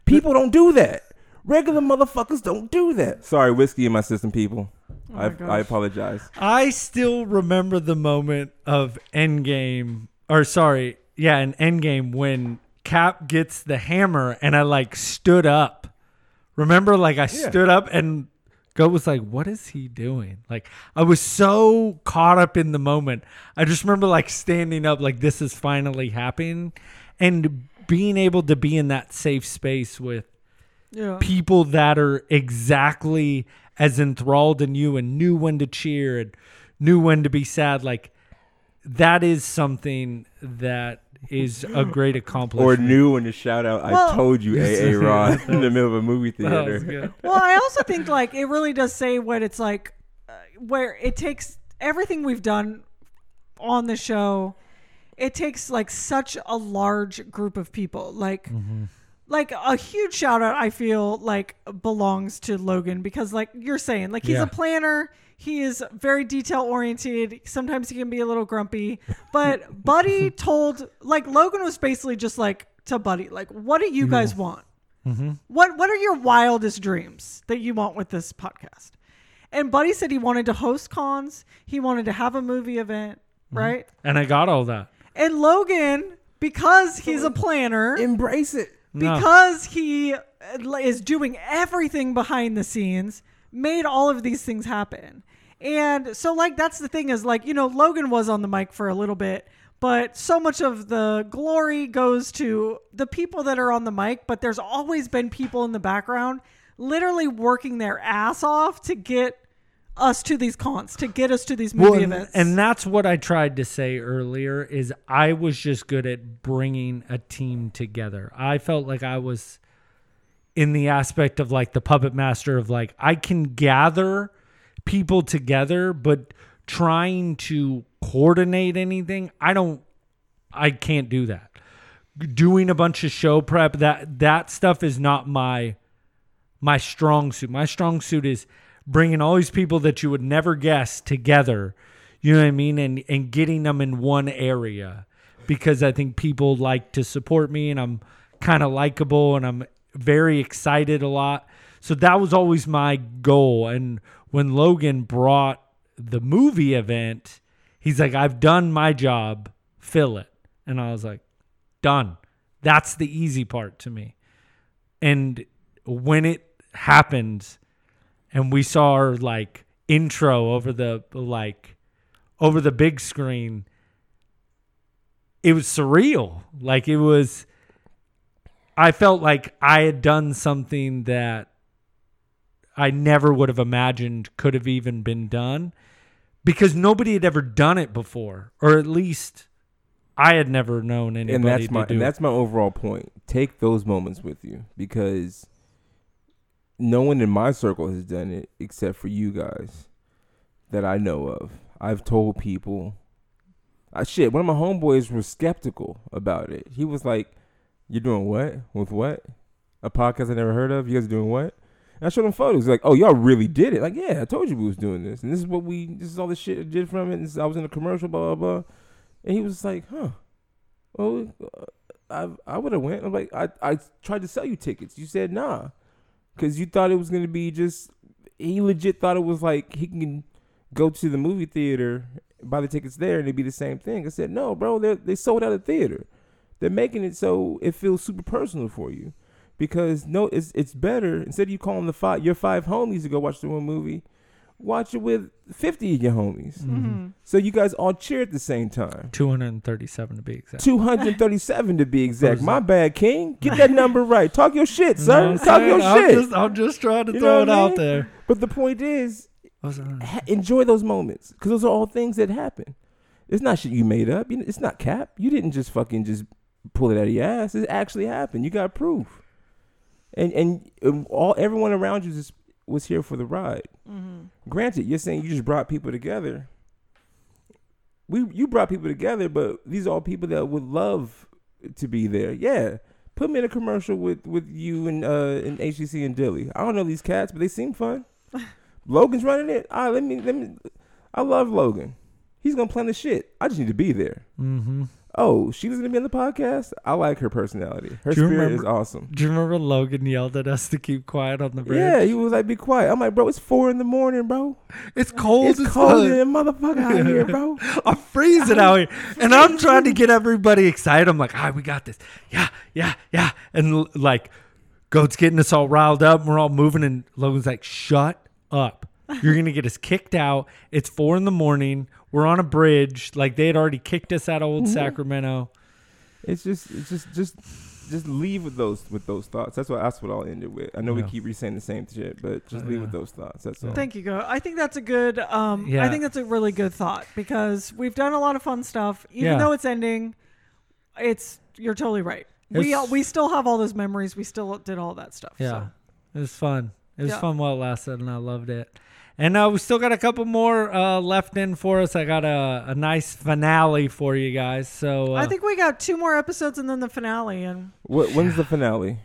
People don't do that. Regular motherfuckers don't do that. Sorry, whiskey in my system, people.
Oh my
I,
gosh.
I apologize.
I still remember the moment of Endgame, or sorry, yeah, in Endgame when Cap gets the hammer and I like stood up. Remember, like I stood up and Goat was like, "What is he doing?" Like I was so caught up in the moment. I just remember like standing up, like this is finally happening, and being able to be in that safe space with
yeah.
people that are exactly as enthralled in you and knew when to cheer and knew when to be sad like that is something that is a great accomplishment.
Or knew when to shout out, I told you, AA Ron, in the middle of a movie theater.
well, I also think like it really does say what it's like, uh, where it takes everything we've done on the show. It takes like such a large group of people, like. Like a huge shout out, I feel like belongs to Logan because, like you're saying, like he's
Yeah.
a planner. He is very detail oriented. Sometimes he can be a little grumpy, but Buddy told, like Logan was basically just like to Buddy, like, what do you mm-hmm. guys want? Mm-hmm. What What are your wildest dreams that you want with this podcast? And Buddy said he wanted to host cons. He wanted to have a movie event, mm-hmm. right?
and i got all that
And Logan, because he's a planner,
Embrace it.
Because he uh, is doing everything behind the scenes, made all of these things happen. And so, like, that's the thing is, like, you know, Logan was on the mic for a little bit, but so much of the glory goes to the people that are on the mic, but there's always been people in the background literally working their ass off to get us to these cons, to get us to these movie
Well, and,
events.
and that's what I tried to say earlier is I was just good at bringing a team together. I felt like I was in the aspect of like the puppet master of like I can gather people together, but trying to coordinate anything, I don't I can't do that. Doing a bunch of show prep, that that stuff is not my my strong suit. My strong suit is bringing all these people that you would never guess together. You know what I mean? And and getting them in one area. because I think people like to support me and I'm kind of likable and I'm very excited a lot. So that was always my goal. And when Logan brought the movie event, he's like, I've done my job, fill it. And I was like, done. That's the easy part to me. And when it happened and we saw her like intro over the like over the big screen, it was surreal. Like it was I felt like I had done something that I never would have imagined could have even been done because nobody had ever done it before, or at least I had never known anybody
and that's my and
it.
that's my overall point. Take those moments with you because no one in my circle has done it except for you guys that I know of. I've told people. Uh, shit, one of my homeboys was skeptical about it. He was like, "You're doing what with what? A podcast I never heard of? You guys doing what?" And I showed him photos. Like, "Oh, y'all really did it? Like, yeah, I told you we was doing this, and this is what we. This is all the shit I did from it. And I was in a commercial, blah blah blah." And he was like, "Huh? Well, uh, I I would have went. I'm like, I I tried to sell you tickets. You said nah, because you thought it was gonna be just. He legit thought it was like he can go to the movie theater, buy the tickets there, and it'd be the same thing. I said, no, bro, they they sold out a theater. They're making it so it feels super personal for you, because no, it's it's better instead of you calling the five your five homies to go watch the one movie, watch it with fifty of your homies.
Mm-hmm.
So you guys all cheer at the same time.
237 to be exact.
237 to be exact. My bad, King. Get that number right. Talk your shit,
You know
sir. Talk
saying?
your
I'm
shit.
Just, I'm just trying to
You
throw it
what I
out there.
But the point is, ha- enjoy those moments because those are all things that happen. It's not shit you made up. It's not cap. You didn't just fucking just pull it out of your ass. It actually happened. You got proof. And and all everyone around you just was here for the ride.
Mm-hmm.
Granted, you're saying you just brought people together. We you brought people together, but these are all people that would love to be there. Yeah. Put me in a commercial with, with you and uh and HCC and Dilly. I don't know these cats, but they seem fun. Logan's running it. Ah, let me let me I love Logan. He's gonna plan the shit. I just need to be there.
Mm-hmm.
Oh, she's gonna be on the podcast. I like her personality. Her spirit is awesome.
Do you remember Logan yelled at us to keep quiet on the bridge?
Yeah, he was like, "Be quiet." I'm like, "Bro, it's four in the morning, bro.
It's cold.
It's
as
cold in motherfucker out here, bro."
I'm freezing out here, and I'm trying to get everybody excited. I'm like, "All right, we got this. Yeah, yeah, yeah." And like, Goat's getting us all riled up. And we're all moving, and Logan's like, "Shut up! You're gonna get us kicked out. It's four in the morning. We're on a bridge. Like they had already kicked us out of old Sacramento.
It's just, it's just, just, just leave with those, with those thoughts. That's what, that's what I'll end it with. I know we keep re-saying the same shit, but just
Uh,
leave
yeah.
with those thoughts. That's all.
Thank you, Go. I think that's a good. Um,
Yeah.
I think that's a really good thought because we've done a lot of fun stuff. Even
Yeah.
though it's ending, it's you're totally right. We
It's-
we still have all those memories. We still did all that stuff.
Yeah,
So.
it was fun. It was
Yeah.
fun while it lasted, and I loved it. And uh, we still got a couple more uh, left in for us. I got a, a nice finale for you guys. So uh,
I think we got two more episodes and then the finale and
What, when's the finale?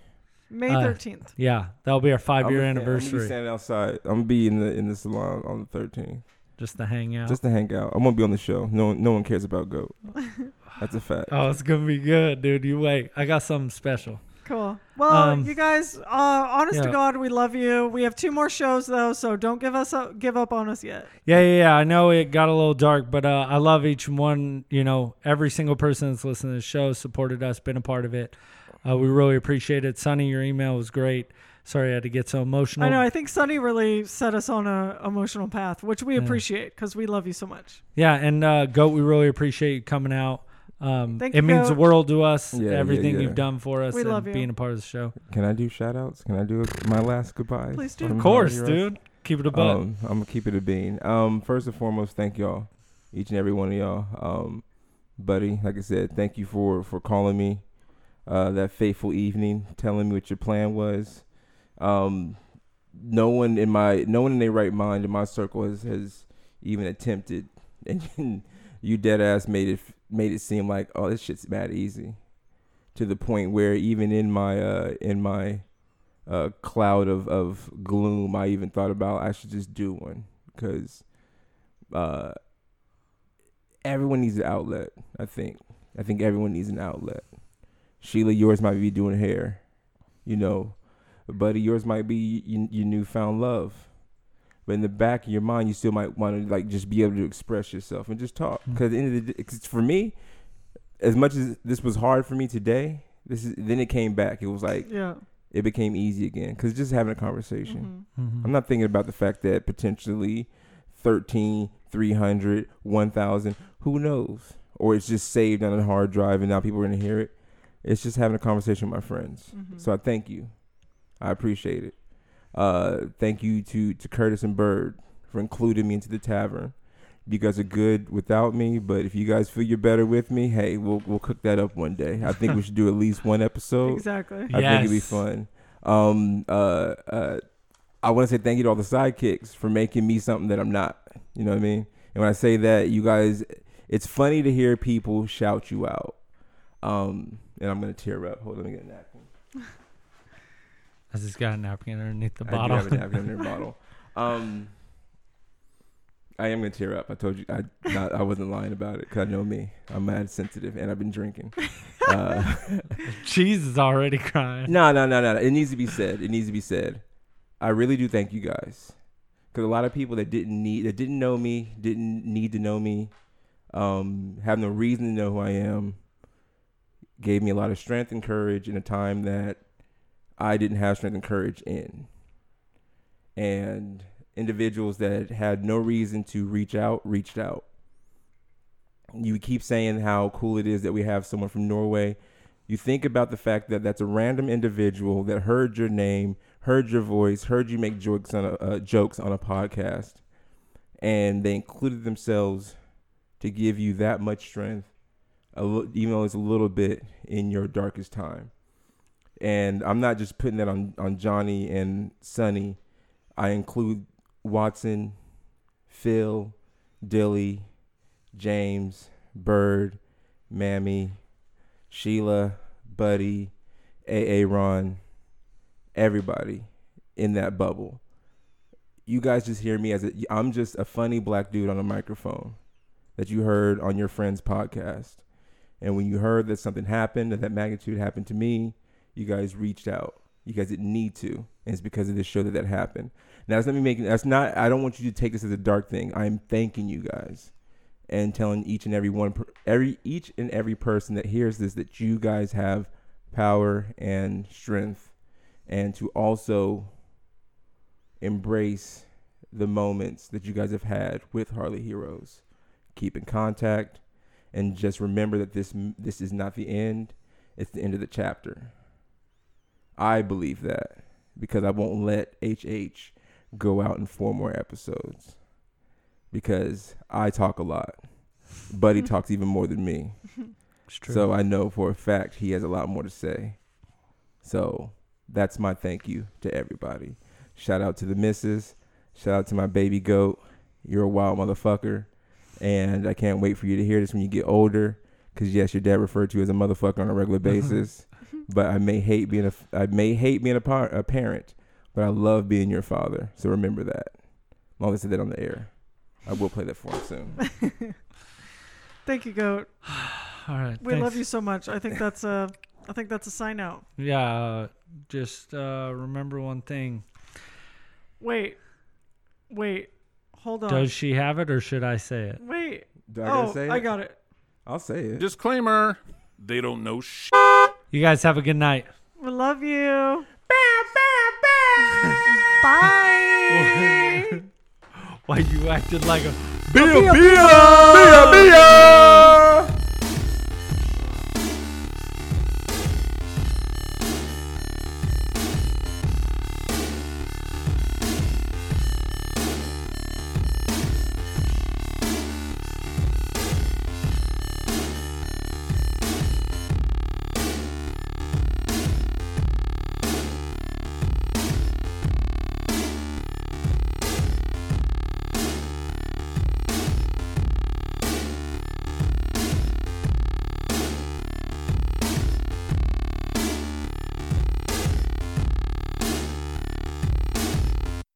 May
Uh,
thirteenth.
yeah, that'll be our five year
I'm gonna- I'm gonna be standing outside. I'm gonna be in the in the salon on the 13th,
just to hang out.
just to hang out. I'm gonna be on the show. No, no one cares about Goat. That's a fact.
oh, it's gonna be good, dude. You wait. I got something special.
Cool. Well,
Um,
you guys, uh, honest to. God, we love you. We have two more shows though, so don't give us up, give up on us yet.
Yeah, yeah, yeah. I know it got a little dark, but uh, I love each one. You know, every single person that's listened to the show, supported us, been a part of it. Uh, we really appreciate it. Sonny, your email was great. Sorry I had to get so emotional.
I know. I think Sonny really set us on a emotional path, which we
Yeah.
appreciate because we love you so much.
Yeah, and uh, Goat, we really appreciate you coming out. Um,
Thank
it
you,
means the
Goat.
world to us.
Yeah, yeah,
everything
yeah.
you've done for us
We
and
love you.
being a part of the show.
Can I do shout outs? Can I do my last goodbyes?
Please do.
from
Of course, dude. Keep it a buck.
Um, I'm gonna keep it a bean. Um, first and foremost, thank y'all, each and every one of y'all. Um, buddy, like I said, thank you for for calling me uh, that fateful evening, telling me what your plan was. Um, no one in my no one in their right mind in my circle has has even attempted, and you dead ass made it made it seem like oh this shit's bad easy, to the point where even in my uh in my uh, cloud of, of gloom, I even thought about I should just do one because uh, everyone needs an outlet. I think I think everyone needs an outlet. Sheila, yours might be doing hair, you know, buddy, yours might be your newfound love. But in the back of your mind, you still might want to like just be able to express yourself and just talk. Because at the end of the day, 'cause for me, as much as this was hard for me today, this is then it came back. It was like
Yeah.
it became easy again because just having a conversation.
Mhm.
I'm not thinking about the fact that potentially 13, 300, 1000, who knows? Or it's just saved on a hard drive and now people are going to hear it. It's just having a conversation with my friends.
Mhm.
So I thank you. I appreciate it. Uh, thank you to, to Curtis and Bird for including me into the tavern. You guys are good without me, but if you guys feel you're better with me, hey, we'll we'll cook that up one day. I think we should do at least one episode.
Exactly.
I think it'd be fun. Um, uh, uh, I want to say thank you to all the sidekicks for making me something that I'm not. You know what I mean? And when I say that, you guys, it's funny to hear people shout you out. Um, and I'm gonna tear up. Hold on, let me get a napkin.
I just got a napkin underneath the
I
bottle.
do have a napkin in the bottle. Um, I am gonna tear up. I told you I not, I wasn't lying about it because I know me. I'm mad sensitive and I've been drinking. Uh,
Cheese is already crying.
No, no, no, no. It needs to be said. It needs to be said. I really do thank you guys, because a lot of people that didn't need, that didn't know me, didn't need to know me, um, have no reason to know who I am, gave me a lot of strength and courage in a time that I didn't have strength and courage in. And individuals that had no reason to reach out, reached out. You keep saying how cool it is that we have someone from Norway you think about the fact that that's a random individual that heard your name, heard your voice, heard you make jokes on a uh, jokes on a podcast, and they included themselves to give you that much strength, even though it's a little bit in your darkest time. And I'm not just putting that on on Johnny and Sonny. I include Watson, Phil, Dilly, James, Bird, Mammy, Sheila, Buddy, AA Ron, everybody in that bubble. You guys just hear me as a I'm just a funny black dude on a microphone that you heard on your friend's podcast. And when you heard that something happened, that that magnitude happened to me, you guys reached out. You guys didn't need to, and it's because of this show that that happened. Now, that's not me making. That's not. I don't want you to take this as a dark thing. I'm thanking you guys and telling each and every one every each and every person that hears this that you guys have power and strength and to also embrace the moments that you guys have had with Hardly Heroes. Keep in contact and just remember that this this is not the end. It's the end of the chapter. I believe that because I won't let HH go out in four more episodes because I talk a lot. Buddy talks even more than me.
It's true.
So I know for a fact he has a lot more to say. So that's my thank you to everybody. Shout out to the missus. Shout out to my baby goat. You're a wild motherfucker. And I can't wait for you to hear this when you get older. Because yes, your dad referred to you as a motherfucker on a regular mm-hmm. basis. But I may hate being a I may hate being a, par- a parent, but I love being your father. So remember that. Long as I said that on the air, I will play that for him soon.
Thank you, Goat.
All right.
We love you so much. I think that's a I think that's a sign out.
Yeah. Uh, just uh, remember one thing.
Wait. Wait. Hold on.
Does she have it or should I say it?
Wait.
Do I gotta
oh,
say
I
it?
got it.
I'll say it.
Disclaimer: They don't know shit.
You guys have a good night.
We love you. Bye.
Why you acted like a
Be a-